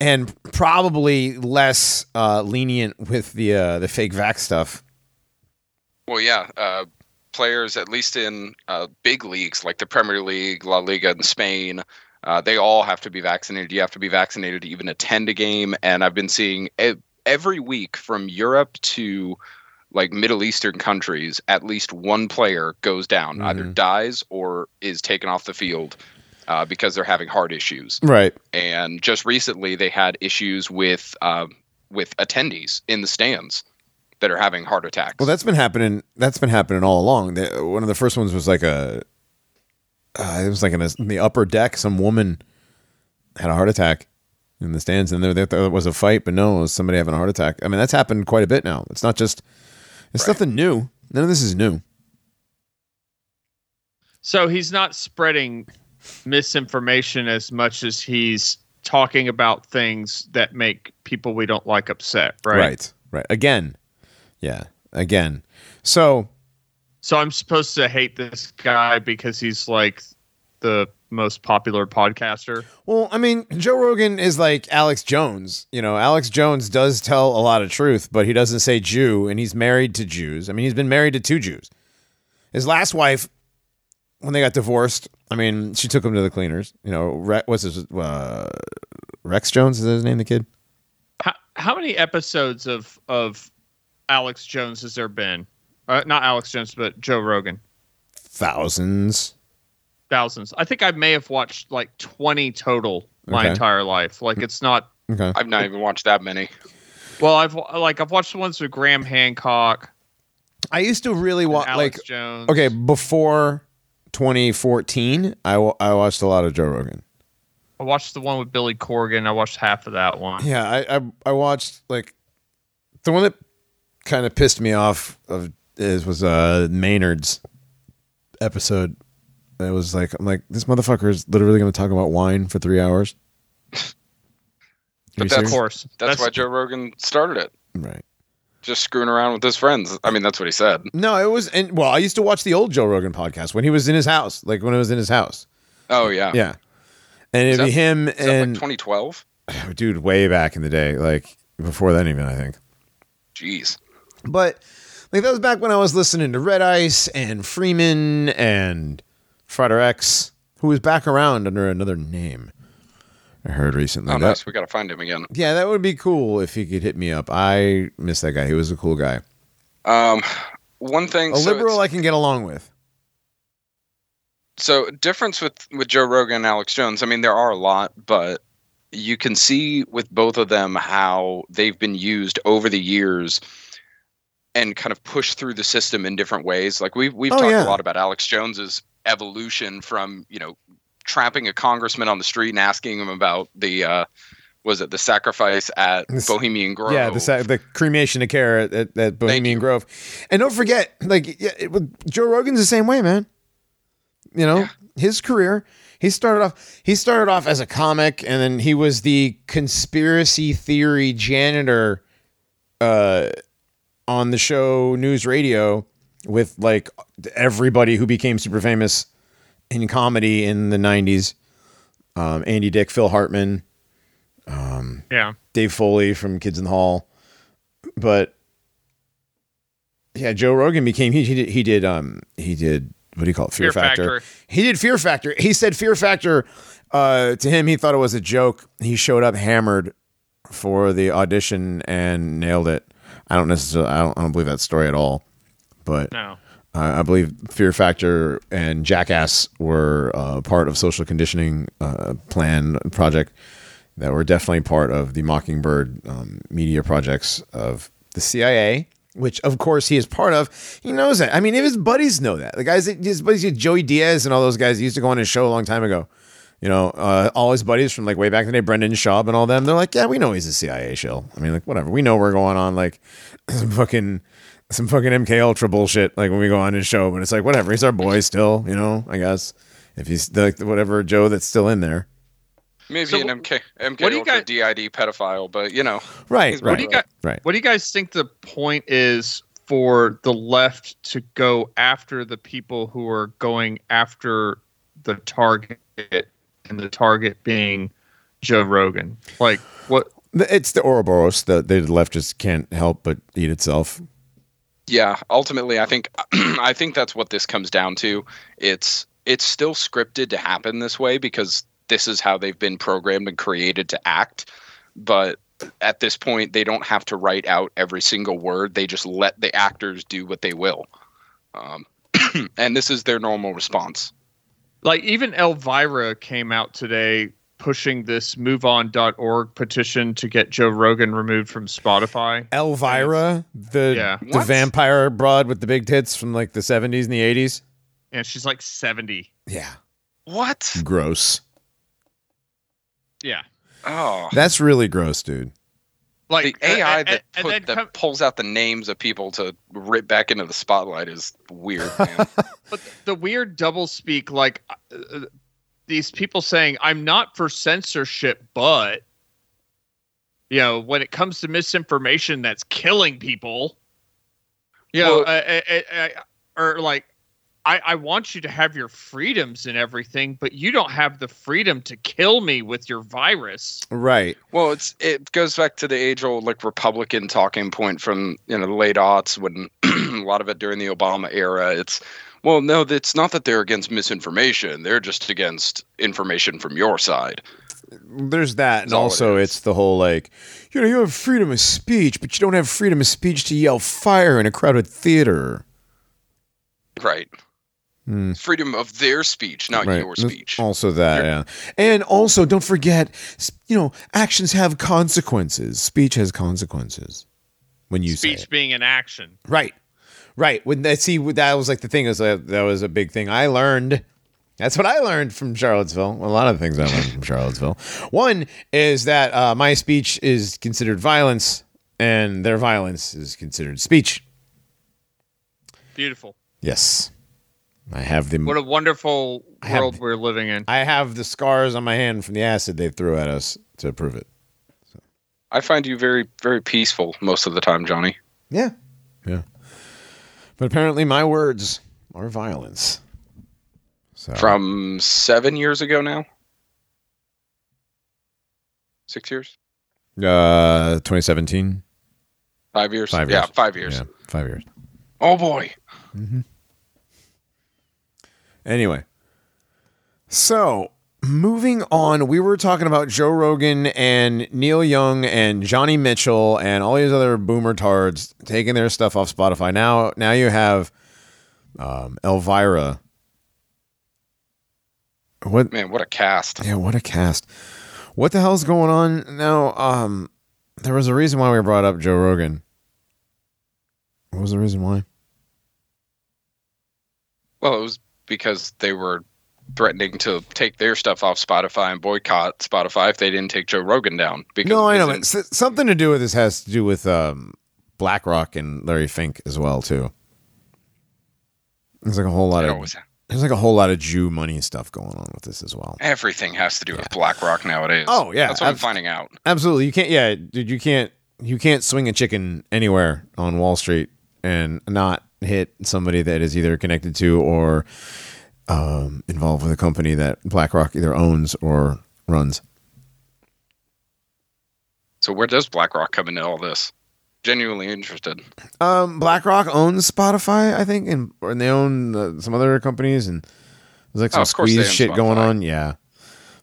[SPEAKER 1] and probably less uh, lenient with the uh, the fake vax stuff.
[SPEAKER 3] Well, yeah. Uh, players, at least in uh, big leagues like the Premier League, La Liga in Spain, uh, they all have to be vaccinated. You have to be vaccinated to even attend a game. And I've been seeing every week from Europe to like Middle Eastern countries, at least one player goes down, either
[SPEAKER 1] Mhm.
[SPEAKER 3] dies or is taken off the field uh, because they're having heart issues.
[SPEAKER 1] Right.
[SPEAKER 3] And just recently, they had issues with uh, with attendees in the stands that are having heart attacks.
[SPEAKER 1] Well, that's been happening. That's been happening all along. The, one of the first ones was like a. Uh, it was like in, a, in the upper deck. Some woman had a heart attack in the stands, and there, there was a fight, but no, it was somebody having a heart attack. I mean, that's happened quite a bit now. It's not just. It's
[SPEAKER 3] Right.
[SPEAKER 1] nothing new. None of this is new.
[SPEAKER 2] So he's not spreading misinformation as much as he's talking about things that make people we don't like upset, right?
[SPEAKER 1] Right. Right. Again. Yeah. Again. So
[SPEAKER 2] So I'm supposed to hate this guy because he's like the most popular podcaster.
[SPEAKER 1] Well, I mean, Joe Rogan is like Alex Jones. You know, Alex Jones does tell a lot of truth, but he doesn't say Jew, and he's married to Jews. I mean, he's been married to two Jews. His last wife, when they got divorced, I mean, she took him to the cleaners. You know, Re- what's his uh, Rex Jones is that his name? The kid.
[SPEAKER 2] How, how many episodes of of Alex Jones has there been? Uh, not Alex Jones, but Joe Rogan.
[SPEAKER 1] Thousands.
[SPEAKER 2] Thousands. I think I may have watched like 20 total my
[SPEAKER 1] Okay.
[SPEAKER 2] entire life. Like it's not.
[SPEAKER 1] Okay.
[SPEAKER 3] I've not even watched that many.
[SPEAKER 2] Well, I've like I've watched the ones with Graham Hancock,
[SPEAKER 1] I used to really
[SPEAKER 2] and
[SPEAKER 1] watch
[SPEAKER 2] Alex
[SPEAKER 1] like
[SPEAKER 2] Jones.
[SPEAKER 1] okay before 2014. I I watched a lot of Joe Rogan.
[SPEAKER 2] I watched the one with Billy Corgan. I watched half of that one.
[SPEAKER 1] Yeah, I, I I watched like the one that kind of pissed me off of is was uh Maynard's episode. It was like I'm like this motherfucker is literally going to talk about wine for three hours.
[SPEAKER 3] But that's-
[SPEAKER 2] Of
[SPEAKER 1] serious?
[SPEAKER 2] course.
[SPEAKER 3] That's, why Joe Rogan started it.
[SPEAKER 1] right.
[SPEAKER 3] Just screwing around with his friends. I mean, that's what he said.
[SPEAKER 1] No, it was and well, I used to watch the old Joe Rogan podcast when he was in his house, like when it was in his house.
[SPEAKER 3] Oh yeah.
[SPEAKER 1] Yeah, and it'd
[SPEAKER 3] that-
[SPEAKER 1] be him
[SPEAKER 3] Is that like
[SPEAKER 1] and
[SPEAKER 3] 2012?
[SPEAKER 1] dude way back in the day, like before then even I think.
[SPEAKER 3] Jeez.
[SPEAKER 1] But like that was back when I was listening to Red Ice and Freeman and Frider X, who was back around under another name. I heard recently.
[SPEAKER 3] Oh,
[SPEAKER 1] That-
[SPEAKER 3] nice. We got to find him again.
[SPEAKER 1] Yeah, that would be cool if he could hit me up. I miss that guy. He was a cool guy.
[SPEAKER 3] Um, one thing.
[SPEAKER 1] A
[SPEAKER 3] so
[SPEAKER 1] liberal I can get along with.
[SPEAKER 3] so difference with with Joe Rogan and Alex Jones. I mean, there are a lot, but you can see with both of them how they've been used over the years and kind of push through the system in different ways. Like we've we've
[SPEAKER 1] Oh,
[SPEAKER 3] talked
[SPEAKER 1] yeah.
[SPEAKER 3] a lot about Alex Jones's evolution from you know trapping a congressman on the street and asking him about the uh, was it the sacrifice at Bohemian Grove?
[SPEAKER 1] Yeah, the the cremation of care at, at, at Bohemian Grove, and don't forget, like yeah, it, Joe Rogan's the same way, man. You know,
[SPEAKER 3] Yeah.
[SPEAKER 1] his career, He started off he started off as a comic and then he was the conspiracy theory janitor uh on the show News Radio with like everybody who became super famous in comedy in the 90s. Um, Andy Dick, Phil Hartman,
[SPEAKER 2] Yeah.
[SPEAKER 1] Dave Foley from Kids in the Hall. But yeah, Joe Rogan became he, he did he did um he did what do you call it Fear,
[SPEAKER 2] Fear
[SPEAKER 1] Factor.
[SPEAKER 2] Factor.
[SPEAKER 1] He did Fear Factor. He said Fear Factor uh to him he thought it was a joke. He showed up hammered for the audition and nailed it. I don't necessarily I don't I don't believe that story at all. But
[SPEAKER 2] No.
[SPEAKER 1] uh, I believe Fear Factor and Jackass were uh, part of social conditioning uh, plan project that were definitely part of the Mockingbird um, media projects of the CIA, which of course he is part of. He knows that. I mean, if his buddies know that, the guys, that- his buddies, Joey Diaz and all those guys used to go on his show a long time ago. You know, uh, all his buddies from like way back in the day, Brendan Schaub and all them. They're like, yeah, we know he's a CIA shill. I mean, like whatever. We know we're going on like some fucking some fucking MK Ultra bullshit. Like when we go on his show, but it's like whatever. He's our boy still. You know, I guess if he's like whatever Joe that's still in there.
[SPEAKER 3] Maybe
[SPEAKER 2] So
[SPEAKER 3] an MK MK
[SPEAKER 2] what do you
[SPEAKER 3] Ultra
[SPEAKER 2] guys-
[SPEAKER 3] DID pedophile, but you know,
[SPEAKER 1] Right. Right.
[SPEAKER 2] What do you got?
[SPEAKER 1] Right.
[SPEAKER 2] What do you guys think the point is for the left to go after the people who are going after the target, and the target being Joe Rogan? Like what?
[SPEAKER 1] It's the Ouroboros that the left just can't help but eat itself.
[SPEAKER 3] yeah. Ultimately, I think I think that's what this comes down to. It's it's still scripted to happen this way because this is how they've been programmed and created to act. But at this point, they don't have to write out every single word. They just let the actors do what they will. Um, and this is their normal response.
[SPEAKER 2] Like even Elvira came out today pushing this MoveOn.org petition to get Joe Rogan removed from Spotify.
[SPEAKER 1] Elvira, the
[SPEAKER 2] Yeah.
[SPEAKER 1] the
[SPEAKER 3] What?
[SPEAKER 1] vampire broad with the big tits from like the seventies and the eighties.
[SPEAKER 2] And she's like 70.
[SPEAKER 1] Yeah,
[SPEAKER 3] What?
[SPEAKER 1] gross.
[SPEAKER 2] Yeah.
[SPEAKER 3] Oh,
[SPEAKER 1] That's really gross, dude.
[SPEAKER 2] Like
[SPEAKER 3] the AI
[SPEAKER 2] and-
[SPEAKER 3] that,
[SPEAKER 2] and
[SPEAKER 3] put,
[SPEAKER 2] then
[SPEAKER 3] that
[SPEAKER 2] come-
[SPEAKER 3] pulls out the names of people to rip back into the spotlight is weird, man.
[SPEAKER 2] But the weird double speak, like uh, uh, these people saying, "I'm not for censorship," but you know, when it comes to misinformation that's killing people, you know,
[SPEAKER 3] Well-
[SPEAKER 2] uh, uh, uh, uh, or like, I, I want you to have your freedoms and everything, but you don't have the freedom to kill me with your virus.
[SPEAKER 1] Right.
[SPEAKER 3] well, it's it goes back to the age old like Republican talking point from you know the late aughts when a lot of it during the Obama era. It's well, no, it's not that they're against misinformation; they're just against information from your side.
[SPEAKER 1] There's that, and
[SPEAKER 3] That's all it
[SPEAKER 1] also
[SPEAKER 3] is.
[SPEAKER 1] it's the whole like, you know, you have freedom of speech, but you don't have freedom of speech to yell fire in a crowded theater.
[SPEAKER 3] Right.
[SPEAKER 1] Hmm.
[SPEAKER 3] Freedom of their speech, not
[SPEAKER 1] Right.
[SPEAKER 3] your speech.
[SPEAKER 1] Also that, yeah. And also, don't forget, you know, actions have consequences. Speech has consequences. When you say
[SPEAKER 2] Speech
[SPEAKER 1] it.
[SPEAKER 2] being an action.
[SPEAKER 1] Right. Right. When that see that was like the thing is that that was a big thing I learned. That's what I learned from Charlottesville. A lot of things I learned from Charlottesville. One is that uh, my speech is considered violence, and their violence is considered speech.
[SPEAKER 2] Beautiful.
[SPEAKER 1] Yes, I have the
[SPEAKER 2] What a wonderful
[SPEAKER 1] I have-
[SPEAKER 2] world we're living in.
[SPEAKER 1] I have the scars on my hand from the acid they threw at us to prove it.
[SPEAKER 3] I find you very, very peaceful most of the time, Johnny.
[SPEAKER 1] Yeah, yeah. But apparently, my words are violence. So
[SPEAKER 3] From seven years ago now? Six years?
[SPEAKER 1] uh, 2017,
[SPEAKER 3] Five years?
[SPEAKER 1] five
[SPEAKER 3] Yeah, five years.
[SPEAKER 1] Yeah, five years.
[SPEAKER 3] Oh boy.
[SPEAKER 1] Anyway, so moving on, we were talking about Joe Rogan and Neil Young and Johnny Mitchell and all these other boomer tards taking their stuff off Spotify. Now, now you have um, Elvira. What?
[SPEAKER 3] Man, what a cast.
[SPEAKER 1] Yeah, what a cast. What the hell's going on now? Um, there was a reason why we brought up Joe Rogan. What was the reason why?
[SPEAKER 3] Well, it was because they were threatening to take their stuff off Spotify and boycott Spotify if they didn't take Joe Rogan down. Because
[SPEAKER 1] No, I know. But something to do with this has to do with um, BlackRock and Larry Fink as well too. There's like a whole lot of there's like a whole lot of Jew money stuff going on with this as well.
[SPEAKER 3] Everything has to do with BlackRock nowadays.
[SPEAKER 1] Oh, yeah,
[SPEAKER 3] that's what I'm finding out.
[SPEAKER 1] Absolutely, you can't. Yeah, dude, you can't. You can't swing a chicken anywhere on Wall Street and not hit somebody that is either connected to or um, involved with a company that BlackRock either owns or runs.
[SPEAKER 3] So where does BlackRock come into all this? Genuinely interested.
[SPEAKER 1] Um, BlackRock owns Spotify, I think, and and they own uh, some other companies, and there's like
[SPEAKER 3] Oh,
[SPEAKER 1] some
[SPEAKER 3] they
[SPEAKER 1] squeeze shit going on. Yeah,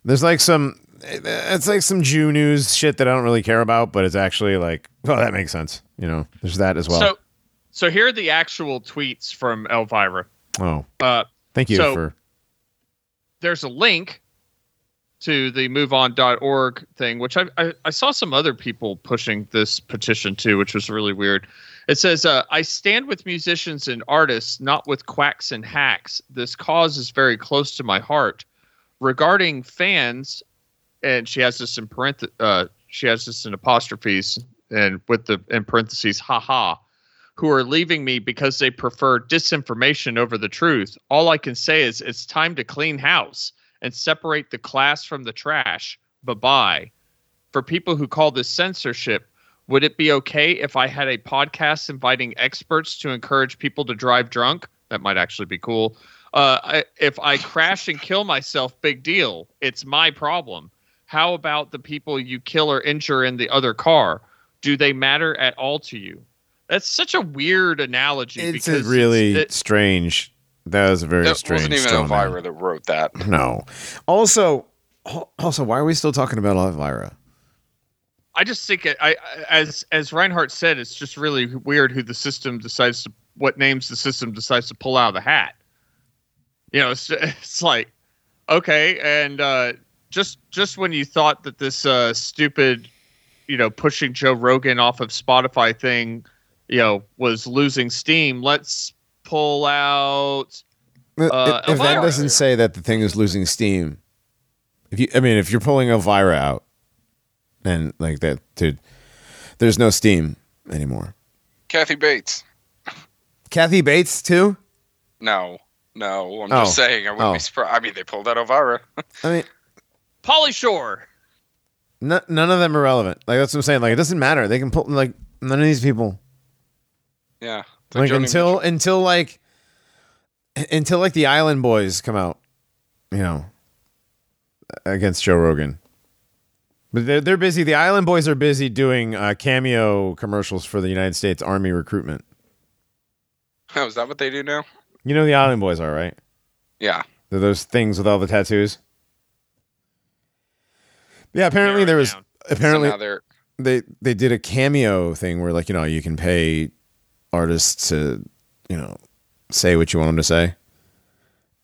[SPEAKER 1] there's like some. It's like some Jew news shit that I don't really care about, but it's actually like, oh, that makes sense. You know, there's that as well.
[SPEAKER 2] So, so here are the actual tweets from Elvira.
[SPEAKER 1] oh,
[SPEAKER 2] Uh,
[SPEAKER 1] thank you
[SPEAKER 2] So-
[SPEAKER 1] for.
[SPEAKER 2] there's a link to the moveon.org thing, which I, I, I saw some other people pushing this petition too, which was really weird. It says, uh, I stand with musicians and artists, not with quacks and hacks. This cause is very close to my heart. Regarding fans, and she has this in parentheses, uh, she has this in apostrophes and with the in parentheses, haha, who are leaving me because they prefer disinformation over the truth. All I can say is it's time to clean house and separate the class from the trash. Bye bye. For people who call this censorship, would it be okay if I had a podcast inviting experts to encourage people to drive drunk? That might actually be cool. Uh, I, if I crash and kill myself, big deal. It's my problem. How about the people you kill or injure in the other car? Do they matter at all to you? That's such a weird analogy.
[SPEAKER 1] It's a
[SPEAKER 2] because
[SPEAKER 1] really
[SPEAKER 2] it-
[SPEAKER 1] strange. That was a very
[SPEAKER 3] That
[SPEAKER 1] strange.
[SPEAKER 3] wasn't even
[SPEAKER 1] straw man.
[SPEAKER 3] Elvira that wrote that.
[SPEAKER 1] No. Also, also, why are we still talking about Elvira?
[SPEAKER 2] I just think it, I, as as Reinhard said, it's just really weird who the system decides to what names the system decides to pull out of the hat. You know, it's, it's like okay, and uh, just just when you thought that this uh, stupid, you know, pushing Joe Rogan off of Spotify thing, you know, was losing steam, let's pull out. Uh,
[SPEAKER 1] if that doesn't say that the thing is losing steam, if you, I mean, if you're pulling Elvira out, and like that, dude, there's no steam anymore.
[SPEAKER 3] Kathy Bates.
[SPEAKER 1] Kathy Bates too.
[SPEAKER 3] No, no. I'm
[SPEAKER 1] Oh.
[SPEAKER 3] just saying. I wouldn't
[SPEAKER 1] Oh.
[SPEAKER 3] be surprised. I mean, they pulled out Elvira.
[SPEAKER 1] I mean,
[SPEAKER 2] Pauly Shore.
[SPEAKER 1] n- none of them are relevant. Like that's what I'm saying. Like it doesn't matter. They can pull like none of these people.
[SPEAKER 3] Yeah. It's
[SPEAKER 1] Like until
[SPEAKER 3] Mitchell.
[SPEAKER 1] until like until like the Island Boys come out, you know, against Joe Rogan. But they're they're busy. The Island Boys are busy doing uh, cameo commercials for the United States Army recruitment.
[SPEAKER 3] Oh, is that what they do now?
[SPEAKER 1] You know the Island Boys are right.
[SPEAKER 3] Yeah.
[SPEAKER 1] They're those things with all the tattoos. Yeah, apparently there was
[SPEAKER 2] down.
[SPEAKER 1] apparently
[SPEAKER 3] so
[SPEAKER 1] they they did a cameo thing where like you know you can pay artists to you know say what you want them to say.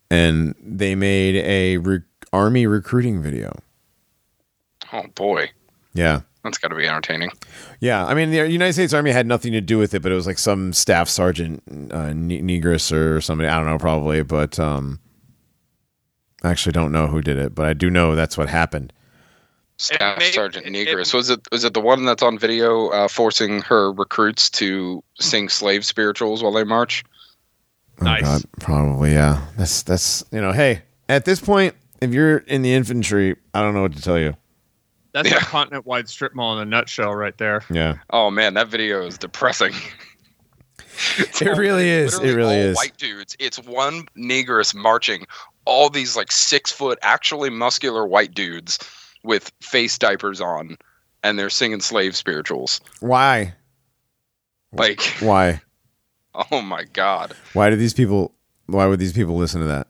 [SPEAKER 1] And they made a re- army recruiting video.
[SPEAKER 3] Oh boy,
[SPEAKER 1] yeah.
[SPEAKER 3] That's got to be entertaining.
[SPEAKER 1] yeah i mean the united states army had nothing to do with it but it was like some staff sergeant uh, negress or somebody i don't know probably but um i actually don't know who did it but i do know that's what happened
[SPEAKER 3] Staff
[SPEAKER 2] may-
[SPEAKER 3] Sergeant Negress.
[SPEAKER 2] it-
[SPEAKER 3] was it was it the one that's on video uh, forcing her recruits to sing slave spirituals while they march?
[SPEAKER 1] Oh
[SPEAKER 2] Nice.
[SPEAKER 1] God, probably yeah. That's that's you know, hey, at this point, if you're in the infantry, I don't know what to tell you.
[SPEAKER 2] That's
[SPEAKER 3] Yeah.
[SPEAKER 2] a continent-wide strip mall in a nutshell, right there.
[SPEAKER 1] Yeah,
[SPEAKER 3] Oh man, that video is depressing. It's
[SPEAKER 1] It
[SPEAKER 3] all-
[SPEAKER 1] really is. It really
[SPEAKER 3] all
[SPEAKER 1] is.
[SPEAKER 3] White dudes. It's one negress marching all these like six foot, actually muscular white dudes with face diapers on, and they're singing slave spirituals.
[SPEAKER 1] why?
[SPEAKER 3] Like,
[SPEAKER 1] Why?
[SPEAKER 3] oh my god.
[SPEAKER 1] Why do these people? Why would these people listen to that?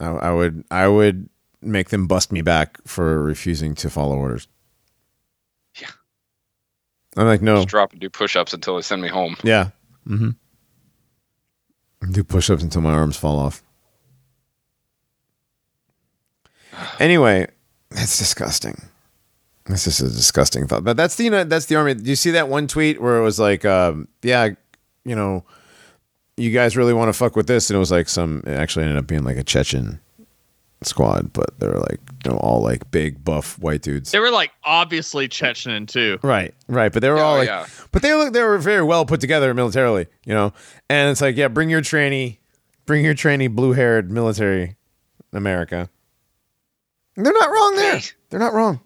[SPEAKER 1] I, I would. I would make them bust me back for refusing to follow orders.
[SPEAKER 3] Yeah.
[SPEAKER 1] I'm like, no.
[SPEAKER 3] Just drop and do push-ups until they send me home.
[SPEAKER 1] Yeah. Mm-hmm. Do push-ups until my arms fall off. Anyway, that's disgusting. That's just a disgusting thought. But that's the United, that's the army. Do you see that one tweet where it was like, um, yeah, you know, you guys really want to fuck with this, and it was like some. It actually ended up being like a Chechen squad, but they're like, you know, all like big buff white dudes.
[SPEAKER 2] They were like obviously Chechen too.
[SPEAKER 1] Right, right, but they were all
[SPEAKER 3] Oh,
[SPEAKER 1] like,
[SPEAKER 3] yeah.
[SPEAKER 1] but they look they were very well put together militarily, you know. And it's like, yeah, bring your tranny, Bring your trainee blue-haired military America. They're not wrong there. They're not wrong.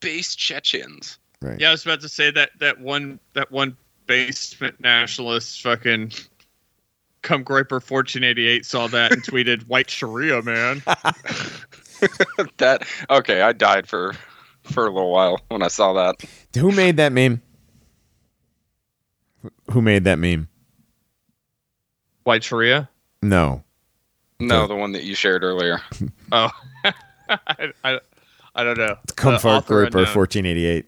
[SPEAKER 3] Base Chechens.
[SPEAKER 1] Right.
[SPEAKER 2] Yeah, I was about to say that that one that one basement nationalist fucking come Groyper 1488 saw that and tweeted white Sharia man.
[SPEAKER 3] That okay, I died for for a little while when I saw that.
[SPEAKER 1] Who made that meme? Who made that meme?
[SPEAKER 2] White Sharia?
[SPEAKER 1] No.
[SPEAKER 3] No,
[SPEAKER 1] Okay.
[SPEAKER 3] the one that you shared earlier.
[SPEAKER 2] Oh. I, I, I don't know.
[SPEAKER 1] Comfort
[SPEAKER 2] Uh,
[SPEAKER 1] Groyper
[SPEAKER 2] unknown.
[SPEAKER 1] 1488.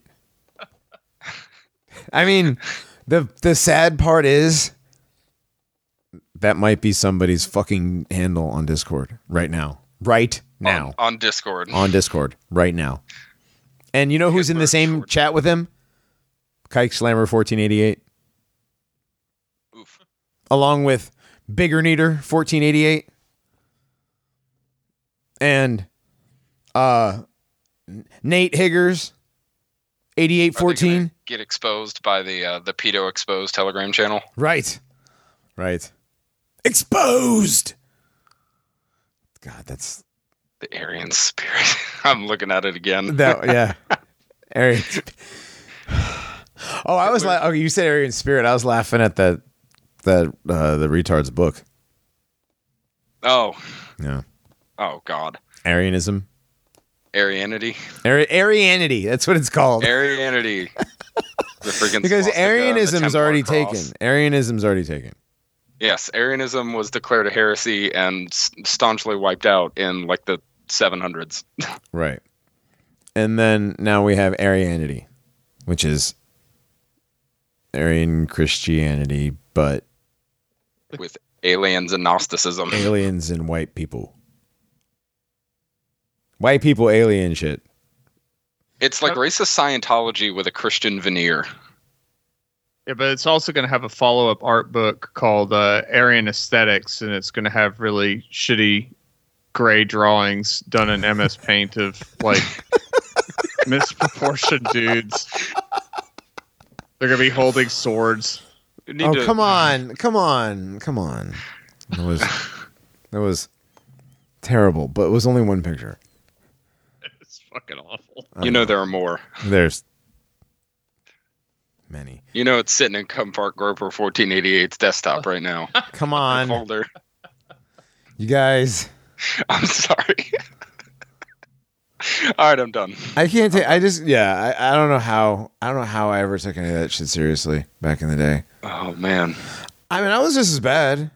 [SPEAKER 1] I mean, the the sad part is that might be somebody's fucking handle on Discord right now. Right now.
[SPEAKER 3] on, on Discord.
[SPEAKER 1] on Discord right now. And you know who's in the same chat with him? Kike Slammer 1488,
[SPEAKER 3] Oof.
[SPEAKER 1] along with Bigger Neater 1488, and uh Nate Higgers 8814.
[SPEAKER 3] Get exposed by the uh, the pedo exposed Telegram channel.
[SPEAKER 1] Right. Right. Exposed. God, that's
[SPEAKER 3] The Aryan spirit. I'm looking at it again.
[SPEAKER 1] that yeah. Arian. Sp- oh, I was like, okay, you said Aryan Spirit. I was laughing at that that uh the retard's book.
[SPEAKER 3] oh,
[SPEAKER 1] Yeah.
[SPEAKER 3] oh God.
[SPEAKER 1] Arianism.
[SPEAKER 3] Aryanity.
[SPEAKER 1] Ari- Arianity. That's what it's called.
[SPEAKER 3] Arianity. the freaking
[SPEAKER 1] because
[SPEAKER 3] swastika and the
[SPEAKER 1] Arianism's already taken. Arianism's already taken.
[SPEAKER 3] Yes, Arianism was declared a heresy and staunchly wiped out in like the 700s.
[SPEAKER 1] Right. And then now we have Arianity, which is Arian Christianity, but
[SPEAKER 3] with aliens and Gnosticism.
[SPEAKER 1] aliens and white people. White people alien shit.
[SPEAKER 3] It's like racist Scientology with a Christian veneer.
[SPEAKER 2] Yeah, but it's also going to have a follow up art book called uh, Aryan Aesthetics, and it's going to have really shitty gray drawings done in MS Paint of like misproportioned dudes. They're going to be holding swords.
[SPEAKER 3] Need
[SPEAKER 1] Oh
[SPEAKER 3] to-
[SPEAKER 1] come on, come on, come on. That was that was terrible, but it was only one picture.
[SPEAKER 2] It's fucking awful.
[SPEAKER 3] You know there are more.
[SPEAKER 1] There's many.
[SPEAKER 3] You know it's sitting in Comfort Groyper 1488's desktop right now.
[SPEAKER 1] Come on,
[SPEAKER 3] Folder.
[SPEAKER 1] you guys.
[SPEAKER 3] I'm sorry. All right, I'm done.
[SPEAKER 1] I can't take. I just yeah. I, I don't know how. I don't know how I ever took any of that shit seriously back in the day.
[SPEAKER 3] Oh man.
[SPEAKER 1] I mean, I was just as bad.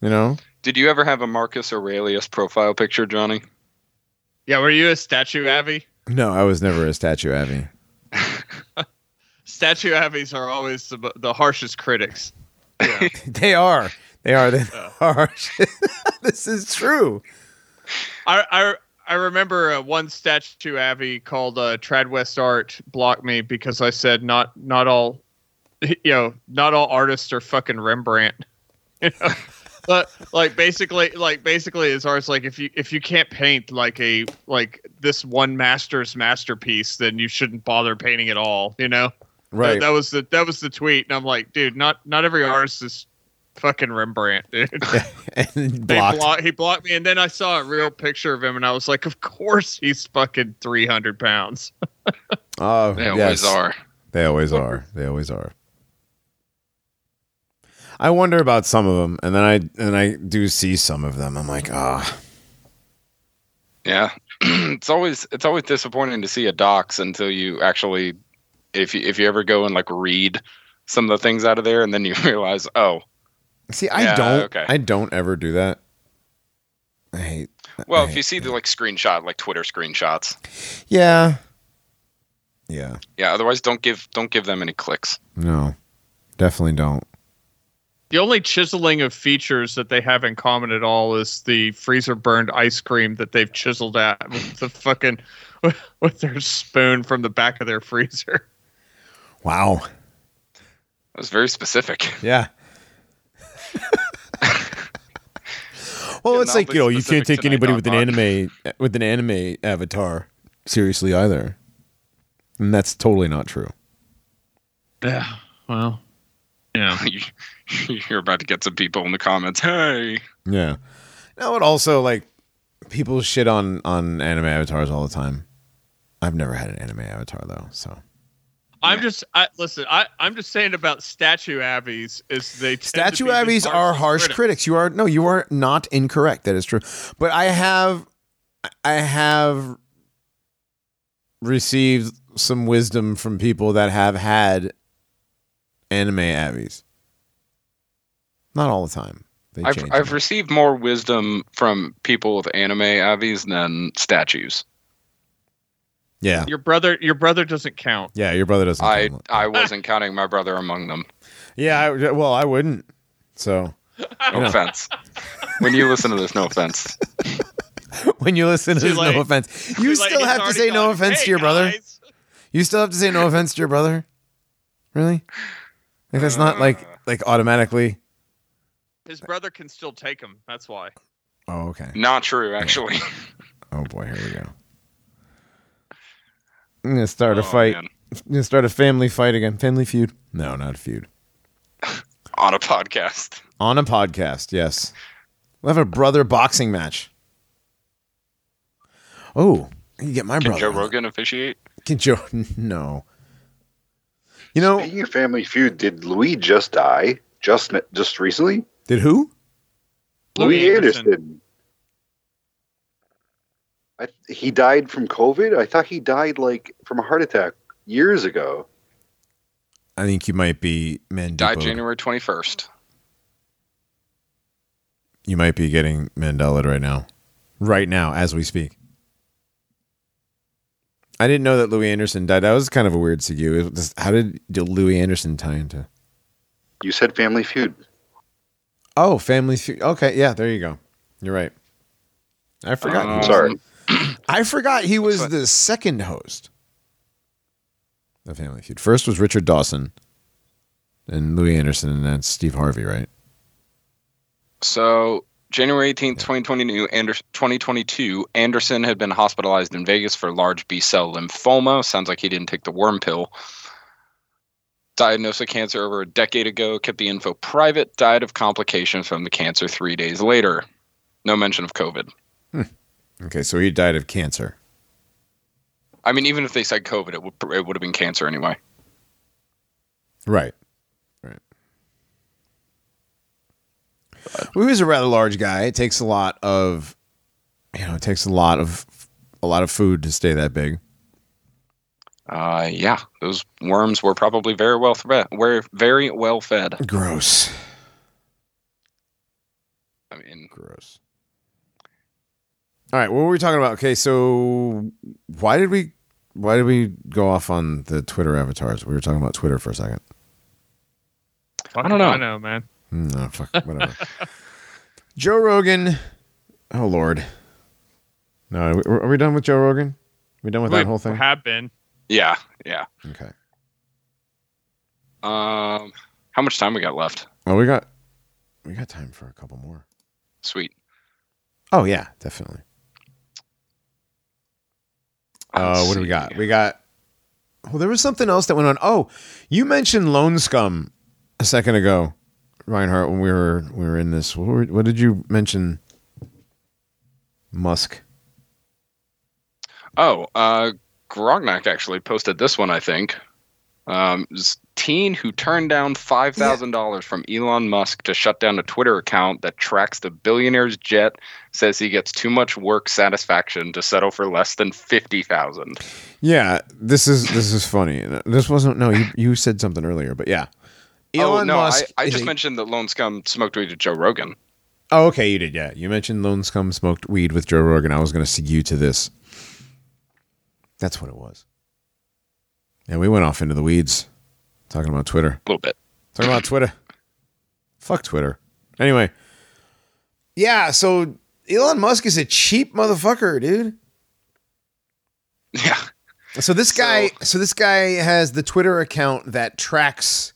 [SPEAKER 1] You know.
[SPEAKER 3] Did you ever have a Marcus Aurelius profile picture, Johnny?
[SPEAKER 2] Yeah, were you a statue Avi?
[SPEAKER 1] No, I was never a statue Abby.
[SPEAKER 2] Statue Avies are always the, the harshest critics. Yeah.
[SPEAKER 1] They are. They are. They are. this is true.
[SPEAKER 2] I I I remember uh, one statue Avi called uh, Tradwest Art blocked me because I said not not all you know not all artists are fucking Rembrandt. You know? But like basically like basically as far as like if you if you can't paint like a like this one master's masterpiece then you shouldn't bother painting at all you know
[SPEAKER 1] Right.
[SPEAKER 2] that, that was the that was the tweet and i'm like dude not not every artist is fucking rembrandt dude
[SPEAKER 1] and blocked.
[SPEAKER 2] block, he blocked me, and then I saw a real picture of him, and I was like, "Of course, he's fucking three hundred pounds."
[SPEAKER 1] Oh,
[SPEAKER 3] They
[SPEAKER 1] yes.
[SPEAKER 3] always are.
[SPEAKER 1] They always are. They always are. I wonder about some of them, and then I and I do see some of them. I'm like, ah,
[SPEAKER 3] Yeah. it's always it's always disappointing to see a docs until you actually if you if you ever go and like read some of the things out of there and then you realize, oh,
[SPEAKER 1] see, I
[SPEAKER 3] Yeah,
[SPEAKER 1] don't,
[SPEAKER 3] okay.
[SPEAKER 1] I don't ever do that. I hate.
[SPEAKER 3] well,
[SPEAKER 1] I
[SPEAKER 3] if you see the like screenshot, like Twitter screenshots.
[SPEAKER 1] yeah, yeah,
[SPEAKER 3] Yeah, otherwise don't give don't give them any clicks.
[SPEAKER 1] no, definitely don't.
[SPEAKER 2] The only chiseling of features that they have in common at all is the freezer burned ice cream that they've chiseled at with the fucking with their spoon from the back of their freezer.
[SPEAKER 1] Wow.
[SPEAKER 3] That was very specific.
[SPEAKER 1] Yeah. well,
[SPEAKER 3] Yeah,
[SPEAKER 1] it's like you know, you can't take anybody with an anime with an anime avatar seriously either, and that's totally not true.
[SPEAKER 2] Yeah. Well, Yeah.
[SPEAKER 3] You're about to get some people in the comments. Hey,
[SPEAKER 1] Yeah. No, but also like people shit on on anime avatars all the time. I've never had an anime avatar though, so
[SPEAKER 2] I'm just I, listen. I I'm just saying about statue abbeys is they tend to
[SPEAKER 1] statue
[SPEAKER 2] be the
[SPEAKER 1] abbeys are harsh
[SPEAKER 2] critics.
[SPEAKER 1] critics. You are no, you are not incorrect. That is true. But I have I have received some wisdom from people that have had anime abbeys. Not all the time. They
[SPEAKER 3] I've I've received more wisdom from people with anime avies than statues.
[SPEAKER 1] yeah.
[SPEAKER 2] Your brother, your brother doesn't count.
[SPEAKER 1] Yeah, your brother doesn't.
[SPEAKER 3] I
[SPEAKER 1] count.
[SPEAKER 3] I wasn't counting my brother among them.
[SPEAKER 1] Yeah, I, well, I wouldn't. So
[SPEAKER 3] No
[SPEAKER 1] know.
[SPEAKER 3] offense. When you listen to this, no offense.
[SPEAKER 1] when you listen to this,
[SPEAKER 2] late.
[SPEAKER 1] no offense, you
[SPEAKER 2] He's like-
[SPEAKER 1] still have to
[SPEAKER 2] already
[SPEAKER 1] say no offense
[SPEAKER 2] "Hey,
[SPEAKER 1] to your brother.
[SPEAKER 2] guys."
[SPEAKER 1] You still have to say no offense to your brother. Really? Like that's not like like automatically.
[SPEAKER 2] His brother can still take him. That's why.
[SPEAKER 1] Oh, okay.
[SPEAKER 3] Not true, actually.
[SPEAKER 1] Oh boy, here we go. I'm gonna start a
[SPEAKER 3] Oh,
[SPEAKER 1] fight.
[SPEAKER 3] man.
[SPEAKER 1] I'm gonna start a family fight again. Family feud? No, not a feud.
[SPEAKER 3] on a podcast.
[SPEAKER 1] On a podcast, yes. We'll have a brother boxing match. Oh, you get my brother.
[SPEAKER 3] Can
[SPEAKER 1] brother.
[SPEAKER 3] Joe
[SPEAKER 1] on.
[SPEAKER 3] Rogan officiate?
[SPEAKER 1] Can Joe? No. You know,
[SPEAKER 4] Speaking of Family Feud, did Louie just die? Just just recently?
[SPEAKER 1] Did who?
[SPEAKER 2] Louie
[SPEAKER 4] Louie
[SPEAKER 2] Anderson.
[SPEAKER 4] Anderson. I, he died from COVID. I thought he died like from a heart attack years ago.
[SPEAKER 1] I think you might be Mandipo.
[SPEAKER 3] Died January 21st.
[SPEAKER 1] You might be getting Mandela right now, right now as we speak. I didn't know that Louie Anderson died. That was kind of a weird segue. It How did did Louie Anderson tie into?
[SPEAKER 4] You said Family Feud.
[SPEAKER 1] Oh, Family Feud. Okay, yeah, there you go. You're right. I forgot.
[SPEAKER 3] Um,
[SPEAKER 4] Sorry.
[SPEAKER 1] I forgot he was the second host of Family Feud. First was Richard Dawson, and Louie Anderson, and then Steve Harvey, right?
[SPEAKER 3] So, January 18th, 2022, Ander- 2022, Anderson had been hospitalized in Vegas for large B cell lymphoma. Sounds like he didn't take the worm pill. Diagnosed with cancer over a decade ago, kept the info private, died of complications from the cancer three days later. No mention of COVID. Hmm.
[SPEAKER 1] Okay, so he died of cancer.
[SPEAKER 3] I mean, even if they said COVID, it would it would have been cancer anyway.
[SPEAKER 1] Right. Right. Well, he was a rather large guy. It takes a lot of, you know, it takes a lot of, a lot of food to stay that big.
[SPEAKER 3] Uh, yeah, those worms were probably very well fed. Were very well fed.
[SPEAKER 1] Gross.
[SPEAKER 3] I mean,
[SPEAKER 1] Gross. All right, what were we talking about? Okay, so why did we, why did we go off on the Twitter avatars? We were talking about Twitter for a second.
[SPEAKER 2] Fuck
[SPEAKER 3] don't know.
[SPEAKER 2] I know, man.
[SPEAKER 1] Hmm, No, fuck, whatever. Joe Rogan. Oh Lord. No, are we, are we done with Joe Rogan? we done with
[SPEAKER 2] We
[SPEAKER 1] that whole thing?
[SPEAKER 2] have been.
[SPEAKER 3] Yeah, yeah.
[SPEAKER 1] Okay.
[SPEAKER 3] Um, how much time we got left?
[SPEAKER 1] Oh, we got we got time for a couple more.
[SPEAKER 3] Sweet.
[SPEAKER 1] Oh yeah, definitely. Uh,
[SPEAKER 3] Let's
[SPEAKER 1] what do we got? We got. Well, there was something else that went on. Oh, you mentioned Lone Skum a second ago, Reinhard. When we were we were in this, what, were, what did you mention? Musk.
[SPEAKER 3] Oh, uh, Grognak actually posted this one. I think. Um, teen who turned down five thousand dollars from Elon Musk to shut down a Twitter account that tracks the billionaire's jet. Says he gets too much work satisfaction to settle for less than fifty thousand.
[SPEAKER 1] Yeah, this is this is funny. This wasn't. No, you you said something earlier, but yeah.
[SPEAKER 3] oh
[SPEAKER 1] Elon
[SPEAKER 3] no,
[SPEAKER 1] Musk.
[SPEAKER 3] I, I just
[SPEAKER 1] a-
[SPEAKER 3] mentioned that Lone Skum smoked weed with Joe Rogan.
[SPEAKER 1] Oh, okay, you did. Yeah, you mentioned Lone Skum smoked weed with Joe Rogan. I was going to segue to this. That's what it was. Yeah, we went off into the weeds talking about Twitter.
[SPEAKER 3] A little bit.
[SPEAKER 1] Talking about Twitter. Fuck Twitter. Anyway, yeah. So Elon Musk is a cheap motherfucker, dude.
[SPEAKER 3] Yeah.
[SPEAKER 1] So this
[SPEAKER 3] So-
[SPEAKER 1] guy, so this guy has the Twitter account that tracks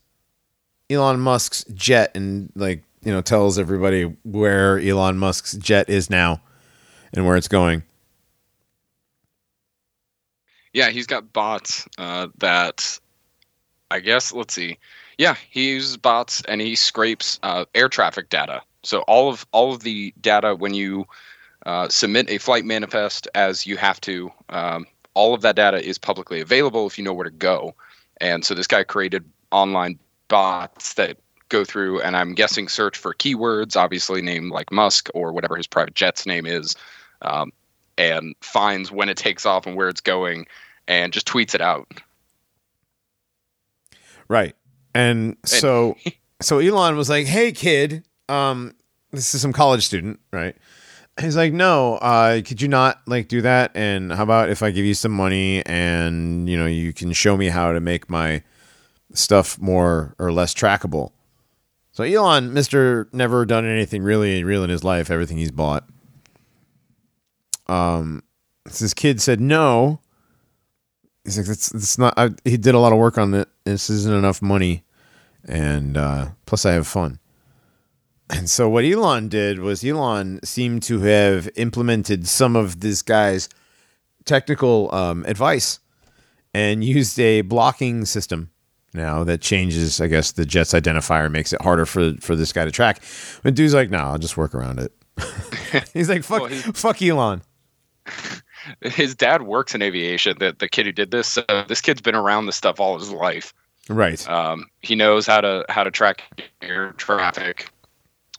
[SPEAKER 1] Elon Musk's jet and like you know tells everybody where Elon Musk's jet is now and where it's going.
[SPEAKER 3] Yeah, he's got bots uh, that I guess let's see. Yeah, he uses bots and he scrapes uh, air traffic data. So all of all of the data when you uh, submit a flight manifest, as you have to, um, all of that data is publicly available if you know where to go. And so this guy created online bots that go through and I'm guessing search for keywords, obviously named like Musk or whatever his private jet's name is, um, and finds when it takes off and where it's going, and just tweets it out.
[SPEAKER 1] Right. And so so Elon was like, "Hey kid, um this is some college student, right? He's like, "No, uh could you not like do that and how about if I give you some money and, you know, you can show me how to make my stuff more or less trackable?" So Elon, Mr. never done anything really real in his life, everything he's bought. Um this kid said no. He's like, that's, that's not, I, he did a lot of work on it. This isn't enough money and uh, plus I have fun. And so what Elon did was Elon seemed to have implemented some of this guy's technical um, advice and used a blocking system now that changes, I guess, the Jets identifier makes it harder for for this guy to track. But dude's like, "No, nah, I'll just work around it." He's like, "Fuck,
[SPEAKER 3] Well, he-
[SPEAKER 1] fuck Elon."
[SPEAKER 3] His dad works in aviation. The the kid who did this, so this kid's been around this stuff all his life.
[SPEAKER 1] Right.
[SPEAKER 3] Um, he knows how to how to track air traffic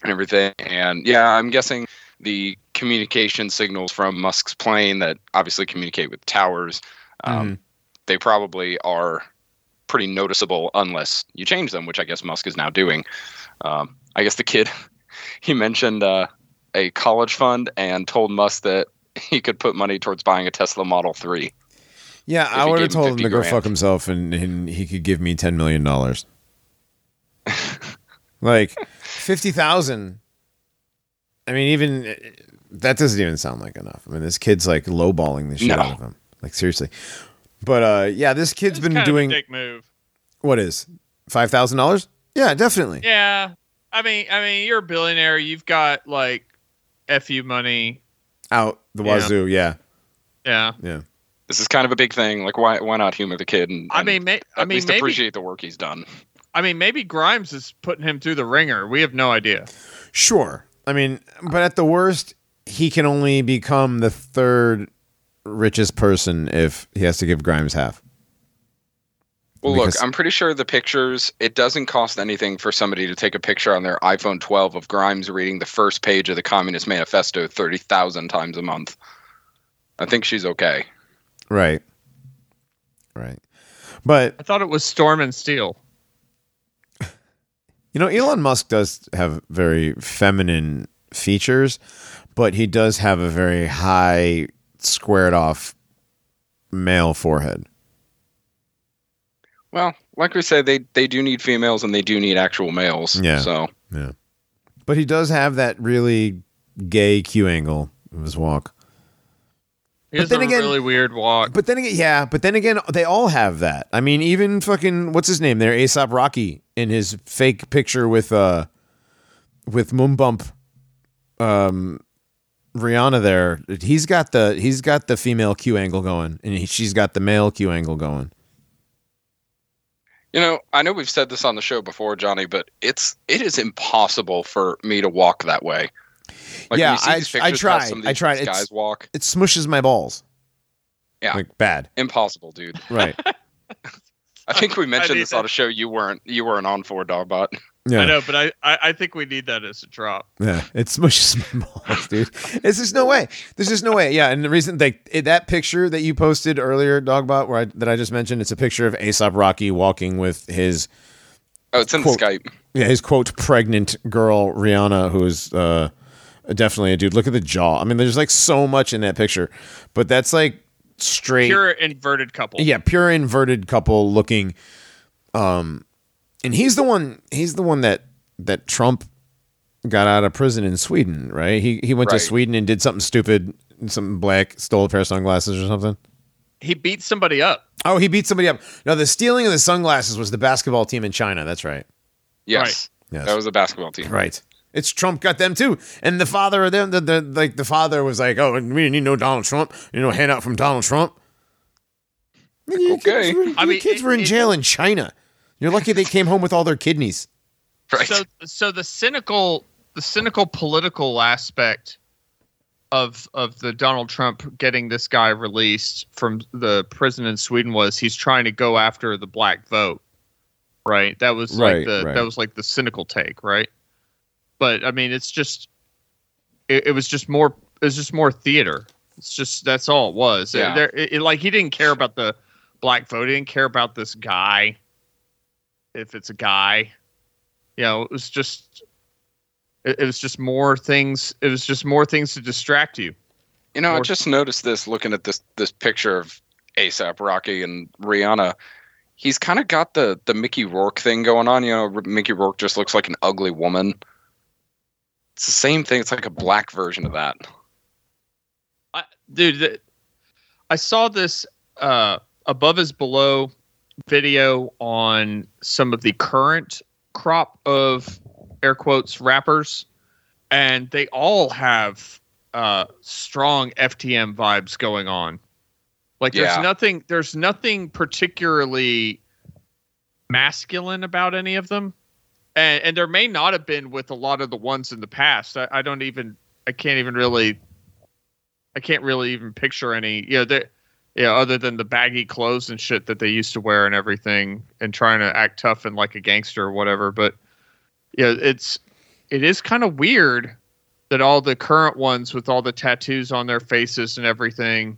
[SPEAKER 3] and everything. And yeah, I'm guessing the communication signals from Musk's plane that obviously communicate with towers. Um, They probably are pretty noticeable unless you change them, which I guess Musk is now doing. Um, I guess the kid he mentioned uh, a college fund and told Musk that he could put money towards buying a Tesla Model Three.
[SPEAKER 1] Yeah, I would have
[SPEAKER 3] gave him
[SPEAKER 1] told him
[SPEAKER 3] 50
[SPEAKER 1] to go fuck himself, and, and he could give me ten million dollars. like fifty thousand. I mean, even that doesn't even sound like enough. I mean, this kid's like lowballing the shit
[SPEAKER 3] No.
[SPEAKER 1] out of him. Like seriously. But uh, yeah, this kid's
[SPEAKER 2] It's
[SPEAKER 1] been
[SPEAKER 2] kind
[SPEAKER 1] doing
[SPEAKER 2] of a dick move.
[SPEAKER 1] what is five thousand dollars? Yeah, definitely.
[SPEAKER 2] Yeah, I mean, I mean, you're a billionaire. You've got like fu money.
[SPEAKER 1] Out the
[SPEAKER 2] Yeah.
[SPEAKER 1] wazoo. Yeah,
[SPEAKER 2] Yeah,
[SPEAKER 1] yeah.
[SPEAKER 3] This is kind of a big thing. Like, why why not humor the kid and,
[SPEAKER 2] I
[SPEAKER 3] and
[SPEAKER 2] mean, may, I
[SPEAKER 3] at
[SPEAKER 2] mean,
[SPEAKER 3] least
[SPEAKER 2] maybe,
[SPEAKER 3] appreciate the work he's done?
[SPEAKER 2] I mean, maybe Grimes is putting him through the ringer. We have no idea.
[SPEAKER 1] Sure. I mean, but at the worst, he can only become the third richest person if he has to give Grimes half.
[SPEAKER 3] Well,
[SPEAKER 1] Because-
[SPEAKER 3] look, I'm pretty sure the pictures, it doesn't cost anything for somebody to take a picture on their iPhone 12 of Grimes reading the first page of the Communist Manifesto 30,000 times a month. I think she's okay.
[SPEAKER 1] Right. Right. But
[SPEAKER 2] I thought it was Storm and Steel.
[SPEAKER 1] You know, Elon Musk does have very feminine features, but he does have a very high, squared off male forehead.
[SPEAKER 3] Well, like we said, they, they do need females and they do need actual males.
[SPEAKER 1] Yeah.
[SPEAKER 3] So,
[SPEAKER 1] Yeah. But he does have that really gay Q angle of his walk.
[SPEAKER 2] He
[SPEAKER 1] But
[SPEAKER 2] has
[SPEAKER 1] then
[SPEAKER 2] a
[SPEAKER 1] again-
[SPEAKER 2] really weird walk.
[SPEAKER 1] But then again, yeah, but then again, they all have that. I mean, even fucking what's his name there, ASAP Rocky in his fake picture with uh with Moombump um Rihanna there. He's got the he's got the female Q angle going and he, she's got the male Q angle going.
[SPEAKER 3] You know, I know we've said this on the show before, Johnny, but it's it is impossible for me to walk that way. Like,
[SPEAKER 1] Yeah,
[SPEAKER 3] when you see
[SPEAKER 1] I-
[SPEAKER 3] these
[SPEAKER 1] I
[SPEAKER 3] pictures of how
[SPEAKER 1] tried.
[SPEAKER 3] some of
[SPEAKER 1] I
[SPEAKER 3] these
[SPEAKER 1] tried.
[SPEAKER 3] guys
[SPEAKER 1] It's-
[SPEAKER 3] walk.
[SPEAKER 1] It smushes my balls.
[SPEAKER 3] Yeah.
[SPEAKER 1] Like bad.
[SPEAKER 3] Impossible, dude.
[SPEAKER 1] Right.
[SPEAKER 3] I think we mentioned
[SPEAKER 2] need
[SPEAKER 3] this on
[SPEAKER 2] that.
[SPEAKER 3] a show you weren't you weren't on for, Dogbot.
[SPEAKER 1] Yeah.
[SPEAKER 2] I know, but I, I, I think we need that as a drop.
[SPEAKER 1] Yeah, it smushes my balls, dude. It's just no way. There's just no way. Yeah, and the reason they that picture that you posted earlier, Dogbot, where I, that I just mentioned, it's a picture of ASAP Rocky walking with his
[SPEAKER 3] Oh, it's in
[SPEAKER 1] Quote.
[SPEAKER 3] Skype.
[SPEAKER 1] yeah his quote pregnant girl Rihanna, who is uh, definitely a dude. Look at the jaw. I mean, there's like so much in that picture, but that's like straight
[SPEAKER 2] Pure inverted couple.
[SPEAKER 1] yeah, pure inverted couple looking. Um, and he's the one. He's the one that that Trump got out of prison in Sweden, right? He he went to Sweden and did something stupid, something black, stole a pair of sunglasses or something.
[SPEAKER 2] He beat somebody up.
[SPEAKER 1] Oh, he beat somebody up. No, the stealing of the sunglasses was the basketball team in China. That's right.
[SPEAKER 3] Yes.
[SPEAKER 1] Yes.
[SPEAKER 3] That was a basketball team.
[SPEAKER 1] Right. It's Trump got them too, and the father of them, the, the like the father was like, "Oh, we need no Donald Trump, you know, handout from Donald Trump." You
[SPEAKER 3] Okay.
[SPEAKER 1] kids were,
[SPEAKER 2] I
[SPEAKER 1] you
[SPEAKER 2] mean,
[SPEAKER 1] kids
[SPEAKER 2] it-
[SPEAKER 1] were in
[SPEAKER 2] it-
[SPEAKER 1] jail in China. You're lucky they came home with all their kidneys.
[SPEAKER 3] Right.
[SPEAKER 2] So so the cynical the cynical political aspect of of the Donald Trump getting this guy released from the prison in Sweden was he's trying to go after the black vote. Right? That was
[SPEAKER 1] Right,
[SPEAKER 2] like the
[SPEAKER 1] right.
[SPEAKER 2] that was like the cynical take, right? But I mean it's just it, it was just more it was just more theater. It's just that's all it was.
[SPEAKER 3] Yeah.
[SPEAKER 2] There, it, it- like he didn't care about the black vote. He didn't care about this guy. If it's a guy, you know, it was just it, it was just more things. It was just more things to distract you.
[SPEAKER 3] You know, I
[SPEAKER 2] Or-
[SPEAKER 3] just noticed this looking at this this picture of ASAP Rocky and Rihanna. He's kind of got the the Mickey Rourke thing going on. You know, R- Mickey Rourke just looks like an ugly woman. It's the same thing. It's like a black version of that.
[SPEAKER 2] I, dude, I saw this uh, above is below video on some of the current crop of air quotes rappers, and they all have uh, strong FTM vibes going on. Like there's
[SPEAKER 3] Yeah.
[SPEAKER 2] nothing there's nothing particularly masculine about any of them. And and there may not have been with a lot of the ones in the past. I, I don't even I can't even really I can't really even picture any you know they know, other than the baggy clothes and shit that they used to wear and everything and trying to act tough and like a gangster or whatever. But yeah, it's it is kind of weird that all the current ones with all the tattoos on their faces and everything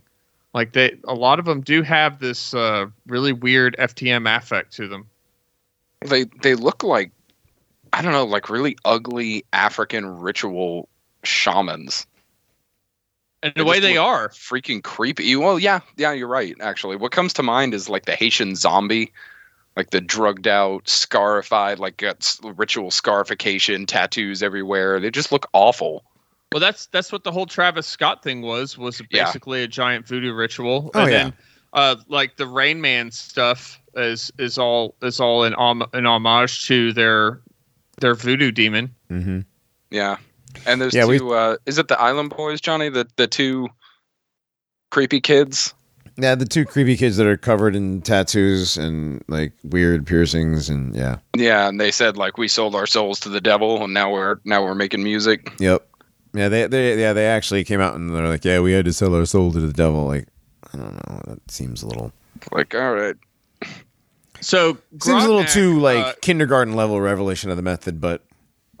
[SPEAKER 2] like they a lot of them do have this uh, really weird FTM affect to them.
[SPEAKER 3] They they look like I don't know, like really ugly African ritual shamans.
[SPEAKER 2] And the way they are,
[SPEAKER 3] Freaking creepy. Well, yeah, yeah, you're right. Actually, what comes to mind is like the Haitian zombie, like the drugged out, scarified, like got ritual scarification, tattoos everywhere. They just look awful.
[SPEAKER 2] Well, that's that's what the whole Travis Scott thing was. Was
[SPEAKER 3] Yeah.
[SPEAKER 2] basically a giant voodoo ritual.
[SPEAKER 1] Oh,
[SPEAKER 2] and
[SPEAKER 1] yeah.
[SPEAKER 2] then, uh, like the Rain Man stuff is is all is all an om- an homage to their their voodoo demon.
[SPEAKER 1] Mm-hmm.
[SPEAKER 3] Yeah. And there's
[SPEAKER 1] Yeah, we-
[SPEAKER 3] two. Uh, is it the Island Boys, Johnny? The the two creepy kids.
[SPEAKER 1] Yeah, the two creepy kids that are covered in tattoos and like weird piercings and yeah.
[SPEAKER 3] Yeah, and they said like we sold our souls to the devil, and now we're now we're making music.
[SPEAKER 1] Yep. Yeah, they they yeah they actually came out and they're like, yeah, we had to sell our soul to the devil. Like, I don't know, that seems a little
[SPEAKER 3] Like, all right,
[SPEAKER 2] So
[SPEAKER 1] seems a little too like
[SPEAKER 2] uh,
[SPEAKER 1] kindergarten level revelation of the method, but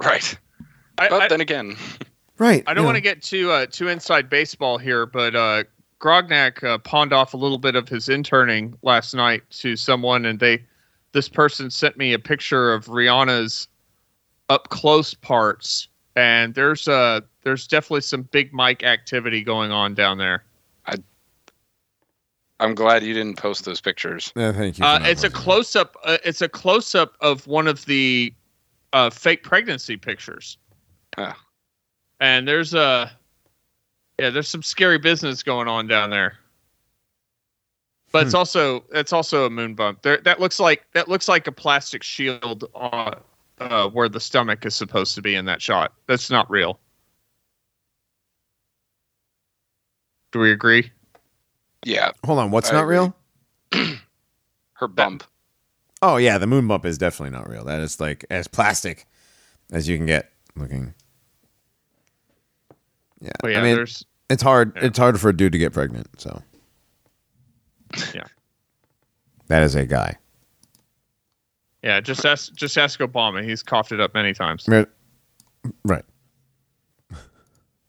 [SPEAKER 3] right.
[SPEAKER 2] I,
[SPEAKER 3] But
[SPEAKER 2] I-
[SPEAKER 3] then again,
[SPEAKER 1] right.
[SPEAKER 2] I don't want to get too uh, too inside baseball here, but uh, Grognak uh, pawned off a little bit of his interning last night to someone, and they this person sent me a picture of Rihanna's up close parts, and there's uh there's definitely some big mic activity going on down there.
[SPEAKER 3] I I'm glad you didn't post those pictures.
[SPEAKER 1] Yeah, thank you.
[SPEAKER 2] Uh, it's a close up. Uh, it's a close up of one of the uh, fake pregnancy pictures.
[SPEAKER 3] Huh.
[SPEAKER 2] And there's a yeah, there's some scary business going on down there. But it's also it's also a moon bump. There that looks like that looks like a plastic shield on uh, where the stomach is supposed to be in that shot. That's not real. Do we agree?
[SPEAKER 3] Yeah,
[SPEAKER 1] Hold on, what's
[SPEAKER 3] I
[SPEAKER 1] not
[SPEAKER 3] agree.
[SPEAKER 1] real?
[SPEAKER 3] her bump.
[SPEAKER 1] Oh yeah, the moon bump is definitely not real. That is like as plastic as you can get looking. Yeah,
[SPEAKER 2] But yeah,
[SPEAKER 1] I mean
[SPEAKER 2] there's
[SPEAKER 1] it's hard.
[SPEAKER 2] Yeah.
[SPEAKER 1] It's hard for a dude to get pregnant. So
[SPEAKER 2] Yeah.
[SPEAKER 1] that is a guy.
[SPEAKER 2] yeah. Just ask just ask Obama. He's coughed it up many times.
[SPEAKER 1] Right. Right.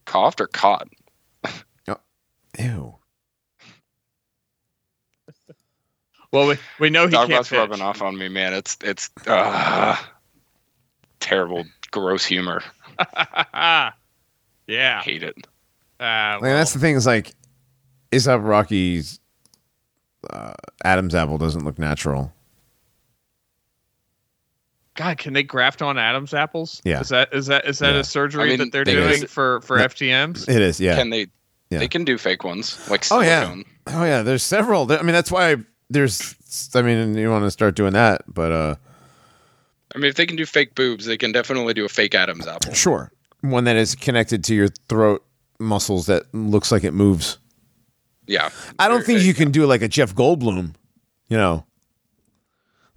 [SPEAKER 3] Coughed or caught?
[SPEAKER 1] Ew.
[SPEAKER 2] Well, we, we know he
[SPEAKER 3] Dog
[SPEAKER 2] can't
[SPEAKER 3] but's
[SPEAKER 2] pitch.
[SPEAKER 3] rubbing off on me, man. It's it's uh, terrible, gross humor.
[SPEAKER 2] yeah.
[SPEAKER 3] Hate it.
[SPEAKER 2] Uh,
[SPEAKER 1] Like, that's the thing. Is like, ASAP Rocky's uh, Adam's apple doesn't look natural.
[SPEAKER 2] God, can they graft on Adam's apples?
[SPEAKER 1] Yeah.
[SPEAKER 2] Is that is that is that
[SPEAKER 1] Yeah.
[SPEAKER 2] a surgery
[SPEAKER 3] I mean,
[SPEAKER 2] that they're
[SPEAKER 3] they
[SPEAKER 2] doing
[SPEAKER 3] can-
[SPEAKER 2] for for
[SPEAKER 1] No.
[SPEAKER 2] FTMs?
[SPEAKER 1] It is. Yeah.
[SPEAKER 3] Can they?
[SPEAKER 1] Yeah.
[SPEAKER 3] They can do fake ones like
[SPEAKER 1] Oh, yeah.
[SPEAKER 3] silicone.
[SPEAKER 1] oh yeah. There's several. I mean, that's why there's. I mean, you want to start doing that, but uh,
[SPEAKER 3] I mean, if they can do fake boobs, they can definitely do a fake Adam's apple.
[SPEAKER 1] sure. One that is connected to your throat muscles that looks like it moves.
[SPEAKER 3] Yeah.
[SPEAKER 1] I don't think you can do like a Jeff Goldblum, you know.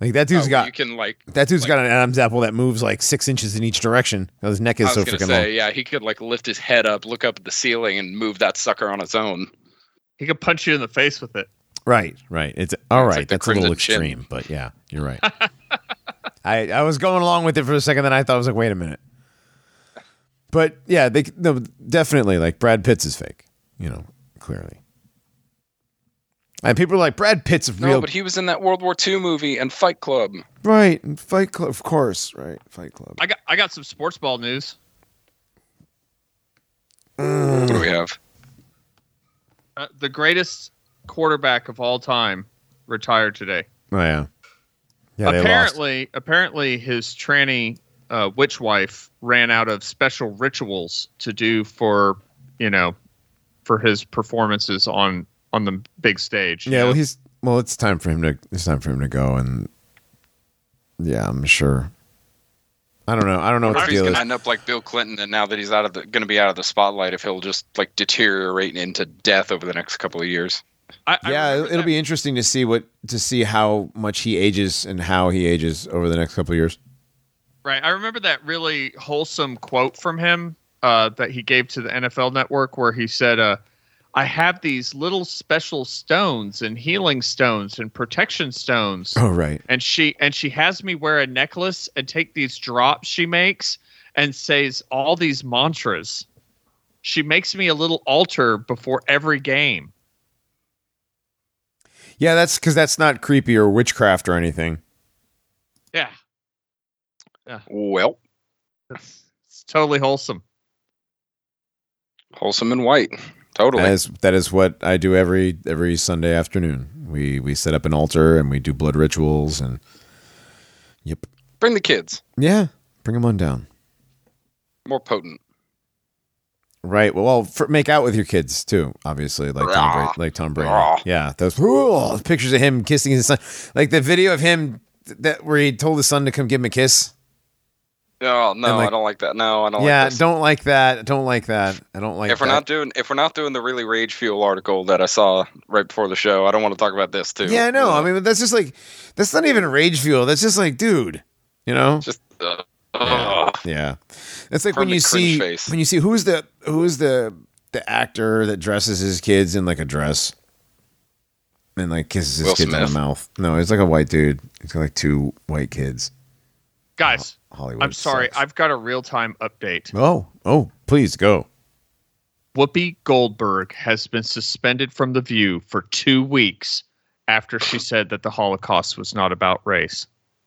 [SPEAKER 1] Like that dude's
[SPEAKER 3] Oh,
[SPEAKER 1] got
[SPEAKER 3] you can like.
[SPEAKER 1] that dude's
[SPEAKER 3] like-
[SPEAKER 1] got an Adam's apple that moves like six inches in each direction. His neck is
[SPEAKER 3] I was
[SPEAKER 1] so
[SPEAKER 3] gonna
[SPEAKER 1] freaking
[SPEAKER 3] say,
[SPEAKER 1] long.
[SPEAKER 3] yeah, he could like lift his head up, look up at the ceiling, and move that sucker on its own.
[SPEAKER 2] He could punch you in the face with it.
[SPEAKER 1] Right, right. It's all
[SPEAKER 3] It's
[SPEAKER 1] right.
[SPEAKER 3] like
[SPEAKER 1] That's a little
[SPEAKER 3] Crimson Chin.
[SPEAKER 1] extreme, but yeah, you're right. I I was going along with it for a second, then I thought I was like, wait a minute. But yeah, they no, definitely like Brad Pitt's is fake. You know, clearly. And people are like Brad Pitt's a
[SPEAKER 3] No,
[SPEAKER 1] real
[SPEAKER 3] but he was in that World War II movie and Fight Club.
[SPEAKER 1] right and Fight Club, of course, right? Fight Club.
[SPEAKER 2] I got I got some sports ball news.
[SPEAKER 3] What do we have?
[SPEAKER 2] Uh, the greatest quarterback of all time retired today.
[SPEAKER 1] Oh yeah, yeah.
[SPEAKER 2] Apparently, apparently, his tranny uh, witch wife ran out of special rituals to do for you know for his performances on on the big stage.
[SPEAKER 1] Yeah,
[SPEAKER 2] know?
[SPEAKER 1] well, he's well. It's time for him to. It's time for him to go, and yeah, I'm sure. I don't know. I don't know
[SPEAKER 3] What
[SPEAKER 1] what
[SPEAKER 3] if
[SPEAKER 1] the
[SPEAKER 3] he's
[SPEAKER 1] deal
[SPEAKER 3] gonna end up like Bill Clinton, and now that he's out of the, gonna be out of the spotlight, if he'll just like deteriorate into death over the next couple of years.
[SPEAKER 2] I, I
[SPEAKER 1] yeah, it'll
[SPEAKER 2] that-
[SPEAKER 1] be interesting to see what to see how much he ages and how he ages over the next couple of years.
[SPEAKER 2] Right. I remember that really wholesome quote from him uh, that he gave to the NFL network where he said, uh, I have these little special stones and healing stones and protection stones.
[SPEAKER 1] Oh right.
[SPEAKER 2] And she and she has me wear a necklace and take these drops she makes and says all these mantras. She makes me a little altar before every game.
[SPEAKER 1] Yeah, that's because that's not creepy or witchcraft or anything.
[SPEAKER 2] Yeah.
[SPEAKER 3] Well,
[SPEAKER 2] It's, it's totally wholesome.
[SPEAKER 3] wholesome and white, totally.
[SPEAKER 1] That is that is what I do every every Sunday afternoon. We we set up an altar and we do blood rituals and yep.
[SPEAKER 3] Bring the kids.
[SPEAKER 1] Yeah, bring them on down.
[SPEAKER 3] More potent.
[SPEAKER 1] Right. Well, well for, make out with your kids too. Obviously, like Tom Brady. Like Tom Brady.
[SPEAKER 3] Rah.
[SPEAKER 1] Yeah. Those ooh, pictures of him kissing his son. Like the video of him th- that where he told his son to come give him a kiss.
[SPEAKER 3] No, no,
[SPEAKER 1] like-
[SPEAKER 3] I don't like that. No, I don't.
[SPEAKER 1] yeah.
[SPEAKER 3] like this.
[SPEAKER 1] don't like that. Don't like that. I don't like.
[SPEAKER 3] if we're
[SPEAKER 1] that.
[SPEAKER 3] not doing if we're not doing the really rage fuel article that I saw right before the show, I don't want to talk about this too.
[SPEAKER 1] Yeah. No.
[SPEAKER 3] Uh,
[SPEAKER 1] I mean, that's just like that's not even rage fuel. That's just like, dude. You know.
[SPEAKER 3] just uh,
[SPEAKER 1] Yeah. Yeah. It's like when you see
[SPEAKER 3] face.
[SPEAKER 1] when you see who's the who's the the actor that dresses his kids in like a dress and like kisses his
[SPEAKER 3] Will
[SPEAKER 1] kids in the mouth. No, it's like a white dude. He's got like two white kids.
[SPEAKER 2] Guys,
[SPEAKER 1] Hollywood.
[SPEAKER 2] I'm sorry.
[SPEAKER 1] sucks.
[SPEAKER 2] I've got a real time update.
[SPEAKER 1] Oh, oh, please go.
[SPEAKER 2] Whoopi Goldberg has been suspended from The View for two weeks after she said that the Holocaust was not about race.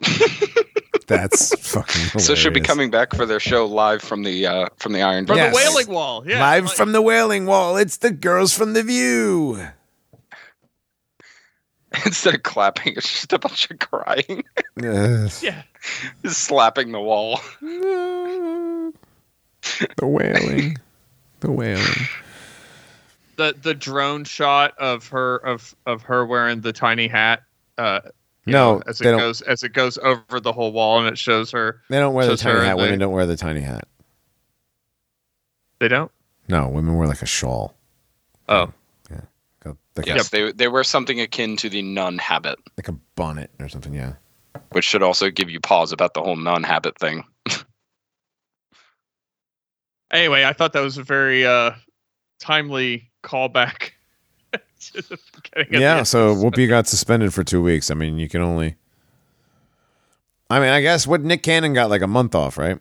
[SPEAKER 1] That's fucking hilarious.
[SPEAKER 3] So she'll be coming back for their show live from the uh, from the Iron
[SPEAKER 2] From
[SPEAKER 3] Dome.
[SPEAKER 1] Yes.
[SPEAKER 2] the Wailing Wall. Yeah.
[SPEAKER 1] live
[SPEAKER 2] like-
[SPEAKER 1] from the Wailing Wall. It's the girls from the View.
[SPEAKER 3] Instead of clapping, it's just a bunch of crying,
[SPEAKER 1] Ugh.
[SPEAKER 2] Yeah.
[SPEAKER 3] Just slapping the wall.
[SPEAKER 1] the Wailing. The Wailing.
[SPEAKER 2] The the drone shot of her of of her wearing the tiny hat. Uh,
[SPEAKER 1] No,
[SPEAKER 2] know, as it goes as it goes over the whole wall and it shows her.
[SPEAKER 1] They don't wear the tiny hat.
[SPEAKER 2] the-
[SPEAKER 1] Women don't wear the tiny hat.
[SPEAKER 2] They don't.
[SPEAKER 1] No, women wear like a shawl.
[SPEAKER 2] Oh,
[SPEAKER 1] Like a, like a-
[SPEAKER 3] Yes, they they wear something akin to the nun habit,
[SPEAKER 1] like a bonnet or something. Yeah.
[SPEAKER 3] Which should also give you pause about the whole non habit thing.
[SPEAKER 2] anyway, I thought that was a very uh, timely callback. to the beginning of
[SPEAKER 1] Yeah. So
[SPEAKER 2] episode.
[SPEAKER 1] Whoopi got suspended for two weeks. I mean, you can only. I mean, I guess what Nick Cannon got like a month off, right?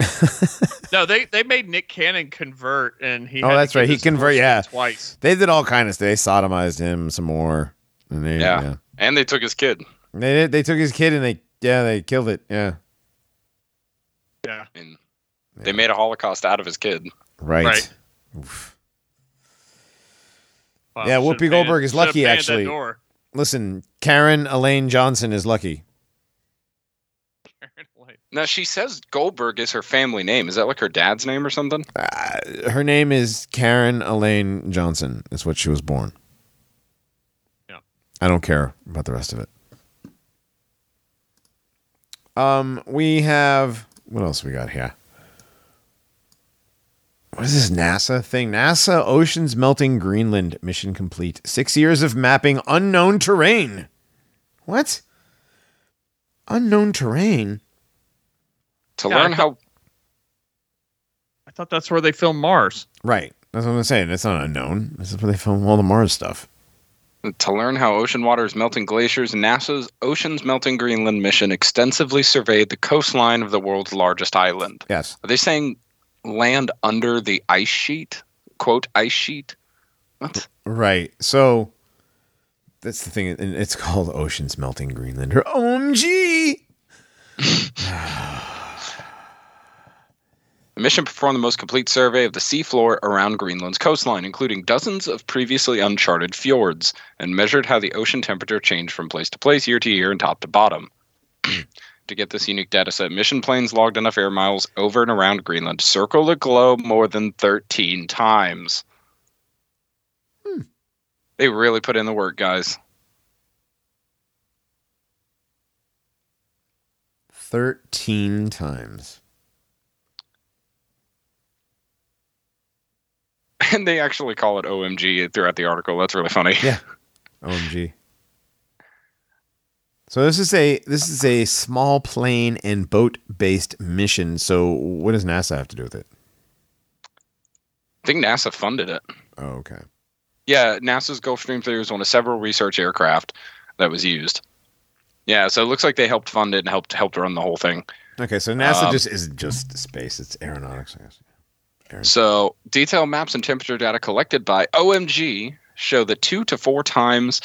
[SPEAKER 2] No, they they made Nick Cannon convert, and he.
[SPEAKER 1] Oh,
[SPEAKER 2] had
[SPEAKER 1] that's
[SPEAKER 2] get
[SPEAKER 1] right. He convert- yeah.
[SPEAKER 2] twice.
[SPEAKER 1] They did all kind of stuff. They sodomized him some more. And they,
[SPEAKER 3] Yeah.
[SPEAKER 1] yeah.
[SPEAKER 3] And they took his kid.
[SPEAKER 1] They did. They took his kid and they, yeah, they killed it. Yeah.
[SPEAKER 2] Yeah,
[SPEAKER 3] I mean, they made a Holocaust out of his kid.
[SPEAKER 1] Right.
[SPEAKER 2] Right.
[SPEAKER 1] Oof.
[SPEAKER 2] Wow,
[SPEAKER 1] Yeah, Whoopi Goldberg is lucky, actually. Listen, Karen Elaine Johnson is lucky.
[SPEAKER 3] Now she says Goldberg is her family name. Is that like her dad's name or something?
[SPEAKER 1] Uh, her name is Karen Elaine Johnson. Is what she was born.
[SPEAKER 2] Yeah.
[SPEAKER 1] I don't care about the rest of it. Um, we have what else we got here? What is this NASA thing? NASA oceans melting Greenland mission complete. Six years of mapping unknown terrain. What? Unknown terrain.
[SPEAKER 3] To
[SPEAKER 2] Yeah, I
[SPEAKER 3] learn how
[SPEAKER 2] I thought that's where they filmed Mars.
[SPEAKER 1] Right. That's what I'm saying. It's not unknown. This is where they film all the Mars stuff.
[SPEAKER 3] To learn how ocean water is melting glaciers, NASA's Oceans Melting Greenland mission extensively surveyed the coastline of the world's largest island.
[SPEAKER 1] Yes.
[SPEAKER 3] Are they saying land under the ice sheet? Quote, ice sheet? What?
[SPEAKER 1] Right. So that's the thing. And it's called Oceans Melting Greenland or OMG.
[SPEAKER 3] Oh, The mission performed the most complete survey of the seafloor around Greenland's coastline, including dozens of previously uncharted fjords, and measured how the ocean temperature changed from place to place, year to year, and top to bottom. to get this unique data set, mission planes logged enough air miles over and around Greenland to circle the globe more than 13 times. Hmm. They really put in the work, guys.
[SPEAKER 1] 13 times.
[SPEAKER 3] And they actually call it OMG throughout the article. That's really funny.
[SPEAKER 1] Yeah. OMG. So this is a this is a small plane and boat based mission. So what does NASA have to do with it?
[SPEAKER 3] I think NASA funded it.
[SPEAKER 1] Oh, okay.
[SPEAKER 3] Yeah, NASA's Gulfstream 3 was one of several research aircraft that was used. Yeah, so it looks like they helped fund it and helped helped run the whole thing.
[SPEAKER 1] Okay, so NASA
[SPEAKER 3] Um,
[SPEAKER 1] just isn't just space; it's aeronautics. I guess.
[SPEAKER 3] So, detailed maps and temperature data collected by OMG show that two to four times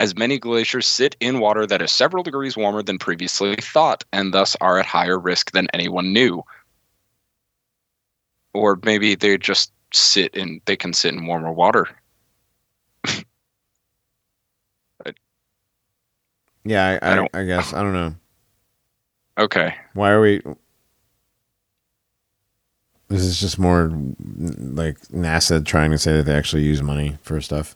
[SPEAKER 3] as many glaciers sit in water that is several degrees warmer than previously thought, and thus are at higher risk than anyone knew. Or maybe they just sit in they can sit in warmer water.
[SPEAKER 1] Yeah, I,
[SPEAKER 3] I
[SPEAKER 1] I,
[SPEAKER 3] don't-
[SPEAKER 1] I guess I don't know.
[SPEAKER 3] Okay.
[SPEAKER 1] Why are we? This is just more like NASA trying to say that they actually use money for stuff.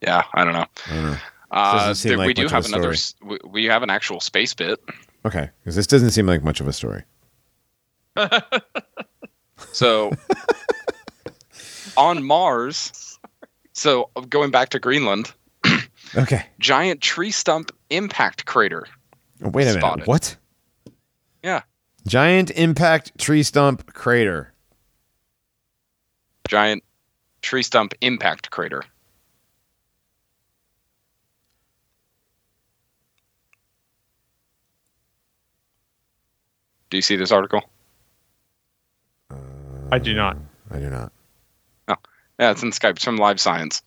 [SPEAKER 3] Yeah, I don't know.
[SPEAKER 1] I don't know.
[SPEAKER 3] Uh, there-
[SPEAKER 1] like
[SPEAKER 3] we do have another. We, we have an actual space bit.
[SPEAKER 1] Okay, because this doesn't seem like much of a story.
[SPEAKER 3] So on Mars, so going back to Greenland,
[SPEAKER 1] Okay.
[SPEAKER 3] giant tree stump impact crater.
[SPEAKER 1] Wait a minute.
[SPEAKER 3] Spotted.
[SPEAKER 1] What?
[SPEAKER 3] Yeah.
[SPEAKER 1] Giant impact tree stump crater.
[SPEAKER 3] Giant tree stump impact crater. Do you see this article?
[SPEAKER 2] I do not.
[SPEAKER 1] I do not.
[SPEAKER 3] Oh, Yeah, it's in Skype. It's from Live Science.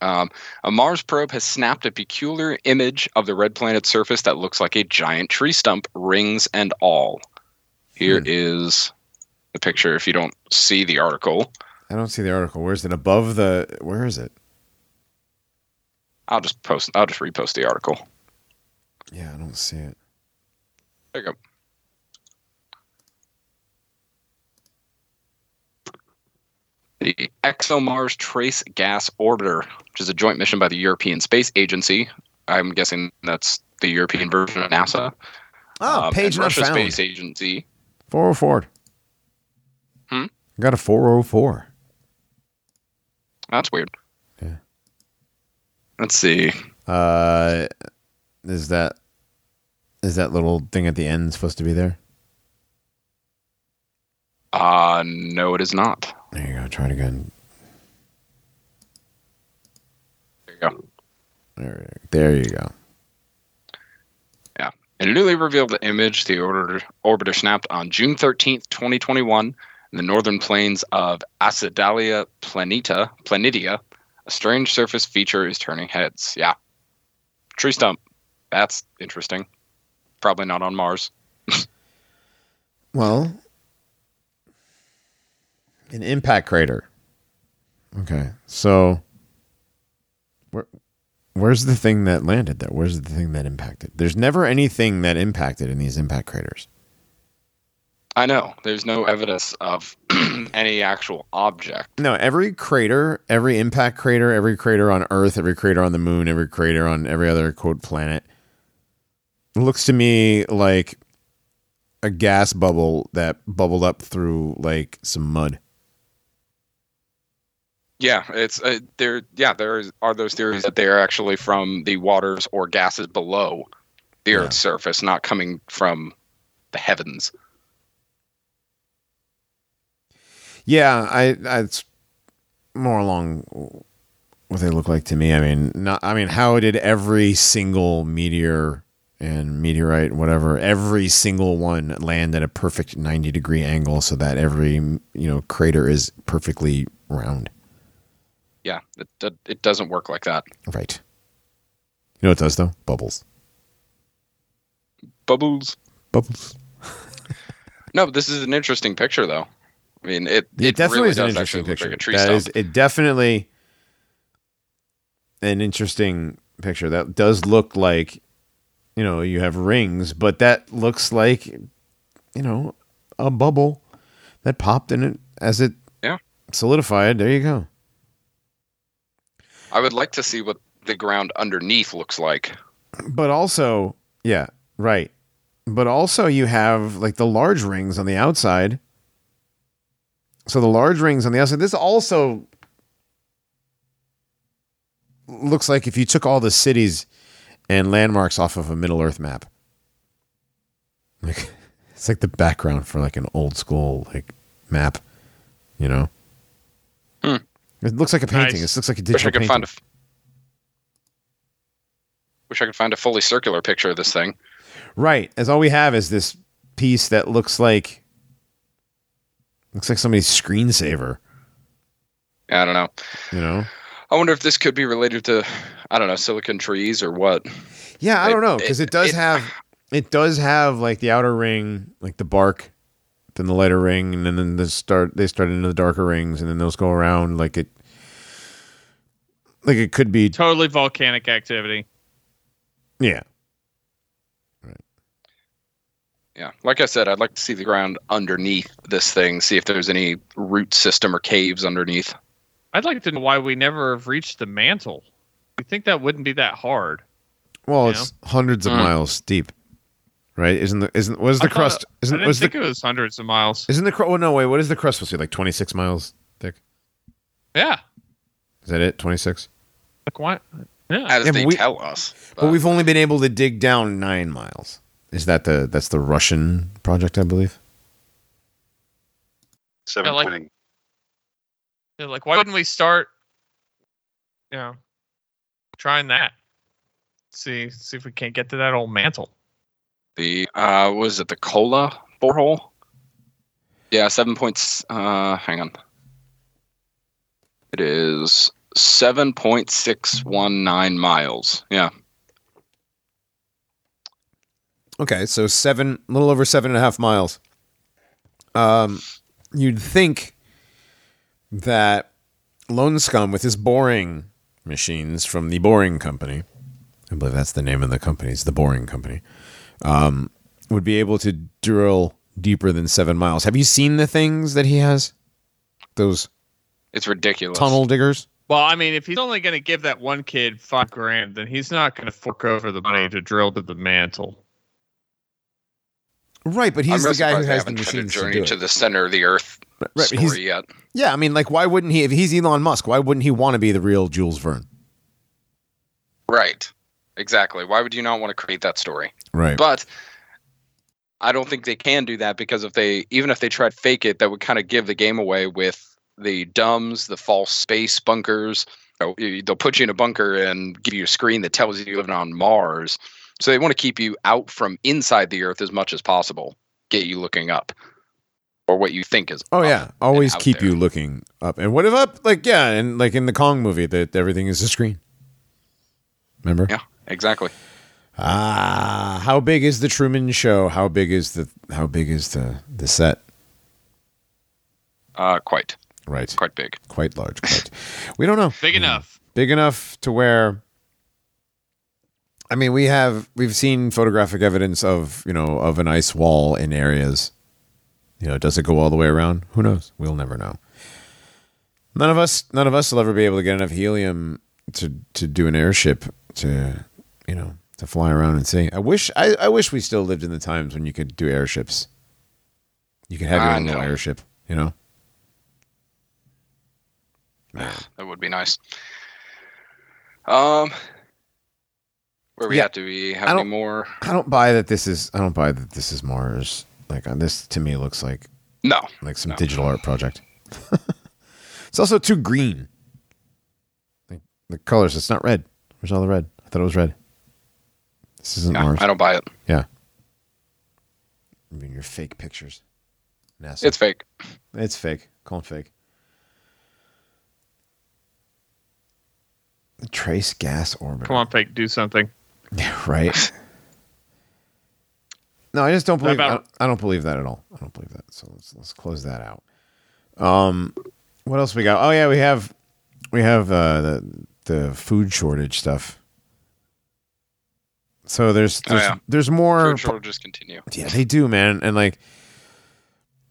[SPEAKER 3] Um, a Mars probe has snapped a peculiar image of the red planet's surface that looks like a giant tree stump, rings and all. Here is the picture if you don't see the article.
[SPEAKER 1] I don't see the article. Where's it above the? Where is it?
[SPEAKER 3] I'll just post I'll just repost the article.
[SPEAKER 1] Yeah, I don't see it.
[SPEAKER 3] There you go. The ExoMars Trace Gas Orbiter, which is a joint mission by the European Space Agency. I'm guessing that's the European version of NASA.
[SPEAKER 1] Oh,
[SPEAKER 3] Um,
[SPEAKER 1] page not
[SPEAKER 3] Russia
[SPEAKER 1] found.
[SPEAKER 3] Space Agency.
[SPEAKER 1] 404.
[SPEAKER 3] Hmm?
[SPEAKER 1] Got a 404.
[SPEAKER 3] That's weird.
[SPEAKER 1] Yeah.
[SPEAKER 3] Let's see.
[SPEAKER 1] Uh, is that is that little thing at the end supposed to be there?
[SPEAKER 3] Uh no, it is not.
[SPEAKER 1] There you go. Try it again.
[SPEAKER 3] There you go.
[SPEAKER 1] There, there you go. Yeah.
[SPEAKER 3] In a newly revealed image, the orbiter, orbiter snapped on June 13th, 2021, in the northern plains of Acidalia planeta, planitia. A strange surface feature is turning heads. Yeah. Tree stump. That's interesting. Probably not on Mars.
[SPEAKER 1] Well, an impact crater. Okay, so where where's the thing that landed there? Where's the thing that impacted? There's never anything that impacted in these impact craters.
[SPEAKER 3] I know. There's no evidence of any actual object.
[SPEAKER 1] No, every crater, every impact crater, every crater on Earth, every crater on the moon, every crater on every other quote planet looks to me like a gas bubble that bubbled up through like some mud.
[SPEAKER 3] Yeah, it's uh, there. Yeah, there is, are those theories that they are actually from the waters or gases below the
[SPEAKER 1] Yeah.
[SPEAKER 3] Earth's surface, not coming from the heavens.
[SPEAKER 1] Yeah, I, I it's more along what they look like to me. I mean, not. I mean, how did every single meteor and meteorite, whatever, every single one land at a perfect ninety degree angle, so that every you know crater is perfectly round?
[SPEAKER 3] Yeah, it, it, it doesn't work like that.
[SPEAKER 1] Right. You know what it does though? Bubbles.
[SPEAKER 3] Bubbles.
[SPEAKER 1] Bubbles.
[SPEAKER 3] No, this is an interesting picture, though. I mean, it
[SPEAKER 1] It, definitely
[SPEAKER 3] really
[SPEAKER 1] is an interesting picture.
[SPEAKER 3] Like a tree
[SPEAKER 1] That is, it definitely an interesting picture. That does look like, you know, you have rings, but that looks like, you know, a bubble that popped in it as it
[SPEAKER 3] Yeah.
[SPEAKER 1] solidified. There you go.
[SPEAKER 3] I would like to see what the ground underneath looks like.
[SPEAKER 1] But also, yeah, right. But also, you have like the large rings on the outside. So the large rings on the outside. This also looks like if you took all the cities and landmarks off of a Middle Earth map. Like it's like the background for like an old school like map, you know.
[SPEAKER 3] Hmm.
[SPEAKER 1] It looks like a painting.
[SPEAKER 2] Nice.
[SPEAKER 1] It looks like a
[SPEAKER 3] Wish
[SPEAKER 1] digital
[SPEAKER 3] I could
[SPEAKER 1] painting.
[SPEAKER 3] find a. Wish I could find a fully circular picture of this thing.
[SPEAKER 1] Right. As all we have is this piece that looks like looks like somebody's screensaver.
[SPEAKER 3] I don't know.
[SPEAKER 1] You know?
[SPEAKER 3] I wonder if this could be related to, I don't know, silicon trees or what.
[SPEAKER 1] Yeah, I
[SPEAKER 3] It-
[SPEAKER 1] don't know because it,
[SPEAKER 3] it-
[SPEAKER 1] does
[SPEAKER 3] it-
[SPEAKER 1] have it does have like the outer ring, like the bark, then the lighter ring, and then, then the start they start into the darker rings, and then those go around like it. Like it could be,
[SPEAKER 2] Totally volcanic activity.
[SPEAKER 1] yeah. Right.
[SPEAKER 3] Yeah, like I said, I'd like to see the ground underneath this thing, see if there's any root system or caves underneath.
[SPEAKER 2] I'd like to know why we never have reached the mantle. You think that wouldn't be that hard?
[SPEAKER 1] Well,
[SPEAKER 2] Yeah.
[SPEAKER 1] it's hundreds of
[SPEAKER 3] Mm.
[SPEAKER 1] miles deep, right? Isn't the isn't what is the
[SPEAKER 2] I
[SPEAKER 1] crust?
[SPEAKER 2] I
[SPEAKER 1] Isn't
[SPEAKER 2] didn't
[SPEAKER 1] was the
[SPEAKER 2] it was hundreds of miles.
[SPEAKER 1] isn't the crust? Oh no, wait. What is the crust supposed to be like? Twenty six miles thick.
[SPEAKER 2] Yeah.
[SPEAKER 1] Is that it? Twenty six.
[SPEAKER 2] Like what? Yeah.
[SPEAKER 3] As
[SPEAKER 1] Yeah,
[SPEAKER 3] they
[SPEAKER 1] we-
[SPEAKER 3] tell us.
[SPEAKER 1] But we've only been able to dig down nine miles. Is that the that's the Russian project, I believe?
[SPEAKER 4] Seven
[SPEAKER 2] like-
[SPEAKER 4] pointing.
[SPEAKER 2] Yeah, like why wouldn't we start? You know, trying that. See, see if we can't get to that old mantle.
[SPEAKER 3] The uh was it the Kola borehole? Yeah seven points uh hang on. It is 7.619 miles yeah.
[SPEAKER 1] Okay, so seven, a little over seven and a half miles. Um, you'd think that Lone Skum with his boring machines from the Boring Company, I believe that's the name of the company, it's the Boring Company, um, would be able to drill deeper than seven miles. Have you seen the things that he has? Those
[SPEAKER 3] it's ridiculous
[SPEAKER 1] tunnel diggers?
[SPEAKER 2] Well, I mean, if he's only going to give that one kid five grand, then he's not going to fork over the money to drill to the mantle.
[SPEAKER 1] Right, but he's
[SPEAKER 3] I'm
[SPEAKER 1] the guy who has the
[SPEAKER 3] haven't to
[SPEAKER 1] machines to
[SPEAKER 3] journey
[SPEAKER 1] do
[SPEAKER 3] to the center of the earth
[SPEAKER 1] Right,
[SPEAKER 3] story
[SPEAKER 1] he's,
[SPEAKER 3] yet
[SPEAKER 1] yeah, I mean, like, why wouldn't he? If he's Elon Musk, why wouldn't he want to be the real Jules Verne?
[SPEAKER 3] right exactly why would you not want to create that story
[SPEAKER 1] Right.
[SPEAKER 3] but I don't think they can do that because if they even if they tried to fake it, that would kind of give the game away with the dumbs, the false space bunkers. Oh, you They'll put you in a bunker and give you a screen that tells you you're living on Mars. So they want to keep you out from inside the Earth as much as possible, get you looking up, or what you think is.
[SPEAKER 1] Oh yeah, always keep
[SPEAKER 3] there.
[SPEAKER 1] you looking up. And what if up? Like yeah, and like in the Kong movie, that everything is a screen. Remember?
[SPEAKER 3] Yeah, exactly.
[SPEAKER 1] Ah, how big is the Truman Show? How big is the how big is the the set?
[SPEAKER 3] Uh, quite,
[SPEAKER 1] Right,
[SPEAKER 3] quite big.
[SPEAKER 1] quite large. Quite. we don't know.
[SPEAKER 2] Big enough.
[SPEAKER 1] Big enough to where. I mean, we have we've seen photographic evidence of you know of an ice wall in areas. You know, does it go all the way around? Who knows? We'll never know. None of us, none of us will ever be able to get enough helium to to do an airship to you know to fly around and see. I wish I, I wish we still lived in the times when you could do airships. You could have your own little airship. You know.
[SPEAKER 3] That would be nice. Um, where we
[SPEAKER 1] Yeah.
[SPEAKER 3] have to be
[SPEAKER 1] I
[SPEAKER 3] having more.
[SPEAKER 1] I don't buy that this is. I don't buy that this is Mars. Like uh, this to me looks like
[SPEAKER 3] No,
[SPEAKER 1] like some
[SPEAKER 3] No.
[SPEAKER 1] digital art project. it's also too green. Like the colors, it's not red. Where's all the red? I thought it was red. This isn't
[SPEAKER 3] no,
[SPEAKER 1] Mars.
[SPEAKER 3] I don't buy it.
[SPEAKER 1] Yeah. I mean, your fake pictures. NASA.
[SPEAKER 3] It's fake.
[SPEAKER 1] It's fake. Call it fake. The trace gas orbit.
[SPEAKER 2] Come on, fake, do something.
[SPEAKER 1] right? no, I just don't believe. I,
[SPEAKER 2] about-
[SPEAKER 1] I don't believe that at all. I don't believe that. So let's let's close that out. Um, what else we got? Oh yeah, we have we have uh, the the food shortage stuff. So there's
[SPEAKER 3] Oh,
[SPEAKER 1] there's,
[SPEAKER 3] yeah.
[SPEAKER 1] there's more.
[SPEAKER 3] Food shortages continue.
[SPEAKER 1] Yeah, they do, man. And like,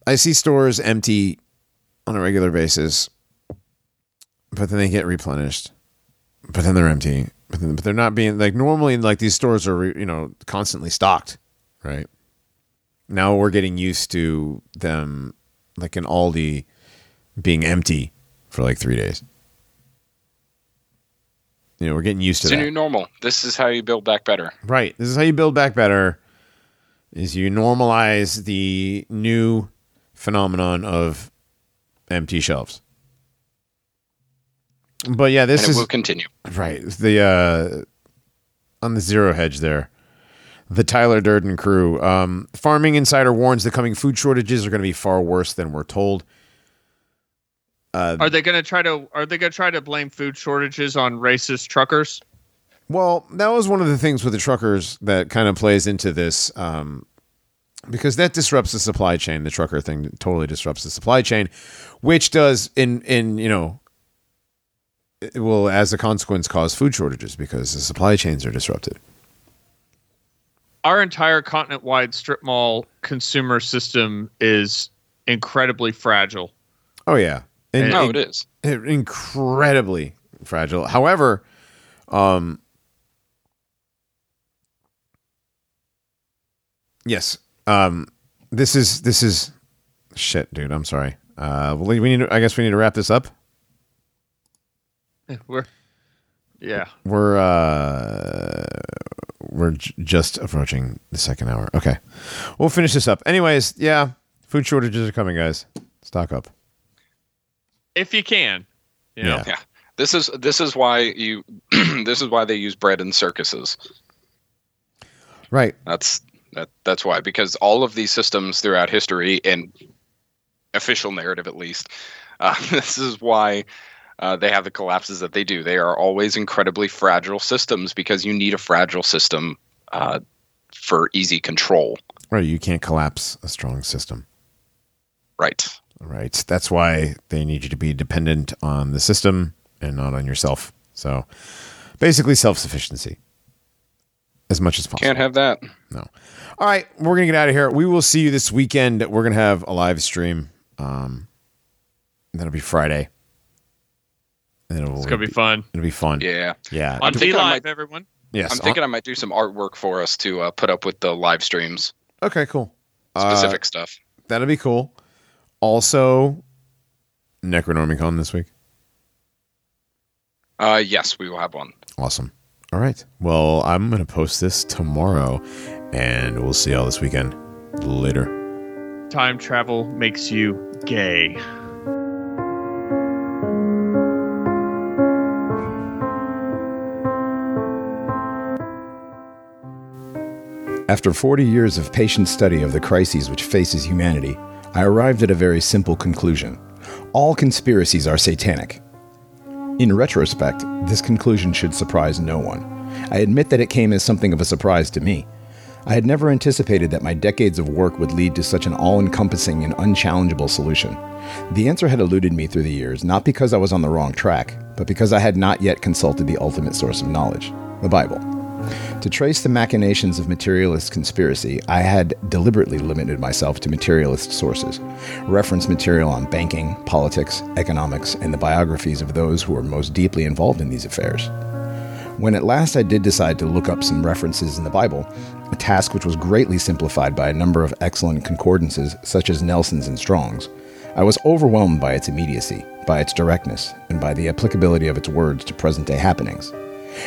[SPEAKER 1] I see stores empty on a regular basis, but then they get replenished. But then they're empty. But, then, but they're not being like normally. Like these stores are, you know, constantly stocked, right? Now we're getting used to them, like an Aldi, being empty for like three days. You know, we're getting used to it.
[SPEAKER 3] It's
[SPEAKER 1] that.
[SPEAKER 3] a new normal. This is how you build back better.
[SPEAKER 1] Right. This is how you build back better. Is you normalize the new phenomenon of empty shelves. But yeah, this
[SPEAKER 3] and it
[SPEAKER 1] is
[SPEAKER 3] will continue.
[SPEAKER 1] right. The uh on the zero hedge there. The Tyler Durden crew. Um, Farming Insider warns the coming food shortages are going to be far worse than we're told. Uh,
[SPEAKER 2] Are they going to try to? Are they going to try to blame food shortages on racist truckers?
[SPEAKER 1] Well, that was one of the things with the truckers that kind of plays into this, um, because that disrupts the supply chain. The trucker thing totally disrupts the supply chain, which does in in you know, it will as a consequence cause food shortages because the supply chains are disrupted.
[SPEAKER 2] Our entire continent-wide strip mall consumer system is incredibly fragile.
[SPEAKER 1] Oh yeah, and,
[SPEAKER 3] No,
[SPEAKER 1] and-
[SPEAKER 3] it is.
[SPEAKER 1] incredibly fragile. However, um, yes, um, this is this is shit, dude. I'm sorry. Uh, well, we need. To, I guess we need to wrap this up.
[SPEAKER 2] We're yeah.
[SPEAKER 1] We're uh, we're j- just approaching the second hour. Okay, we'll finish this up. Anyways, yeah, food shortages are coming, guys. Stock up.
[SPEAKER 2] If you can, you know.
[SPEAKER 1] Yeah.
[SPEAKER 3] Yeah. This is this is why you this is why they use bread in circuses.
[SPEAKER 1] Right.
[SPEAKER 3] That's that that's why because all of these systems throughout history and official narrative at least uh, this is why uh, they have the collapses that they do. They are always incredibly fragile systems because you need a fragile system uh, for easy control.
[SPEAKER 1] Right. You can't collapse a strong system.
[SPEAKER 3] Right.
[SPEAKER 1] Right. That's why they need you to be dependent on the system and not on yourself. So basically self sufficiency as much as possible.
[SPEAKER 3] Can't have that.
[SPEAKER 1] no. All right. We're going to get out of here. We will see you this weekend. We're going to have a live stream. Um, that'll be Friday. And it'll,
[SPEAKER 2] It's gonna be fun.
[SPEAKER 1] It'll be fun.
[SPEAKER 3] Yeah.
[SPEAKER 1] Yeah.
[SPEAKER 2] On
[SPEAKER 3] thinking
[SPEAKER 2] V
[SPEAKER 3] I
[SPEAKER 2] Live,
[SPEAKER 3] might-
[SPEAKER 2] everyone.
[SPEAKER 1] yes.
[SPEAKER 3] I'm thinking I might do some artwork for us to uh, put up with the live streams,
[SPEAKER 1] okay, cool. Uh,
[SPEAKER 3] specific stuff.
[SPEAKER 1] that'll be cool. Also, Necronomicon this week.
[SPEAKER 3] Uh, yes, we will have one.
[SPEAKER 1] Awesome. All right. Well, I'm going to post this tomorrow and we'll see y'all this weekend. Later.
[SPEAKER 2] Time travel makes you gay.
[SPEAKER 6] After 40 years of patient study of the crises which faces humanity, I arrived at a very simple conclusion. All conspiracies are satanic. In retrospect, this conclusion should surprise no one. I admit that it came as something of a surprise to me. I had never anticipated that my decades of work would lead to such an all encompassing and unchallengeable solution. The answer had eluded me through the years, not because I was on the wrong track, but because I had not yet consulted the ultimate source of knowledge the Bible. To trace the machinations of materialist conspiracy, I had deliberately limited myself to materialist sources, reference material on banking, politics, economics, and the biographies of those who were most deeply involved in these affairs. When at last I did decide to look up some references in the Bible, a task which was greatly simplified by a number of excellent concordances such as Nelson's and Strong's, I was overwhelmed by its immediacy, by its directness, and by the applicability of its words to present day happenings.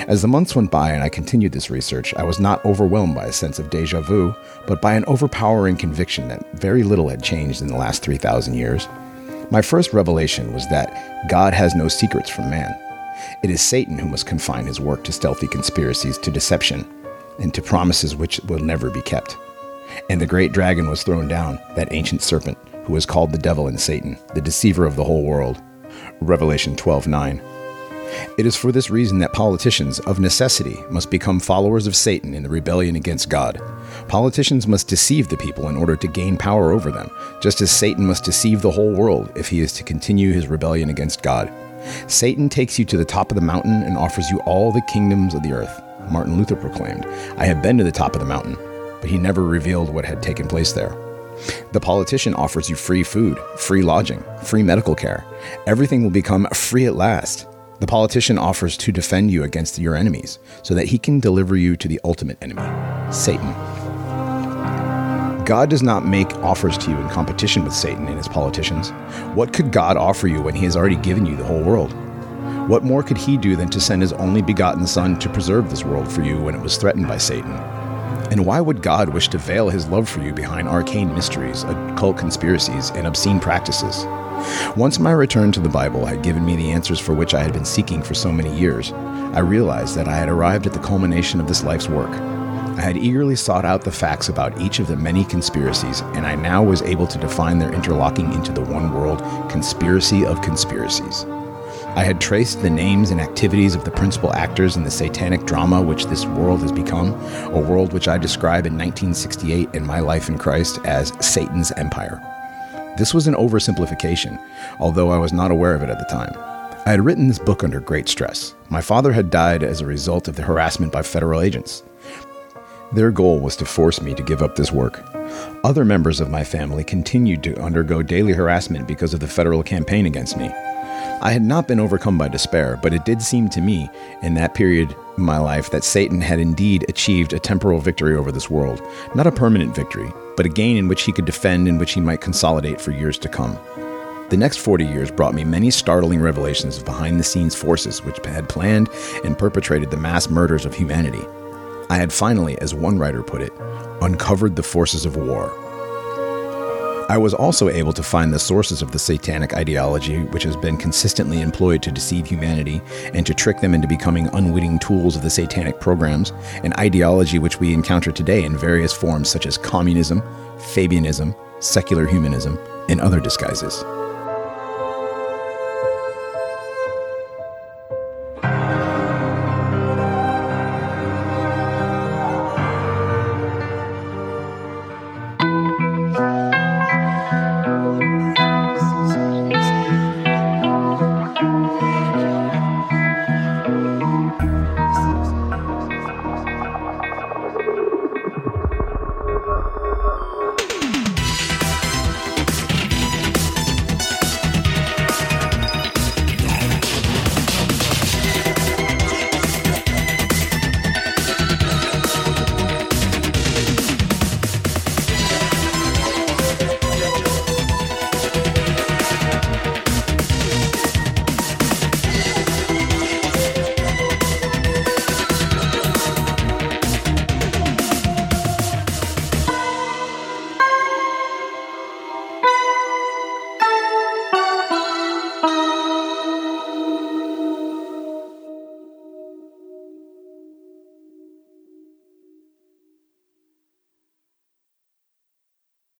[SPEAKER 6] As the months went by and I continued this research, I was not overwhelmed by a sense of deja vu, but by an overpowering conviction that very little had changed in the last 3,000 years. My first revelation was that God has no secrets from man. It is Satan who must confine his work to stealthy conspiracies, to deception, and to promises which will never be kept. And the great dragon was thrown down, that ancient serpent, who was called the devil and Satan, the deceiver of the whole world. Revelation 12:9. It is for this reason that politicians, of necessity, must become followers of Satan in the rebellion against God. Politicians must deceive the people in order to gain power over them, just as Satan must deceive the whole world if he is to continue his rebellion against God. Satan takes you to the top of the mountain and offers you all the kingdoms of the earth. Martin Luther proclaimed, I have been to the top of the mountain, but he never revealed what had taken place there. The politician offers you free food, free lodging, free medical care. Everything will become free at last. The politician offers to defend you against your enemies so that he can deliver you to the ultimate enemy, Satan. God does not make offers to you in competition with Satan and his politicians. What could God offer you when he has already given you the whole world? What more could he do than to send his only begotten Son to preserve this world for you when it was threatened by Satan? And why would God wish to veil his love for you behind arcane mysteries, occult conspiracies, and obscene practices? Once my return to the Bible had given me the answers for which I had been seeking for so many years, I realized that I had arrived at the culmination of this life's work. I had eagerly sought out the facts about each of the many conspiracies, and I now was able to define their interlocking into the one world conspiracy of conspiracies. I had traced the names and activities of the principal actors in the satanic drama which this world has become, a world which I describe in 1968 in My Life in Christ as Satan's Empire. This was an oversimplification, although I was not aware of it at the time. I had written this book under great stress. My father had died as a result of the harassment by federal agents. Their goal was to force me to give up this work. Other members of my family continued to undergo daily harassment because of the federal campaign against me. I had not been overcome by despair, but it did seem to me in that period of my life that Satan had indeed achieved a temporal victory over this world. Not a permanent victory, but a gain in which he could defend and which he might consolidate for years to come. The next 40 years brought me many startling revelations of behind the scenes forces which had planned and perpetrated the mass murders of humanity. I had finally, as one writer put it, uncovered the forces of war. I was also able to find the sources of the satanic ideology which has been consistently employed to deceive humanity and to trick them into becoming unwitting tools of the satanic programs, an ideology which we encounter today in various forms such as communism, Fabianism, secular humanism, and other disguises.